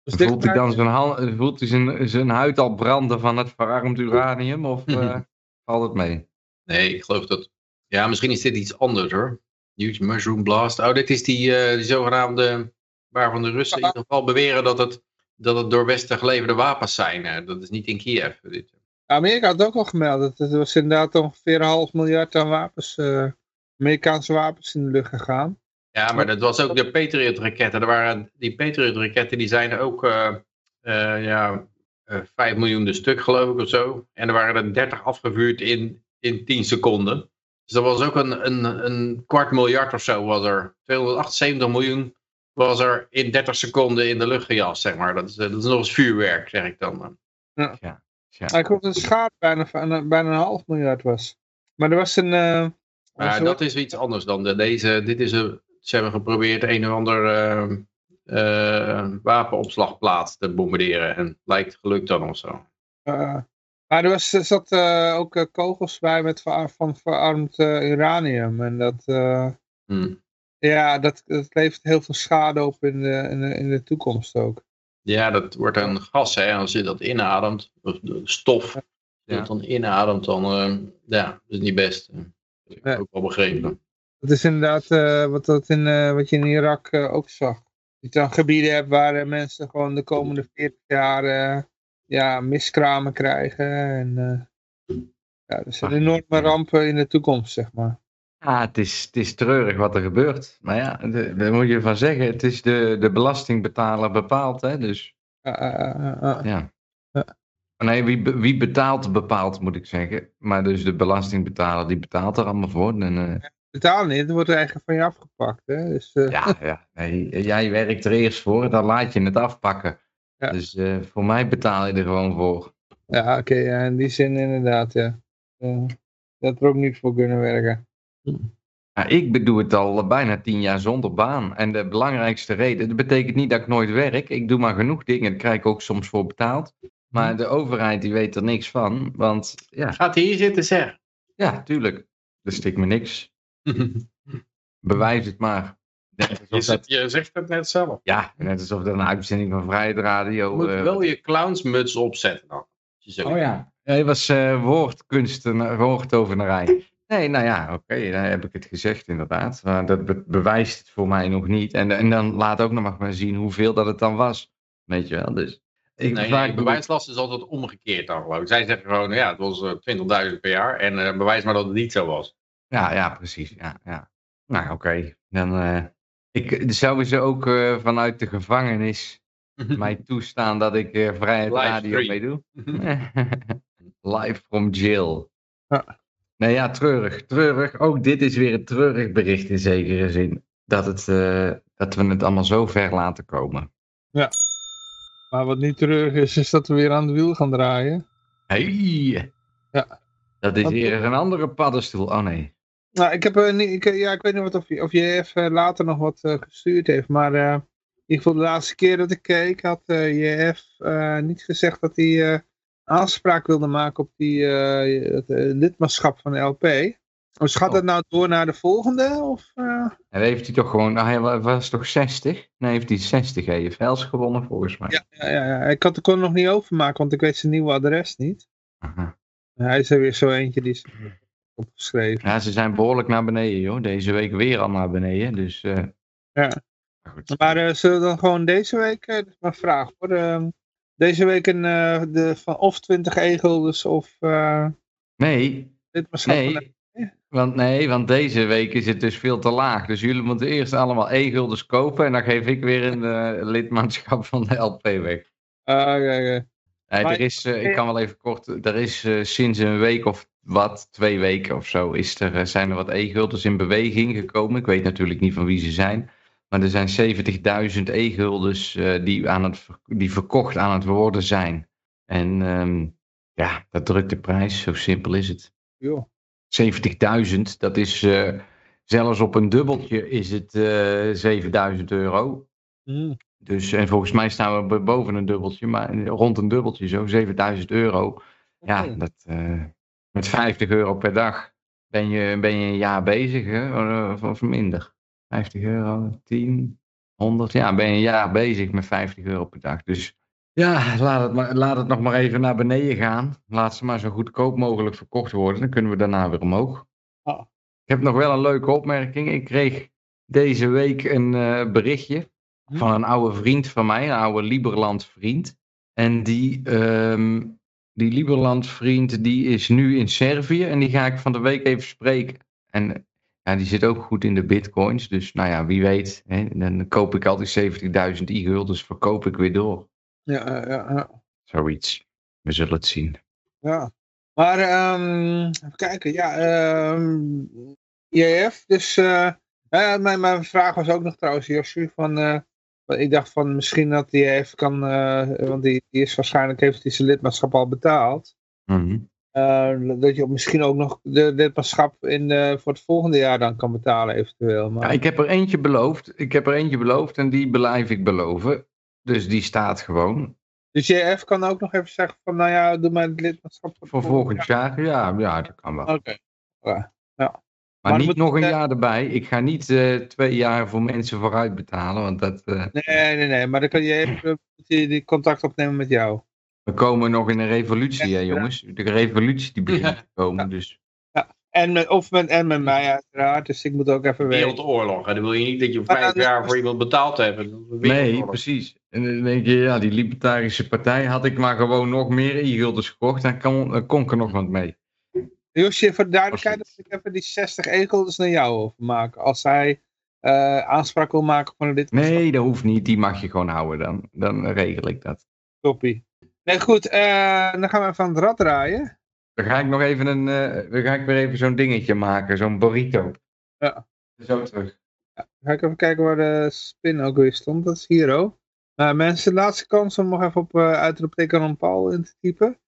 dus Voelt hij dan zijn, hand- voelt hij zijn, zijn huid al branden van het verarmd uranium? Of [laughs] eh, valt het mee? Nee, ik geloof dat... Ja, misschien is dit iets anders hoor. Huge Mushroom Blast. Oh, dit is die, eh, die zogenaamde... Waarvan de Russen in ieder geval beweren dat het, dat het door Westen geleverde wapens zijn. Dat is niet in Kiev. Dit. Amerika had ook al gemeld. dat Het was inderdaad ongeveer een half miljard aan wapens, eh, Amerikaanse wapens in de lucht gegaan. Ja, maar dat was ook de Patriot-raketten. Er waren, die Patriot-raketten die zijn ook eh, ja, eh 5 miljoen de stuk geloof ik of zo. En er waren er 30 afgevuurd in, in 10 seconden. Dus dat was ook een, een, een kwart miljard of zo was er. 278 miljoen was er in 30 seconden in de lucht gejast, zeg maar. Dat is, eh, dat is nog eens vuurwerk, zeg ik dan. Ja. Maar ik hoop dat de schade bijna, van- bijna een half miljard was. Maar er was een... eh, Maar een dat is iets anders dan de, deze. Dit is een, ze hebben geprobeerd een of ander eh, eh, wapenopslagplaats te bombarderen. En het lijkt gelukt dan of zo. Eh, maar er, was, er zat eh, ook eh, kogels bij met vera- van verarmd eh, uranium. En dat, eh, Hm. ja, dat, dat levert heel veel schade op in de, in de, in de toekomst ook. Ja, dat wordt een gas, hè. Als je dat inademt, of de stof, als je Ja. dat dan inademt, dan, ja, dat is niet best. Dat heb ik Nee. ook wel begrepen. Dat is inderdaad wat, dat in, wat je in Irak ook zag. Dat je dan gebieden hebt waar mensen gewoon de komende 40 jaar ja, miskramen krijgen. En, eh, ja, dat zijn enorme rampen in de toekomst, zeg maar. Ah, het is, het is treurig wat er gebeurt. Maar ja, de- daar moet je van zeggen. Het is de, de belastingbetaler bepaalt, hè. Dus Ja. Nee, wie, wie betaalt bepaalt, moet ik zeggen. Maar dus de belastingbetaler, die betaalt er allemaal voor. En, eh, Betaal niet, het wordt eigenlijk van je afgepakt. Hè? Dus, eh, ja, ja. Nee, jij werkt er eerst voor, dan laat je het afpakken. Ja. Dus eh, voor mij betaal je er gewoon voor. Ja, oké, ja, in die zin inderdaad, ja. Dat er ook niet voor kunnen werken. Ja, ik bedoel het al bijna tien jaar zonder baan. En de belangrijkste reden, dat betekent niet dat ik nooit werk. Ik doe maar genoeg dingen, daar krijg ik ook soms voor betaald. Maar de overheid die weet er niks van. Want ja, Gaat hij hier zitten, zeg. ja, tuurlijk. Er stikt me niks. [laughs] Bewijs het maar. Net [laughs] Je, alsof zegt- dat, je zegt het net zelf. ja, net alsof dat een uitzending van Vrijheid Radio... Je moet eh, wel je clownsmuts opzetten dan. Oh ja. ja het was eh woordkunsten, woordtovenarij. Nee, nou ja, oké, dan heb ik het gezegd inderdaad. Maar dat be- bewijst het voor mij nog niet. En, en dan laat ook nog maar zien hoeveel dat het dan was. Weet je wel, dus... Ik, Nee, nee, bewijslast is altijd omgekeerd dan geloof ik. Zij zeggen gewoon, ja, het was eh, 20.000 per jaar. En eh, bewijs maar dat het niet zo was. Ja, ja, precies. Ja, ja. Nou, oké. Dan... eh ik zou ze ook eh, vanuit de gevangenis [laughs] mij toestaan dat ik eh Vrijheid Radio Livestream. meedoe. [laughs] Live from jail. Ja. Nee, ja, treurig. Treurig. Ook dit is weer een treurig bericht in zekere zin. Dat, het, eh, dat we het allemaal zo ver laten komen. Maar wat niet terug is, is dat we weer aan het wiel gaan draaien. Hey. Ja. Dat is weer een andere paddenstoel. Oh nee. Nou, ik heb eh, ik, eh, ja, ik weet niet wat of, je- of je even later nog wat eh, gestuurd heeft, maar eh, in ieder geval de laatste keer dat ik keek had JF niet gezegd dat hij aanspraak wilde maken op die, het lidmaatschap van de LP. Dus gaat Oh. dat nou door naar de volgende? Of, heeft hij toch gewoon... ah, hij wa- was toch 60? Nee, heeft hij 60 EFL's gewonnen volgens mij. ja, ja, ja, ja, ik had, kon er nog niet overmaken, want ik weet zijn nieuwe adres niet. Aha. Hij is er weer zo eentje die is opgeschreven. Ja, ze zijn behoorlijk naar beneden, joh. Deze week weer al naar beneden, dus... eh, Ja. maar goed. Maar eh, zullen we dan gewoon deze week, dat is een vraag hoor, ehm, deze week een, eh, de, van of 20 egels of Nee, van de- nee. Want nee, want deze week is het dus veel te laag. Dus jullie moeten eerst allemaal e-guldens kopen en dan geef ik weer een eh, lidmaatschap van de LP weg. Ah, oké, oké. Nee, er is, ik kan wel even kort, er is sinds een week of wat, twee weken of zo, is er, eh, zijn er wat e-guldens in beweging gekomen. Ik weet natuurlijk niet van wie ze zijn. Maar er zijn 70.000 e-guldens eh, die, aan het, die verkocht aan het worden zijn. En ehm, ja, dat drukt de prijs, zo simpel is het. Joh. 70.000, dat is eh, zelfs op een dubbeltje is het eh 7000 euro. Hmm. Dus en volgens mij staan we boven een dubbeltje, maar rond een dubbeltje zo, 7000 euro. Ja, dat, met 50 euro per dag ben je, ben je een jaar bezig, hè? Of, of minder. 50 euro, 10, 100, ja, ben je een jaar bezig met 50 euro per dag. Dus ja, laat het, maar, laat het nog maar even naar beneden gaan. Laat ze maar zo goedkoop mogelijk verkocht worden, dan kunnen we daarna weer omhoog. Ah. Ik heb nog wel een leuke opmerking. Ik kreeg deze week een eh, berichtje Hm? van een oude vriend van mij, een oude Liberland vriend. En die, ehm, die Liberland vriend die is nu in Servië en die ga ik van de week even spreken. En ja, die zit ook goed in de bitcoins. Dus nou ja, wie weet, hè, dan koop ik altijd 70.000 e-guldens, verkoop ik weer door. Ja, ja, ja. Zoiets. We zullen het zien. Ja. Maar ehm, even kijken. Ja, JF. Dus eh, eh, mijn, mijn vraag was ook nog trouwens, Josje, van... eh, ik dacht van misschien dat hij even kan... eh, want die, die is waarschijnlijk heeft hij zijn lidmaatschap al betaald. Mhm. Eh, dat je misschien ook nog de lidmaatschap in, voor het volgende jaar dan kan betalen eventueel. Maar, Ja, ik heb er eentje beloofd. Ik heb er eentje beloofd en die blijf ik beloven. Dus die staat gewoon. Dus JF kan ook nog even zeggen van nou ja, doe maar het lidmaatschap voor, volgend jaar, ja, ja, dat kan wel. Oké. Ja. Ja. Maar, niet moet nog een eh, jaar erbij. Ik ga niet eh, twee jaar voor mensen vooruit betalen, want dat, eh, Nee, nee, nee. Maar dan kan je even [clears throat] die, die contact opnemen met jou. we komen nog in een revolutie, Ja, hè, jongens. De revolutie die begint Ja. te komen, dus... En met, of met, en met mij uiteraard. Dus ik moet ook even weten. Wereldoorlog. En dan wil je niet dat je Maar vijf dan- jaar voor iemand betaald hebt. Nee, precies. En dan denk je, ja, die libertarische partij had ik maar gewoon nog meer e-guldens gekocht, dan kon, dan kon ik er nog wat mee. Josje, voor de duidelijkheid dat Absoluut. ik even die 60 egels naar jou overmaken. Als hij eh, aanspraak wil maken van dit Nee, dat hoeft niet. Die mag je gewoon houden dan. Dan regel ik dat. toppie. Nee, goed. eh, dan gaan we even aan het rad draaien. Dan ga ik nog even een, eh, dan ga ik weer even zo'n dingetje maken, zo'n burrito. Ja. Zo terug. Dan ga ik even kijken waar de spin ook weer stond. Dat is hier ook. Mensen, de laatste kans om nog even op uitroepteken aan Paul in te typen.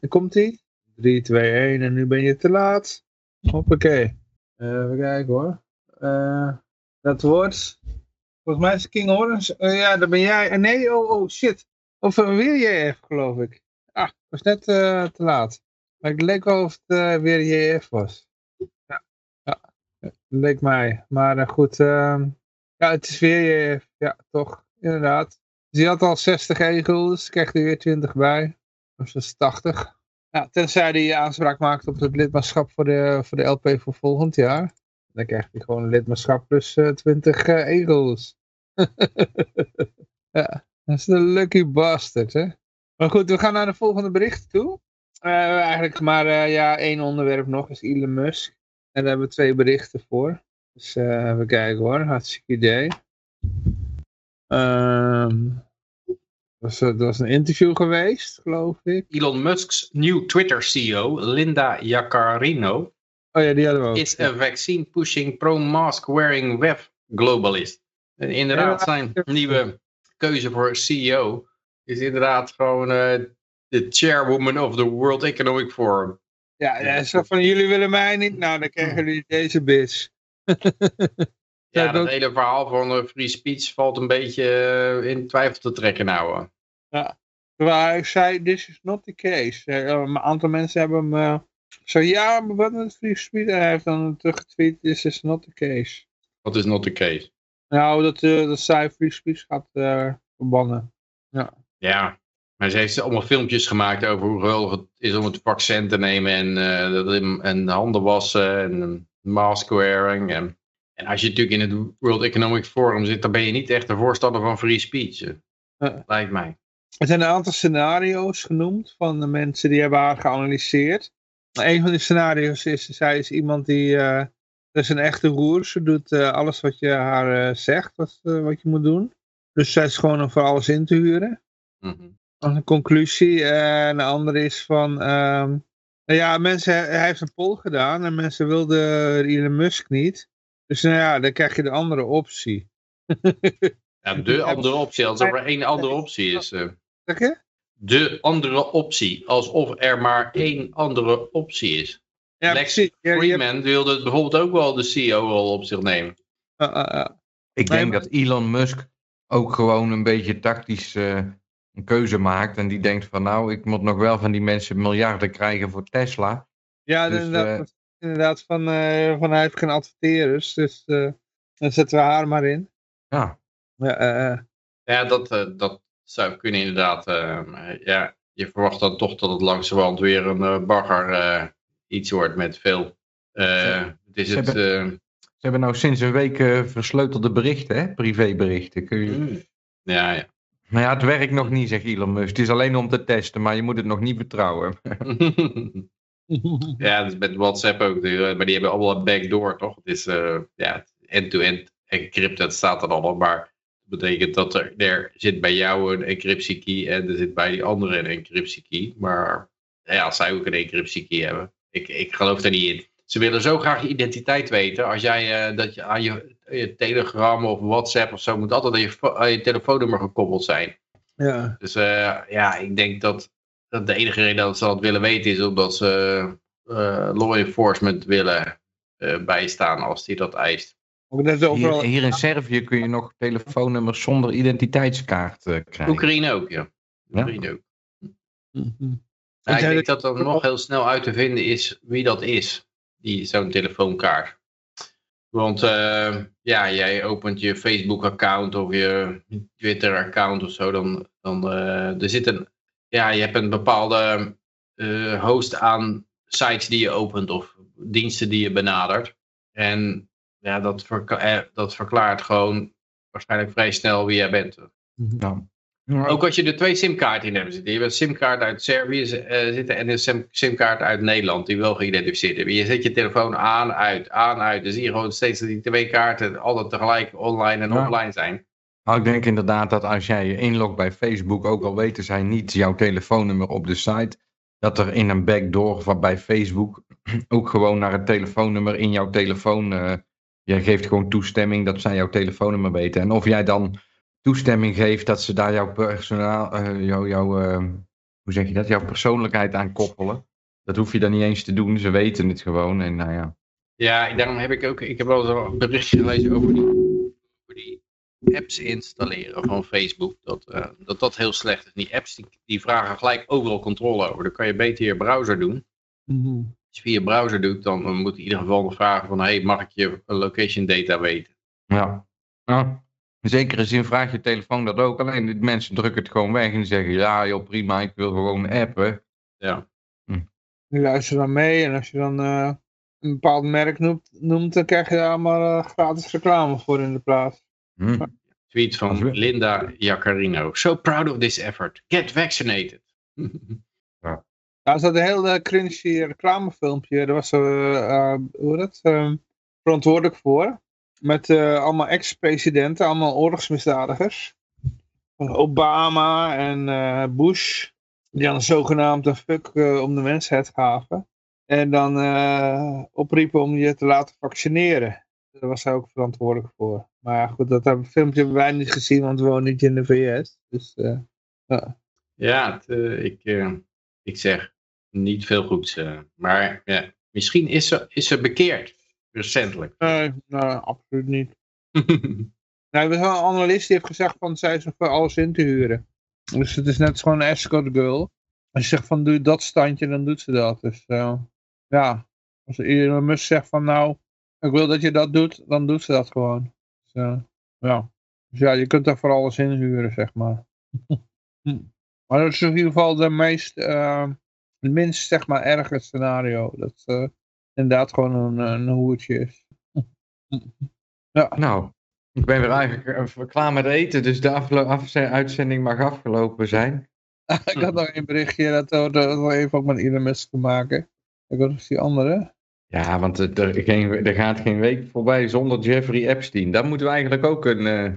Dan komt hij. 3, 2, 1 en nu ben je te laat. Hoppakee. Uh, even kijken hoor. Uh, dat wordt... Volgens mij is King Orange. Uh, ja, daar ben jij. Nee, oh, oh shit. Of uh, weer JF geloof ik. Ah, was net uh, te laat. Maar het leek wel of het weer JF was. Ja, ja. Leek mij. Maar goed. Uh, ja, het is weer JF. Ja, toch. Inderdaad. Dus die had al 60 egels. Krijgt er weer 20 bij. Dus dat is 80. Ja, tenzij hij aanspraak maakt op het lidmaatschap voor de, voor de LP voor volgend jaar. Dan krijgt hij gewoon lidmaatschap plus uh, 20 uh, egels. [laughs] ja, dat is een lucky bastard, hè. Maar goed, we gaan naar de volgende bericht toe. Uh, eigenlijk maar ja, één onderwerp nog, is Elon Musk. En daar hebben we twee berichten voor. Dus even kijken hoor, hartstikke idee. Um, was, er was een interview geweest, geloof ik. Elon Musk's new Twitter CEO, Linda Yaccarino, oh ja, die hadden we ook. is a vaccine pushing pro-mask wearing web globalist. En inderdaad, ja, zijn nieuwe keuze voor CEO is inderdaad gewoon uh, de chairwoman of the World Economic Forum. Ja, ja zo van jullie willen mij niet, nou dan krijgen jullie deze bis. [laughs] ja, dat hele verhaal van uh, free speech valt een beetje uh, in twijfel te trekken nou. Ja, waar ik zei, this is not the case. Uh, een aantal mensen hebben hem zo, ja, maar wat is free speech? En hij heeft dan teruggetweet, this is not the case. Wat is not the case? Nou, dat, dat zij free speech gaat verbannen. Ja. Ja, maar ze heeft allemaal filmpjes gemaakt over hoe geweldig het is om het vaccin te nemen en, uh, en handen wassen en mask wearing. En, en, als je natuurlijk in het World Economic Forum zit, dan ben je niet echt een voorstander van free speech. Uh. Lijkt mij. Er zijn een aantal scenario's genoemd van de mensen die hebben haar geanalyseerd. een van die scenario's is, zij is iemand die, eh dat is een echte roer. Ze doet eh, alles wat je haar eh, zegt, wat, eh, wat je moet doen. Dus zij is gewoon om voor alles in te huren. Mhm. Als een conclusie. En de andere is van, ehm, nou ja, mensen, hij heeft een poll gedaan en mensen wilden Elon Musk niet. Dus nou ja, dan krijg je de andere optie. Ja, de andere optie, als er maar één andere optie is. eh. Zeg je? de andere optie, alsof er maar één andere optie is. Ja, Lex precies. Ja, je hebt- Freeman wilde bijvoorbeeld ook wel de CEO-rol op zich nemen. ah, ah, ah. Ik denk maar- dat Elon Musk ook gewoon een beetje tactisch eh, een keuze maakt. En die denkt van nou, ik moet nog wel van die mensen miljarden krijgen voor Tesla. Ja, Dus, inderdaad, dat is inderdaad van, eh, van hij heeft geen adverteerders, dus eh, dan zetten we haar maar in. Ja, Ja, eh. Ja, dat, eh, dat zou kunnen inderdaad. ja, je verwacht dan toch dat het langzamerhand weer een eh, bagger eh, iets wordt met veel. eh, het is Ze het, hebben- eh, ze hebben nou sinds een week eh, versleutelde berichten, hè? privéberichten. Kun je... ja, ja. Maar ja, het werkt nog niet, zegt Elon Musk. Het is alleen om te testen, maar je moet het nog niet vertrouwen. [laughs] ja, dat is met WhatsApp ook. die- Maar die hebben allemaal een backdoor, toch? Het is eh, ja, end-to-end encrypted staat er allemaal. Maar dat betekent dat er, er zit bij jou een encryptie key en er zit bij die andere een encryptie key. Maar ja, als zij ook een encryptie key hebben. Ik, ik geloof daar niet in. Ze willen zo graag je identiteit weten. Als jij eh, dat je aan je, je Telegram of WhatsApp of zo moet altijd aan je, fo- aan je telefoonnummer gekoppeld zijn. ja. Dus eh, ja, ik denk dat, dat de enige reden dat ze dat willen weten is omdat ze eh, law enforcement willen eh, bijstaan als die dat eist. Hier, hier in Servië kun je nog telefoonnummers zonder identiteitskaart eh, krijgen. Oekraïne ook, ja. Oekraïne ook. Mhm. Ik denk dat er nog heel snel uit te vinden is wie dat is, die zo'n telefoonkaart. Want eh, ja, jij opent je Facebook-account of je Twitter-account of zo, dan, dan eh, er zit een, ja, je hebt een bepaalde eh, host aan sites die je opent of diensten die je benadert. En ja, dat, verka- eh, dat verklaart gewoon waarschijnlijk vrij snel wie jij bent. Ja. Ook als je er twee simkaarten in hebt zitten. Je hebt een simkaart uit Servië eh, zitten en een sim- simkaart uit Nederland die wel geïdentificeerd hebben. Je zet je telefoon aan, uit, aan, uit. Dan zie je gewoon steeds dat die twee kaarten altijd tegelijk online en Ja. offline zijn. Nou, ik denk inderdaad dat als jij je inlogt bij Facebook, ook al weten zij niet jouw telefoonnummer op de site, dat er in een backdoor bij Facebook [clears throat] ook gewoon naar het telefoonnummer in jouw telefoon, eh jij geeft gewoon toestemming dat zij jouw telefoonnummer weten. En of jij dan toestemming geeft dat ze daar jouw personaal, eh, jouw, eh, hoe zeg je dat, jouw persoonlijkheid aan koppelen. Dat hoef je dan niet eens te doen, ze weten het gewoon en nou ja. Ja, daarom heb ik ook, ik heb wel een berichtje gelezen over die, over die apps installeren van Facebook. Dat, eh, dat dat heel slecht is. Die apps die, die vragen gelijk overal controle over. Dan kan je beter je browser doen. Mhm. Als je via je browser doet, dan dan moet in ieder geval nog vragen van, hey, mag ik je location data weten? Ja. ja. In zekere zin vraagt je telefoon dat ook. Alleen die mensen drukken het gewoon weg en zeggen: Ja, joh, prima, ik wil gewoon appen. Ja. Die luisteren dan mee en als je dan eh, een bepaald merk noemt, noemt, dan krijg je daar allemaal eh, gratis reclame voor in de plaats. Hm. Tweet van Linda Jacarino. So proud of this effort. Get vaccinated. [laughs] Ja, er zat een heel eh, cringy reclamefilmpje. Daar was ze, eh, hoe dat, eh, verantwoordelijk voor. Met eh, allemaal ex-presidenten, allemaal oorlogsmisdadigers. Van Obama en eh, Bush. Die dan zogenaamd een fuck eh, om de mensheid gaven. En dan eh, opriepen om je te laten vaccineren. Daar was hij ook verantwoordelijk voor. Maar ja, goed, dat hebben- filmpje hebben wij niet gezien, want we wonen niet in de VS. Dus eh, ja. Ja, het, eh, ik, eh, ik zeg niet veel goeds. maar ja, misschien is ze, is ze bekeerd. Recentelijk. nee, nou, absoluut niet. [laughs] Nou, er was wel een analist die heeft gezegd van zij is voor alles in te huren. Dus het is net gewoon een escort girl. Als je zegt van doe dat standje, dan doet ze dat. Dus ja, als Elon Musk zegt van nou, ik wil dat je dat doet, dan doet ze dat gewoon. Dus, eh, ja. dus ja, je kunt daar voor alles in huren, zeg maar. [laughs] Maar dat is in ieder geval de meest, eh, het minst zeg maar erge scenario. Dat eh, inderdaad gewoon een, een hoertje is. [laughs] ja. Nou, ik ben weer eigenlijk eh, klaar met eten, dus de uitzending mag afgelopen zijn. [laughs] ik had nog een berichtje, dat had even ook met Elon Musk te maken. Ik wat is die andere? Ja, want er, er, geen, er gaat geen week voorbij zonder Jeffrey Epstein. Daar moeten we eigenlijk ook een, eh,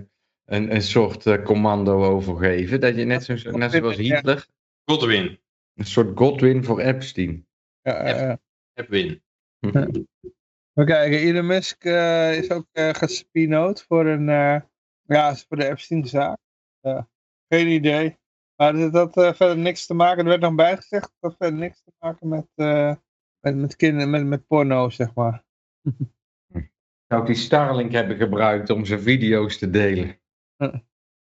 een, een soort eh, commando over geven. Dat je net, zo, net zoals Hitler, Godwin. een soort Godwin voor Epstein. Ja, eh, eh. Epwin. We kijken, Elon Musk eh, is ook uh, gespinoot voor een, eh, ja, voor de Epstein-zaak. Geen idee. Maar dat had verder niks te maken, er werd nog bijgezegd, dat had verder niks te maken met, eh, met, met kinderen, met, met porno, zeg maar. Zou die Starlink hebben gebruikt om zijn video's te delen?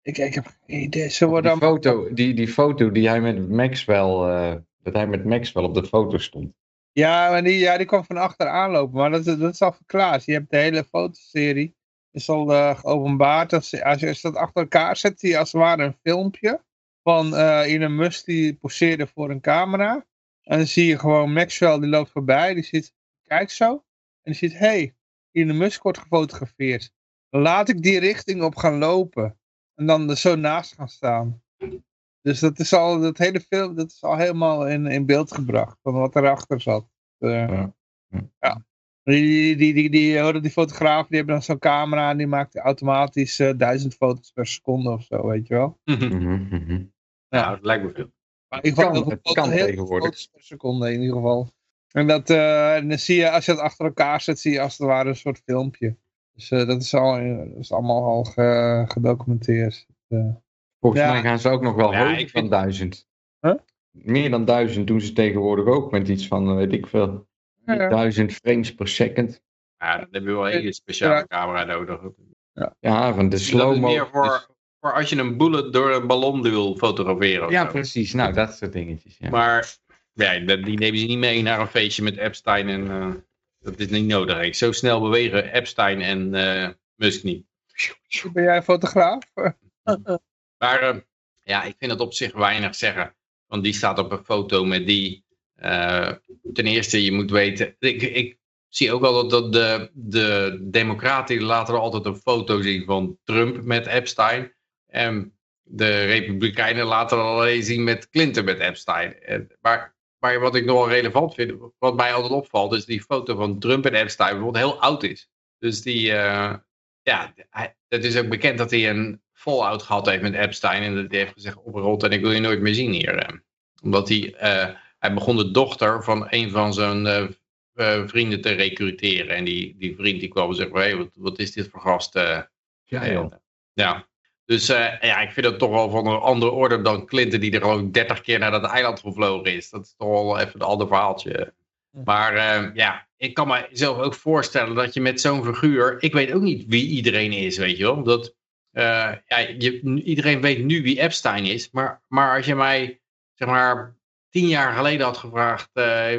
Ik, ik heb geen idee, ze Die allemaal... foto die, die foto die hij met Maxwell, eh, dat hij met Maxwell op de foto stond. Ja, maar die, ja, die kwam van achter aanlopen, maar dat, is- dat is al verklaard. Je hebt de hele fotoserie, is al eh, geopenbaard. Als, je- als je als dat achter elkaar zet, zie je als het ware een filmpje van eh Elon Musk die poseerde voor een camera. En dan zie je gewoon Maxwell, die loopt voorbij, die ziet, kijk zo. En die ziet, hé, hey, Elon Musk wordt gefotografeerd. Laat ik die richting op gaan lopen. En dan er zo naast gaan staan. Dus dat is al, dat hele film, dat is al helemaal in, in beeld gebracht. Van wat erachter zat. Eh, Ja. Ja. Die, die, die, die, hoorde die fotografen, die hebben dan zo'n camera en die maakt automatisch eh, duizend foto's per seconde of zo, weet je wel. Mhm, mhm. Ja, dat lijkt me veel. Maar geval, kan, heel veel het kan tegenwoordig. foto's per seconde in ieder geval. En, dat, eh, en dan zie je, als je het achter elkaar zet, zie je als het ware een soort filmpje. Dus eh, dat, is al, dat is allemaal al ge- gedocumenteerd. Eh, Volgens Ja. mij gaan ze ook nog wel Ja, ik dan vind- duizend. Huh? Meer dan duizend doen ze tegenwoordig ook met iets van, eh, weet ik veel, Ja, duizend frames per second. Ja, dan heb je wel een speciale Ja. camera nodig. Ja, van de dat slow is meer voor, voor als je een bullet door een ballon wil fotograferen. of Ja, zo. precies. Nou, dat soort dingetjes. Ja. Maar ja, die nemen ze niet mee naar een feestje met Epstein. En, eh, dat is niet nodig. Zo snel bewegen Epstein en eh, Musk niet. Ben jij fotograaf? [laughs] Maar eh, ja, ik vind het op zich weinig zeggen. Want die staat op een foto met die. eh, ten eerste, je moet weten. Ik, ik zie ook al dat, dat de, de Democraten die laten er altijd een foto zien van Trump met Epstein. En de Republikeinen laten er alleen zien met Clinton met Epstein. En, maar, maar wat ik nogal relevant vind, wat mij altijd opvalt, is die foto van Trump en Epstein, bijvoorbeeld heel oud is. Dus die, eh, ja, het is ook bekend dat hij een fallout gehad heeft met Epstein. En dat hij heeft gezegd, oprot en ik wil je nooit meer zien hier. eh. Omdat hij, eh, hij begon de dochter van een van zijn eh, eh, vrienden te recruteren. En die, die vriend die kwam en zei, hey, wat, wat is dit voor gast? eh? Ja, joh. Ja. Dus eh, ja, ik vind dat toch wel van een andere orde dan Clinton die er gewoon 30 keer naar dat eiland gevlogen is. Dat is toch wel even een ander verhaaltje. Maar eh, ja, ik kan me zelf ook voorstellen dat je met zo'n figuur... Ik weet ook niet wie iedereen is, weet je wel. Dat, eh, ja, je, iedereen weet nu wie Epstein is. Maar, maar als je mij, zeg maar, tien jaar geleden had gevraagd...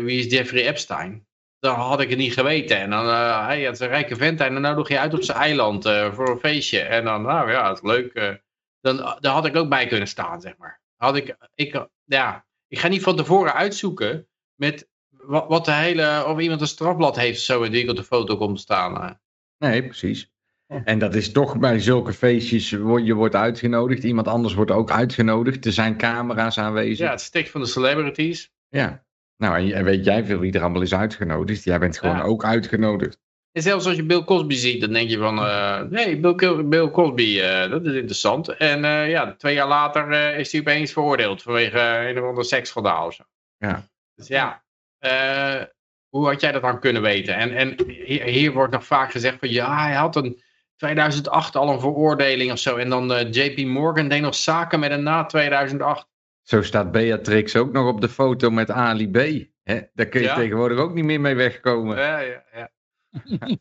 wie is Jeffrey Epstein? Dan had ik het niet geweten. En dan, eh hij is een rijke vent en dan nodig je uit op zijn eiland eh, voor een feestje. En dan, nou ja, dat is leuk. eh. dan, daar had ik ook bij kunnen staan, zeg maar. Had ik, ik, ja, ik ga niet van tevoren uitzoeken met wat, wat de hele, of iemand een strafblad heeft zo en die ik op de foto komt staan. eh. Nee, precies. En dat is toch bij zulke feestjes, je wordt uitgenodigd, iemand anders wordt ook uitgenodigd, er zijn camera's aanwezig. Ja, het stikt van de celebrities. Ja. Nou, en, weet jij veel wie er allemaal is uitgenodigd? Jij bent gewoon Ja. ook uitgenodigd. En zelfs als je Bill Cosby ziet, dan denk je van, eh, nee, Bill, Bill Cosby, eh, dat is interessant. En eh, ja, twee jaar later is hij opeens veroordeeld vanwege een of ander seksschandaal of zo. Ja. Dus ja, hoe had jij dat dan kunnen weten? En, en hier, wordt nog vaak gezegd van, ja, hij had een 2008 al een veroordeling of zo. En dan JP Morgan deed nog zaken met een na 2008. Zo staat Beatrix ook nog op de foto met Ali B. Hè? Daar kun je Ja. tegenwoordig ook niet meer mee wegkomen. Ja, ja, ja.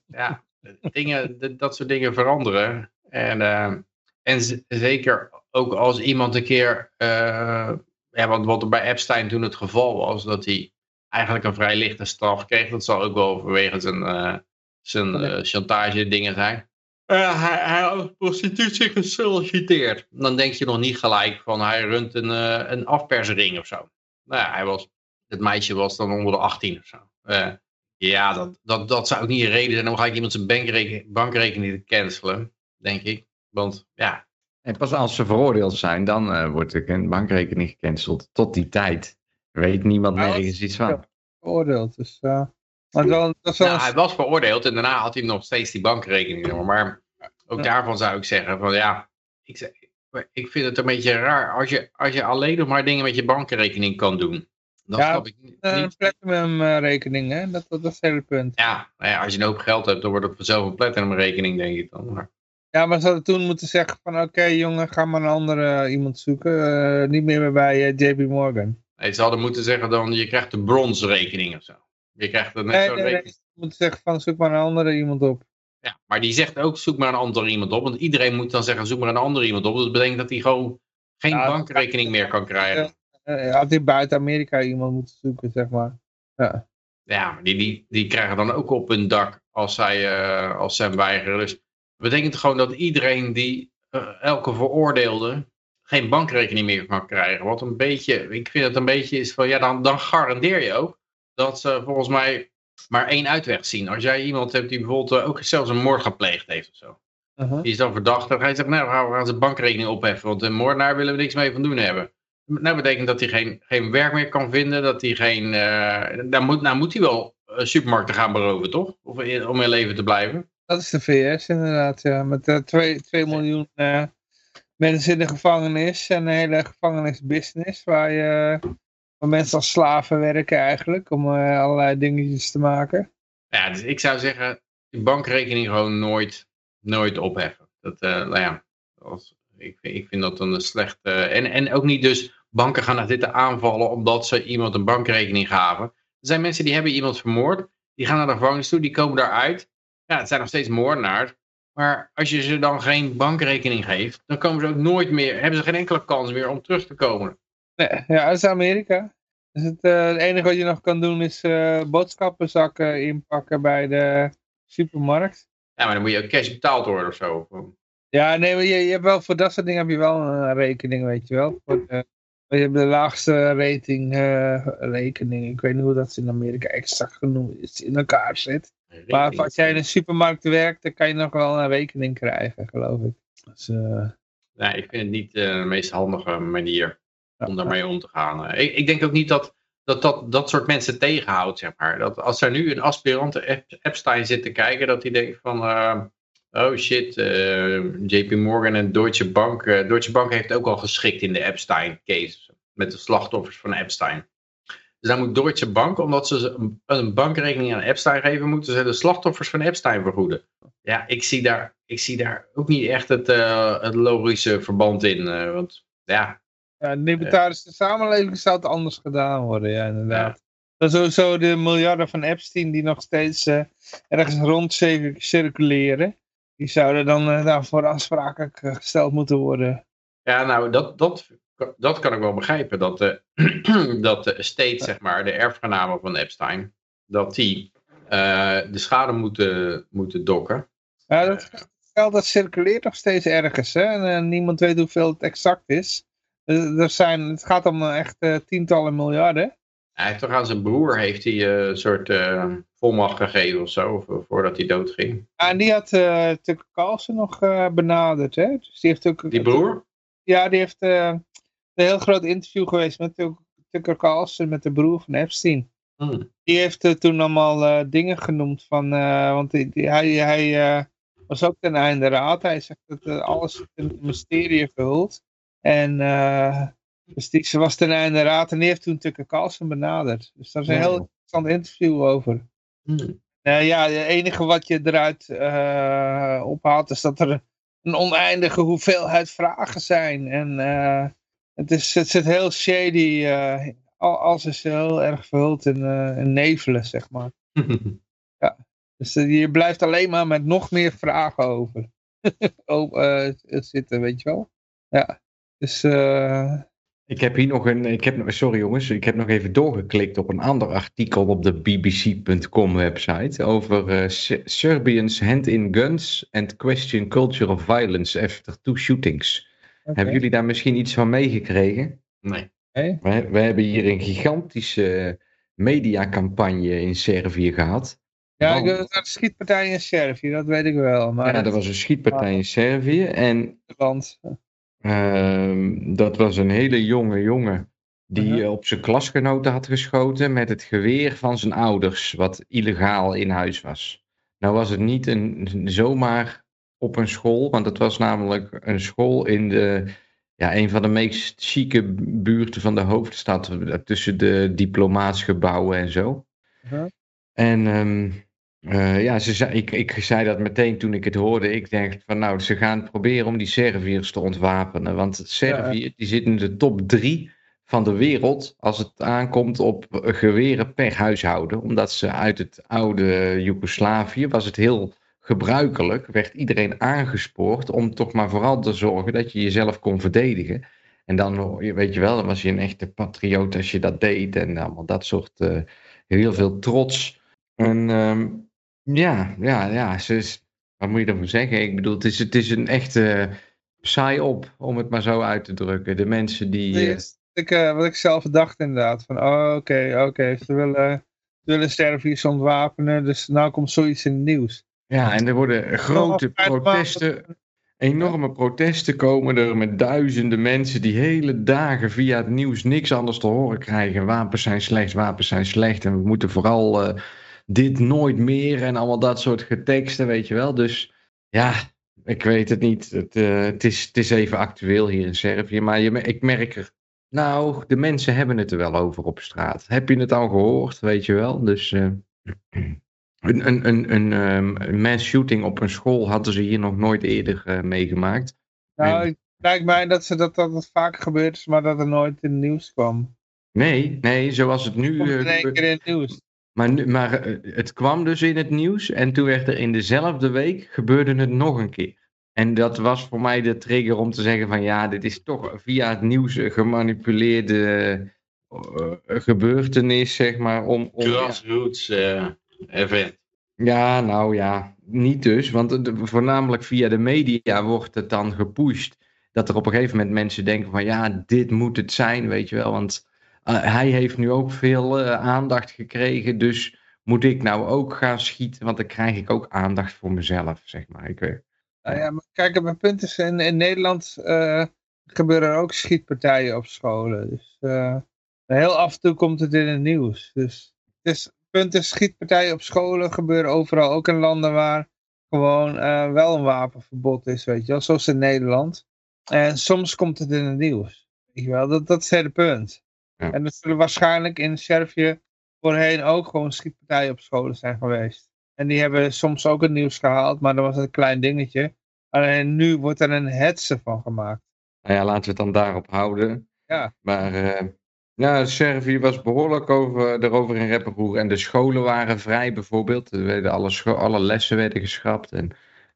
ja dingen, dat soort dingen veranderen. En, eh, en zeker ook als iemand een keer, eh, ja, want wat er bij Epstein toen het geval was, dat hij eigenlijk een vrij lichte straf kreeg. Dat zal ook wel vanwege zijn, eh, zijn eh, chantage dingen zijn. Eh, hij, hij had prostitutie gesolliciteerd. Dan denk je nog niet gelijk van hij runt een, eh, een afpersring of zo. Nou ja, hij was, het meisje was dan onder de 18 of zo. Eh, ja, dat, dat, dat zou ook niet een reden zijn om gelijk iemand zijn bankrekening, bankrekening te cancelen, denk ik. Want ja, En pas als ze veroordeeld zijn, dan wordt een bankrekening gecanceld. Tot die tijd weet niemand nergens iets van. veroordeeld. Dus, uh, wel, dat wel Nou, hij was veroordeeld en daarna had hij nog steeds die bankrekening. Maar, ook Ja. daarvan zou ik zeggen van ja, ik, ik vind het een beetje raar. Als je, als je alleen nog maar dingen met je bankrekening kan doen. Dan Ja, ik niet. een platinum eh, rekening, hè? Dat, dat, dat is het hele punt. ja, nou ja, als je een hoop geld hebt, dan wordt het vanzelf een platinum rekening, denk ik dan. Maar, Ja, maar ze hadden toen moeten zeggen van oké jongen, ga maar een andere eh, iemand zoeken. eh, niet meer bij eh, JP Morgan. nee, ze hadden moeten zeggen dan, je krijgt de bronsrekening of zo. Je krijgt er net Nee, zo'n nee, ze moeten zeggen van zoek maar een andere iemand op. Ja, maar die zegt ook, zoek maar een andere iemand op. Want iedereen moet dan zeggen, zoek maar een andere iemand op. Dat betekent dat hij gewoon geen Ja, bankrekening meer kan krijgen. Had hij buiten Amerika iemand moeten zoeken, zeg maar. Ja. Ja, maar die, die, die krijgen dan ook op hun dak als zij, eh, als zij weigeren. Dus dat betekent gewoon dat iedereen die, eh, elke veroordeelde, geen bankrekening meer kan krijgen. Wat een beetje, ik vind het een beetje is van, ja, dan, dan garandeer je ook dat ze volgens mij maar één uitweg zien. Als jij iemand hebt die bijvoorbeeld eh, ook zelfs een moord gepleegd heeft of zo. Uh-huh. Die is dan verdacht. Dan ga je zeggen, nou, we gaan, we gaan zijn bankrekening opheffen. Want een moordenaar willen we niks mee van doen hebben. Nou betekent dat hij geen, geen werk meer kan vinden. Dat hij geen... eh daar moet, nou moet hij wel eh, supermarkten gaan beroven, toch? Of in- om in leven te blijven. Dat is de VS inderdaad, ja. Met eh 2 miljoen eh, mensen in de gevangenis en een hele gevangenisbusiness waar, je, mensen als slaven werken eigenlijk om eh, allerlei dingetjes te maken. Ja, dus ik zou zeggen, die bankrekening gewoon nooit, nooit opheffen. Dat, eh, nou ja, als, ik, ik vind dat een slechte... en, en ook niet dus banken gaan naar dit aanvallen omdat ze iemand een bankrekening gaven. Er zijn mensen die hebben iemand vermoord. Die gaan naar de gevangenis toe, die komen daaruit. Ja, het zijn nog steeds moordenaars. Maar als je ze dan geen bankrekening geeft, dan komen ze ook nooit meer, hebben ze geen enkele kans meer om terug te komen. Nee, ja, dat is Amerika. Dus het, eh, het enige wat je nog kan doen is eh, boodschappenzakken inpakken bij de supermarkt. Ja, maar dan moet je ook cash betaald worden of zo. Ja, nee, maar je, je hebt wel, voor dat soort dingen heb je wel een rekening, weet je wel. Voor je hebt de laagste rating eh, rekening. Ik weet niet hoe dat in Amerika exact genoemd is, in elkaar zit. Maar als jij in een supermarkt werkt, dan kan je nog wel een rekening krijgen, geloof ik. Dus, eh, Nee, ik vind het niet eh, de meest handige manier om daarmee om te gaan. Eh, Ik, ik denk ook niet dat dat, dat dat soort mensen tegenhoudt, zeg maar. Dat als er nu een aspirant Ep- Epstein zit te kijken, dat hij denkt van... eh, oh shit, eh, JP Morgan en Deutsche Bank. Deutsche Bank heeft ook al geschikt in de Epstein-case. Met de slachtoffers van Epstein. Dus dan moet Deutsche Bank, omdat ze een, bankrekening aan Epstein geven, moeten ze de slachtoffers van Epstein vergoeden. Ja, ik zie daar, ik zie daar ook niet echt het, het logische verband in. want ja, ja, de libertarische samenleving zou het anders gedaan worden, ja, inderdaad. Dat is sowieso de miljarden van Epstein die nog steeds eh, ergens rond cir- circuleren. Die zouden dan eh, daarvoor aansprakelijk eh, gesteld moeten worden. Ja, nou, dat, dat, dat kan ik wel begrijpen. Dat de, [clears throat] dat de estate, zeg maar, de erfgenamen van Epstein, dat die de schade moeten, moeten dokken. Ja, dat geld dat circuleert nog steeds ergens. Hè? En niemand weet hoeveel het exact is. Eh, er zijn, het gaat om eh, echt eh, tientallen miljarden. Hij heeft toch aan zijn broer heeft hij, een soort volmacht gegeven of zo, vo- voordat hij doodging. Ja, en die had eh Tucker Carlson nog eh, benaderd. Hè? Dus die heeft ook, Die broer? Ja, die heeft een heel groot interview geweest met Tuck- Tucker Carlson, met de broer van Epstein. Hmm. Die heeft toen allemaal dingen genoemd van, want die, die- hij, hij was ook ten einde raad. Hij zegt dat alles in een mysterie verhult. En uh, dus die, ze was ten einde raad en die heeft toen Tucker Carlson benaderd. Dus daar is een Ja. heel interessant interview over. Hmm. Nou ja, het enige wat je eruit eh, ophaalt is dat er een oneindige hoeveelheid vragen zijn. En eh, het, is, het zit heel shady. eh, al- alles is heel erg verhuld in, eh, in nevelen, zeg maar. [laughs] Dus eh, je blijft alleen maar met nog meer vragen over [laughs] oh, eh, zitten, weet je wel. Ja, dus eh, Ik heb hier nog een, ik heb, nog- sorry jongens, ik heb nog even doorgeklikt op een ander artikel op de bbc.com website over Se- Serbians hand in guns and question culture of violence after two shootings. Hebben jullie daar misschien iets van meegekregen? Nee. We, we hebben hier een gigantische mediacampagne in Servië gehad. Ja, dat is een schietpartij in Servië, dat weet ik wel. Maar ja, er was een schietpartij in Servië en land. Ehm, dat was een hele jonge jongen die eh, op zijn klasgenoten had geschoten met het geweer van zijn ouders, wat illegaal in huis was. Nou was het niet een, zomaar op een school, want het was namelijk een school in de, ja, een van de meest chique buurten van de hoofdstad, tussen de diplomaatsgebouwen en zo. Mhm. En ehm, eh, ja, ze zei, ik, ik zei dat meteen toen ik het hoorde. Ik denk van nou, ze gaan proberen om die Serviërs te ontwapenen. Want Servië die zit in de top drie van de wereld als het aankomt op geweren per huishouden. Omdat ze uit het oude Joegoslavië was het heel gebruikelijk, werd iedereen aangespoord om toch maar vooral te zorgen dat je jezelf kon verdedigen. En dan, weet je wel, dan was je een echte patrioot als je dat deed en allemaal dat soort, eh, heel veel trots. En ehm, ja, ja, ja, ze is, wat moet je ervan zeggen? Ik bedoel, het is, het is een echte saai op, om het maar zo uit te drukken. De mensen die... Nee, eh, ik, eh, wat ik zelf dacht inderdaad. Van, oh, oké, oké, ze willen, ze willen Serviërs ontwapenen, dus nou komt zoiets in het nieuws. ja, en er worden grote protesten... Enorme protesten komen er met duizenden mensen die hele dagen via het nieuws niks anders te horen krijgen. Wapens zijn slecht, wapens zijn slecht en we moeten vooral eh, dit nooit meer en allemaal dat soort geteksten, weet je wel. Dus ja, ik weet het niet. Het, eh, het, is, het is even actueel hier in Servië, maar je, ik merk er, nou, de mensen hebben het er wel over op straat. Heb je het al gehoord, weet je wel? Dus eh, [clears throat] een, een, een, een, ehm, een mass shooting op een school hadden ze hier nog nooit eerder eh, meegemaakt. Nou, En- het lijkt mij dat, ze, dat, dat het vaker gebeurd is, maar dat er nooit in het nieuws kwam. Nee, nee, zoals het nu. Komt in één keer in het nieuws. Maar, nu, maar eh, het kwam dus in het nieuws en toen werd er in dezelfde week gebeurde het nog een keer. En dat was voor mij de trigger om te zeggen van ja, dit is toch via het nieuws gemanipuleerde eh, gebeurtenis, zeg maar. Om, om, ja. Grassroots eh, event. Ja, nou ja, niet dus. Want de- voornamelijk via de media wordt het dan gepusht. Dat er op een gegeven moment mensen denken van ja, dit moet het zijn, weet je wel. Want hij heeft nu ook veel eh, aandacht gekregen. Dus moet ik nou ook gaan schieten? Want dan krijg ik ook aandacht voor mezelf, zeg maar. Ik weet. Nou ja, maar kijk, mijn punt is, in, Nederland eh, gebeuren er ook schietpartijen op scholen. Dus eh, heel af en toe komt het in het nieuws. Dus het, punt is, schietpartijen op scholen gebeuren overal. Ook in landen waar gewoon eh, wel een wapenverbod is, weet je wel. Zoals in Nederland. En soms komt het in het nieuws. Weet wel, dat, dat is het hele punt. Ja. En er zullen waarschijnlijk in Servië voorheen ook gewoon schietpartijen op scholen zijn geweest. En die hebben soms ook het nieuws gehaald, maar dat was een klein dingetje. Alleen nu wordt er een hetze van gemaakt. Nou ja, laten we het dan daarop houden. Ja. Maar eh, ja, Servië was behoorlijk over, erover in Rapperoer. En de scholen waren vrij bijvoorbeeld. Werden alle, alle lessen werden geschrapt. En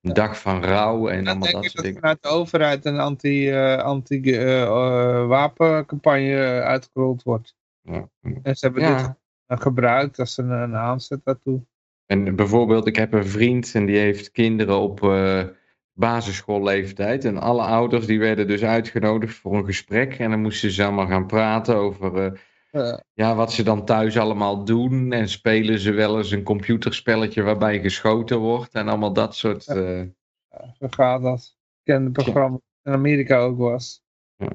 een dag van rouw en dan allemaal denk dat soort dat dingen. vanuit de overheid een anti-wapencampagne uitgerold wordt. Ja. En ze hebben Ja. dit gebruikt als een, een aanzet daartoe. En bijvoorbeeld, ik heb een vriend en die heeft kinderen op basisschoolleeftijd. En alle ouders die werden dus uitgenodigd voor een gesprek. En dan moesten ze allemaal gaan praten over Ja. wat ze dan thuis allemaal doen. En spelen ze wel eens een computerspelletje waarbij geschoten wordt. En allemaal dat soort... Ja. eh, Ja, zo gaat dat. Ik ken het programma in Amerika ook was. Ja.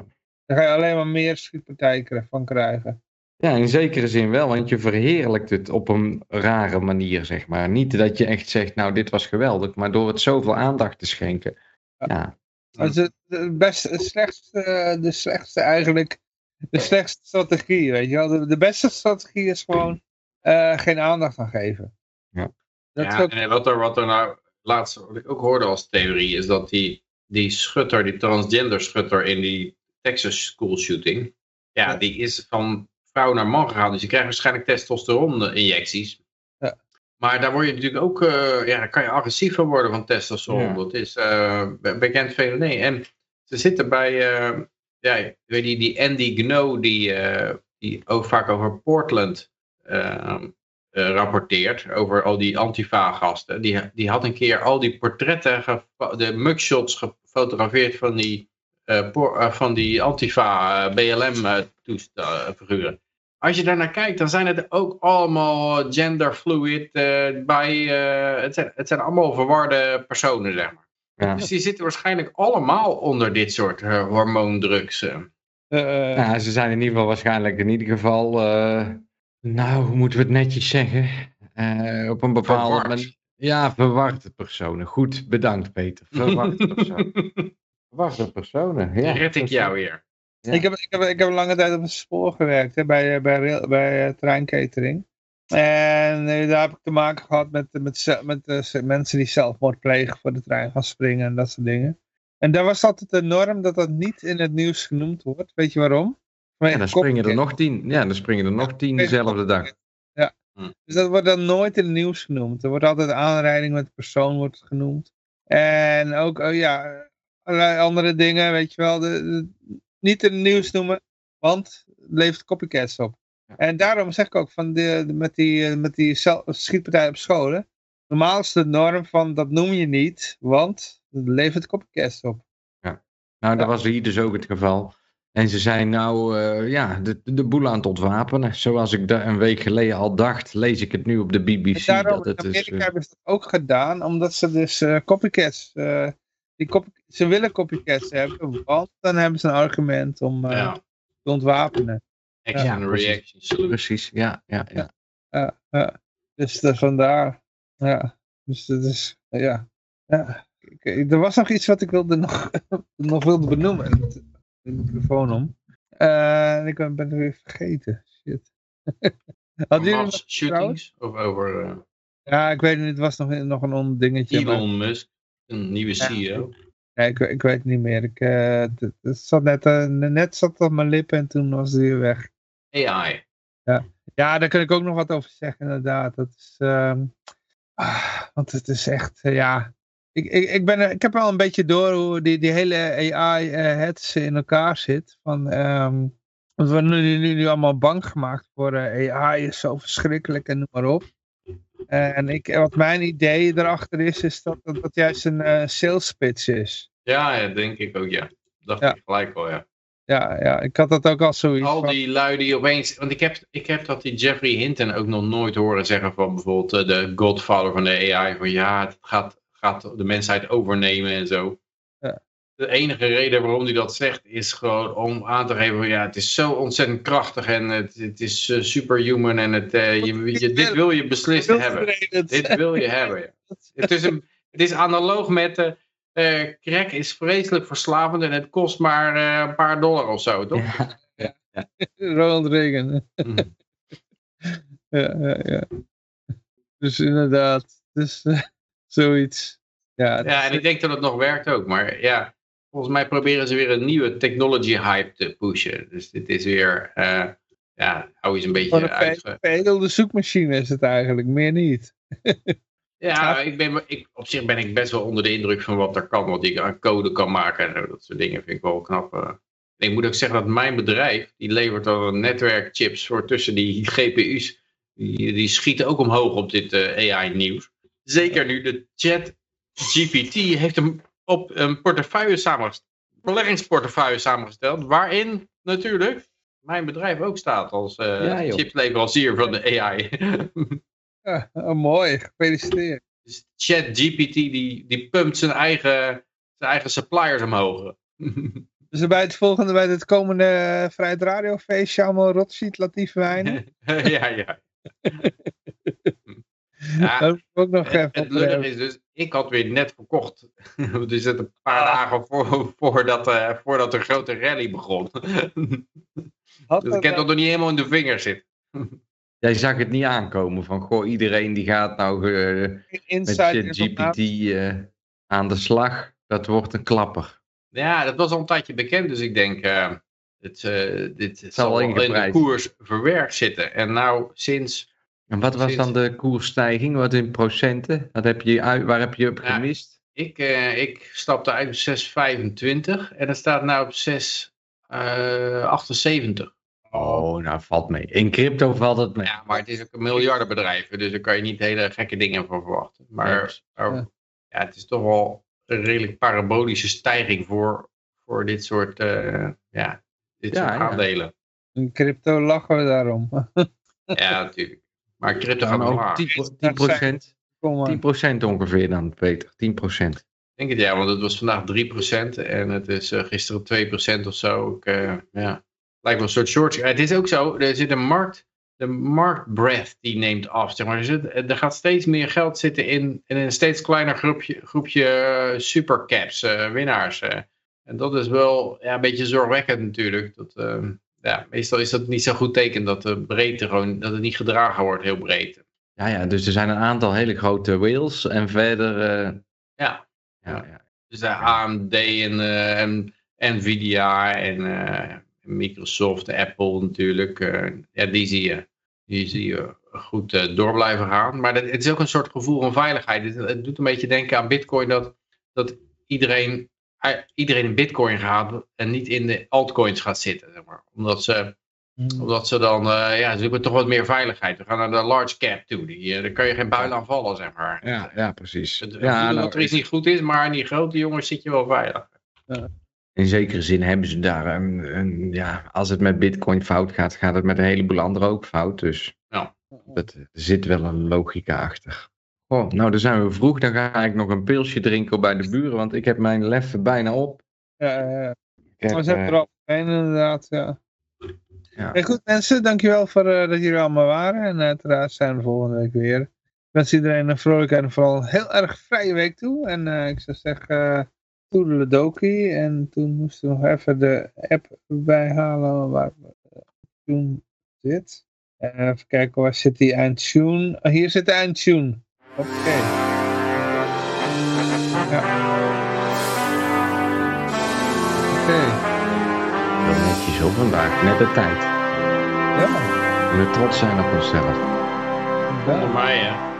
Daar ga je alleen maar meer schietpartijen van krijgen. Ja, in zekere zin wel, want je verheerlijkt het op een rare manier, zeg maar. Niet dat je echt zegt, nou, dit was geweldig, maar door het zoveel aandacht te schenken. Ja, het, het slechtste, de slechtste eigenlijk, de slechtste strategie, weet je wel. De, de beste strategie is gewoon eh, geen aandacht aan geven. Ja. Dat Ja, ook, en wat er, wat er nou laatst, wat ik ook hoorde als theorie, is dat die, die schutter, die transgender schutter in die Texas school shooting, ja, Ja. die is van vrouw naar man gegaan. Dus je krijgt waarschijnlijk testosteron injecties. Ja. Maar daar word je natuurlijk ook, eh, ja, kan je agressief van worden van testosteron. Ja. Dat is eh, een bekend fenomeen. En ze zitten bij, eh, ja, weet die, die Andy Gno, die, eh, die ook vaak over Portland eh, eh, rapporteert, over al die Antifa-gasten. Die, die had een keer al die portretten, de mugshots gefotografeerd van die, eh, van die Antifa BLM-figuren. Als je daarnaar kijkt, dan zijn het ook allemaal genderfluid. bij, het, zijn, het zijn allemaal verwarde personen, zeg maar. Ja. Dus die zitten waarschijnlijk allemaal onder dit soort eh, hormoondrugs. eh. Eh, Ja, ze zijn in ieder geval waarschijnlijk in ieder geval, eh, nou, hoe moeten we het netjes zeggen? Eh, op een bepaalde Verward. Ja, verwarte personen. Goed, bedankt Peter. Verwarte [laughs] personen. Verwarte personen, ja. Red ik jou weer. Ja. Ik, heb, ik, heb, ik heb lange tijd op een spoor gewerkt hè, bij, bij, bij eh, treinkatering. En eh, daar heb ik te maken gehad met, met, ze- met eh, mensen die zelfmoord plegen voor de trein gaan springen en dat soort dingen. En daar was altijd de norm dat dat niet in het nieuws genoemd wordt. Weet je waarom? Ja, dan springen er nog tien. Ja, dan springen er nog tien Deze dezelfde dag. Ja. Hm. Dus dat wordt dan nooit in het nieuws genoemd. Er wordt altijd aanrijding met de persoon wordt genoemd. En ook, oh ja, allerlei andere dingen, weet je wel. De, de- niet in het nieuws noemen, want het levert copycats op. Ja. En daarom zeg ik ook van de, de- met die, eh, met die schietpartij op scholen. Normaal is de norm van dat noem je niet, want het levert copycats op. Nou, dat Ja. was hier dus ook het geval. En ze zijn nou eh, ja, de, de boel aan het ontwapenen. Zoals ik een week geleden al dacht, lees ik het nu op de En BBC. daarom Dat het in Amerika eh, hebben ze dat ook gedaan, omdat ze dus eh, copycats, die copy, ze willen copycats hebben, want dan hebben ze een argument om Ja. te ontwapenen. Action Ja, reaction precies, ja, ja, ja. Ja, ja. Dus dat vandaar. Ja, dus dat is, ja. ja. Ik- ik- er was nog iets wat ik wilde nog, [laughs] nog wilde benoemen. De microfoon om. Eh, ik ben het weer vergeten. Shit. [laughs] Hadden jullie nog Mass shootings of over eh, Ja, ik weet niet, het was nog, nog een ondingetje. maar- Elon Musk, een nieuwe. CEO. Ja, ik, ik weet het niet meer. Ik, eh, het, het zat net, eh, net zat op mijn lippen en toen was het weer weg. AI. Ja, daar kan ik ook nog wat over zeggen, inderdaad. Dat is, ehm, ah, want het is echt, eh, ja. Ik, ik, ik, ben, ik heb wel een beetje door hoe die, die hele AI-heads in elkaar zit. Van, ehm, want we worden nu, nu, nu allemaal bang gemaakt voor eh, AI, is zo verschrikkelijk en noem maar op. en ik, wat mijn idee erachter is, is dat dat, dat juist een eh, sales pitch is. Ja, ja, denk ik ook, ja. Dacht Ja. ik gelijk al, ja. Ja, ja, ik had dat ook al zoiets Al van- die lui die opeens... Want ik heb, ik heb dat die Jeffrey Hinton ook nog nooit horen zeggen van bijvoorbeeld eh, de godfather van de AI. Van ja, het gaat, gaat de mensheid overnemen en zo. Ja. De enige reden waarom hij dat zegt is gewoon om aan te geven van ja, het is zo ontzettend krachtig en het, het is eh, superhuman en het, eh, je, je- dit wil je beslist hebben. Dit wil je hebben. ja. Het is, een, het is analoog met eh, crack is vreselijk verslavend en het kost maar eh, een paar dollar of zo, toch? Ja. [laughs] Ronald Reagan. Mhm. [laughs] ja, ja, ja. Dus inderdaad, dus eh, [laughs] zoiets. Ja, Ja, en ik denk dat het nog werkt ook. Maar ja, volgens mij proberen ze weer een nieuwe technology hype te pushen. Dus dit is weer, eh, ja, hou eens een beetje een uit. veredelde zoekmachine is het eigenlijk, meer niet. Ja, ik ben, ik, op zich ben ik best wel onder de indruk van wat er kan. Wat ik aan code kan maken en dat soort dingen vind ik wel knap. eh. En ik moet ook zeggen dat mijn bedrijf, die levert al netwerkchips voor tussen die GPU's. Die, die schieten ook omhoog op dit eh, AI-nieuws. Zeker nu de chat GPT heeft een, op een portefeuille samengesteld, beleggingsportefeuille samengesteld, waarin natuurlijk mijn bedrijf ook staat als eh Ja, joh. chipsleverancier van de AI. [laughs] Ja, [laughs] oh, mooi, gefeliciteerd. Dus ChatGPT die, die pumpt zijn eigen, zijn eigen suppliers omhoog. [laughs] Dus bij het volgende, bij het komende uh, Vrijheid Radio feestje, allemaal Rothschild Latief wijnen. [laughs] ja, ja. Dat ook nog het, het is dus, ik had weer net verkocht. dus het een paar dagen voor, voordat, eh, voordat de grote rally begon. Dus dat ik heb nou- dat nog niet helemaal in de vingers zitten. Jij zag het niet aankomen van, goh, iedereen die gaat nou eh, met Inside ChatGPT informatie. eh aan de slag. Dat wordt een klapper. Ja, dat was al een tijdje bekend. Dus ik denk, eh, het, eh, dit zal in de koers verwerkt zitten. En nou, sinds En wat was dan de koersstijging? Wat in procenten? Wat heb je uit, waar heb je op gemist? Ik, eh, ik stapte uit op 6,25 en dat staat nu op 6,78. Oh, nou valt mee. In crypto valt het mee. ja, maar het is ook een miljardenbedrijf, dus daar kan je niet hele gekke dingen van verwachten. Maar, maar Ja. ja, het is toch wel een redelijk parabolische stijging voor, voor dit soort, eh, ja, dit Ja, soort ja. aandelen. In crypto lachen we daarom. [laughs] Ja, natuurlijk. Maar crypto gaat ook omlaag. 10, 10%, Kom maar. 10% ongeveer dan, Peter. 10%. denk het ja, want het was vandaag 3% en het is eh, gisteren 2% of zo. Ik, eh, ja. Lijkt wel een soort short. Het is ook zo, er zit een markt, de marktbreadth die neemt af. Zeg maar. er, zit, er gaat steeds meer geld zitten in, in een steeds kleiner groepje, groepje eh, supercaps, eh, winnaars. eh. En dat is wel ja, een beetje zorgwekkend natuurlijk. Dat, eh, ja, meestal is dat niet zo goed teken dat de breedte gewoon, dat het niet gedragen wordt heel breed. Ja, ja, dus er zijn een aantal hele grote whales en verder... eh, Ja, ja, ja. dus de AMD en, eh, en Nvidia en eh, Microsoft, Apple natuurlijk. eh, ja, die zie je, die zie je goed eh, door blijven gaan. Maar dat, het is ook een soort gevoel van veiligheid. Het, het doet een beetje denken aan Bitcoin dat, dat iedereen, eh, iedereen in Bitcoin gaat en niet in de altcoins gaat zitten. Zeg maar. Omdat ze omdat ze dan, ja, ze zoeken toch wat meer veiligheid. We gaan naar de large cap toe. Die, daar kan je geen buil aan vallen, zeg maar. Ja, ja, precies. Het, Ja, nou, dat er iets niet goed is, maar in die grote jongens zit je wel veilig. In zekere zin hebben ze daar een, een- ja, als het met Bitcoin fout gaat, gaat het met een heleboel anderen ook fout. Dus Ja. dat, er zit wel een logica achter. Oh, nou, dan zijn we vroeg. Dan ga ik nog een pilsje drinken bij de buren, want ik heb mijn leffen bijna op. Ja, ja, ja. Ik heb, eh, er al heen inderdaad, ja. Ja. Hey, goed mensen, dankjewel voor eh, dat jullie allemaal waren. En uiteraard zijn we volgende week weer. Ik wens iedereen een vrolijke en vooral heel erg vrije week toe. En eh, ik zou zeggen, toedeledokie. En toen moesten we nog even de app bijhalen waar we eh, toen zit. En even kijken, waar zit die eindtune? Oh, hier zit de eindtune. Oké. Ja. Oké. Heel netjes op vandaag, net de tijd. Ja. We trots zijn op onszelf. Mij, hè.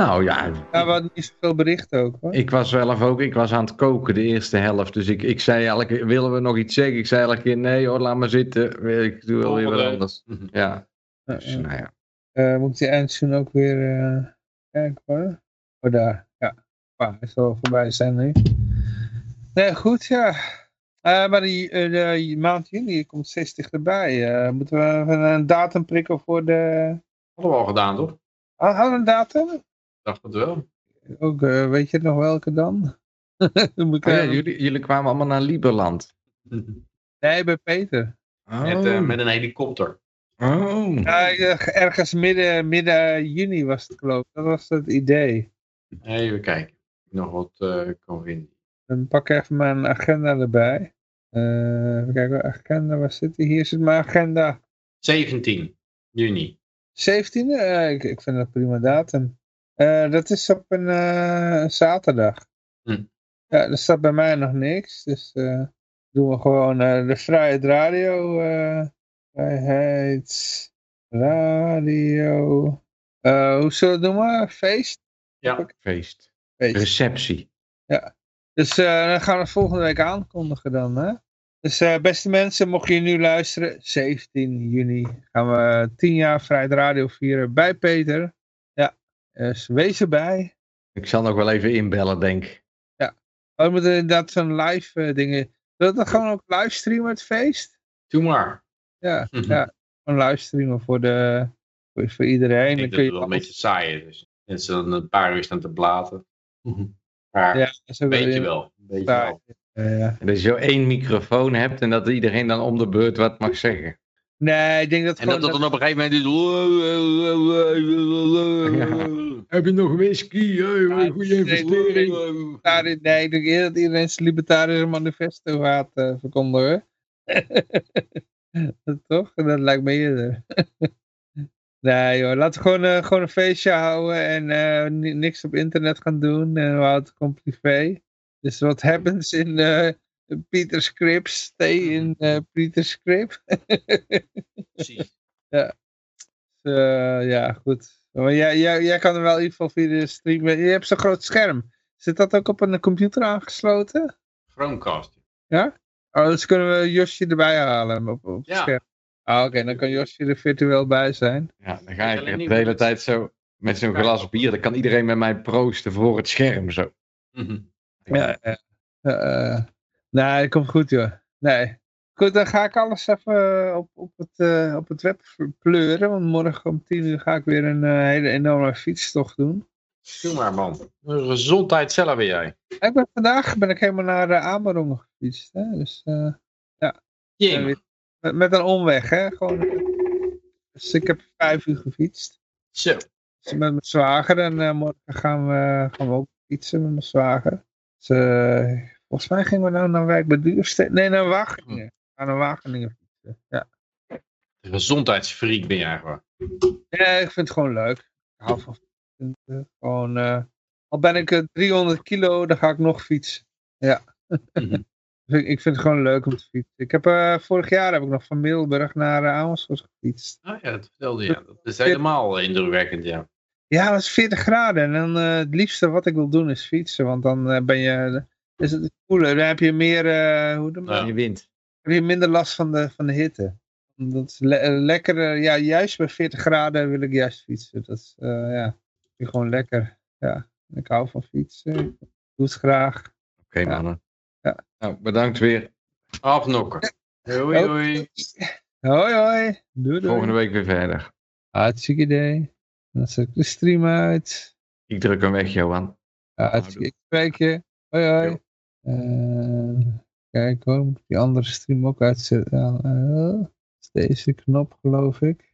Nou ja, Ja, we hadden niet zoveel berichten ook hoor. ik was zelf ook, ik was aan het koken de eerste helft. Dus ik, ik zei elke keer, willen we nog iets zeggen? Ik zei elke keer, nee hoor, laat maar zitten. Ik doe wel weer wat anders. Ja, dus ja. nou ja. Eh, moet ik die eindtune ook weer eh, kijken hoor. Oh daar, ja. Ah, hij zal wel voorbij zijn nu. Nee, goed ja. Eh, maar die, eh, de maand juni komt steeds dichterbij. Eh, moeten we even een datum prikken voor de... Hadden we al gedaan, toch? Ah, Hadden we een datum? Ik dacht het wel. Ook, eh, weet je nog welke dan? [laughs] Oh ja, jullie, jullie kwamen allemaal naar Lieberland. Nee, bij Peter. Met, eh, met een helikopter. Oh. Dacht ergens midden, midden juni was het geloof ik. Dat was het idee. Even kijken. Nog wat eh, kan vinden. Dan pak ik even mijn agenda erbij. Eh even kijken, agenda, waar zit die? Hier zit mijn agenda. 17 juni. 17e? Eh, ik, ik vind dat een prima datum. Eh, dat is op een eh, zaterdag. Hm. Ja, er staat bij mij nog niks. Dus eh, doen we gewoon de Vrijheid Radio. eh Vrijheid Radio. Hoe zullen we het noemen? Feest? Ja. Feest. Feest. Receptie. Dus eh, dan gaan we het volgende week aankondigen dan. Hè? Dus eh, beste mensen, mocht je nu luisteren, 17 juni gaan we 10 jaar Vrijheid Radio vieren bij Peter. Ja, dus wees erbij. Ik zal nog wel even inbellen, denk ik. Oh, we moeten inderdaad zo'n live eh, dingen. Zullen we dat gewoon ook livestreamen het feest? Doe maar. Ja, [laughs] ja. Gewoon livestreamen voor, de, voor, voor iedereen. Ik Dan denk kun dat je het wel een beetje saai. Dus mensen dan een paar uur staan te blaten. [laughs] Maar Ja, dat weet je wel. Weet je saai. wel. Ja, ja. En Dat je zo één microfoon hebt en dat iedereen dan om de beurt wat mag zeggen. Nee, ik denk dat En dat dat dan op een gegeven moment is... Heb je nog whisky? Ja, investering. Nee, ik denk eerder dat iedereen zijn libertarische manifesto gaat eh, verkondigen. [laughs] Toch? Dat lijkt me eerder. [laughs] nee joh, laten we gewoon, eh, gewoon een feestje houden en eh, ni- niks op internet gaan doen. En we houden het gewoon privé. Dus wat happens in Peter's script, stay in eh Peter's script. [laughs] Precies. Eh, ja, goed. Maar jij, jij, jij kan er wel in ieder geval via de stream... Je hebt zo'n groot scherm. Zit dat ook op een computer aangesloten? Chromecast. Oh, dus kunnen we Josje erbij halen op, op het Ja. scherm. Ah, oké, dan kan Josje er virtueel bij zijn. Ja, dan ga ik de hele tijd zo met zo'n glas bier. Dan kan iedereen met mij proosten voor het scherm zo. Mhm. Ja, ja. Eh, nee, dat komt goed, joh. Nee. Goed, dan ga ik alles even op, op, het, eh, op het web pleuren. Want morgen om tien uur ga ik weer een eh, hele enorme fietstocht doen. Doe maar man. Gezondheid zelf ben jij. Ik ben, vandaag ben ik helemaal naar uh, Amerongen gefietst. Hè? Dus, uh, ja. Met, met, een omweg, hè. Gewoon, dus ik heb vijf uur gefietst. Zo. Dus met mijn zwager. En uh, morgen gaan we, gaan we ook fietsen met mijn zwager. Dus, volgens mij gingen we nou naar wijk bij Duurstede. Nee, naar Wageningen. Gaan naar Wageningen fietsen, ja. Gezondheidsfreak ben jij gewoon. Ja, ik vind het gewoon leuk. Ik hou van fietsen. Gewoon, uh, al ben ik 300 kilo, dan ga ik nog fietsen. Ja. [laughs] Mm -hmm. ik vind het gewoon leuk om te fietsen. Ik heb, uh, vorig jaar heb ik nog van Middelburg naar uh, Amersfoort gefietst. Ah ja, dat vertelde je. Dat is helemaal indrukwekkend, ja. Ja, dat is 40 graden. En dan het liefste wat ik wil doen is fietsen. Want dan ben je... Is het koeler. Dan heb je meer... hoe noem je ja. wind. heb je minder last van de, van de hitte. Dat is le lekker, ja, juist bij 40 graden wil ik juist fietsen. Dat is, uh, ja, vind gewoon lekker. Ja, ik hou van fietsen. Ik doe het graag. Oké, okay, mannen. Ja. Nou, bedankt weer. Afnokken. Hoi, hoi. Hoi, hoi. Doei, doei. Volgende week weer verder. Hartstikke idee. Dan zet ik de stream uit. Ik druk hem weg, Johan. Hartstikke. Ik spreek je. Hoi, hoi. Uh, kijk hoor, moet die andere stream ook uitzetten. Uh, deze knop geloof ik.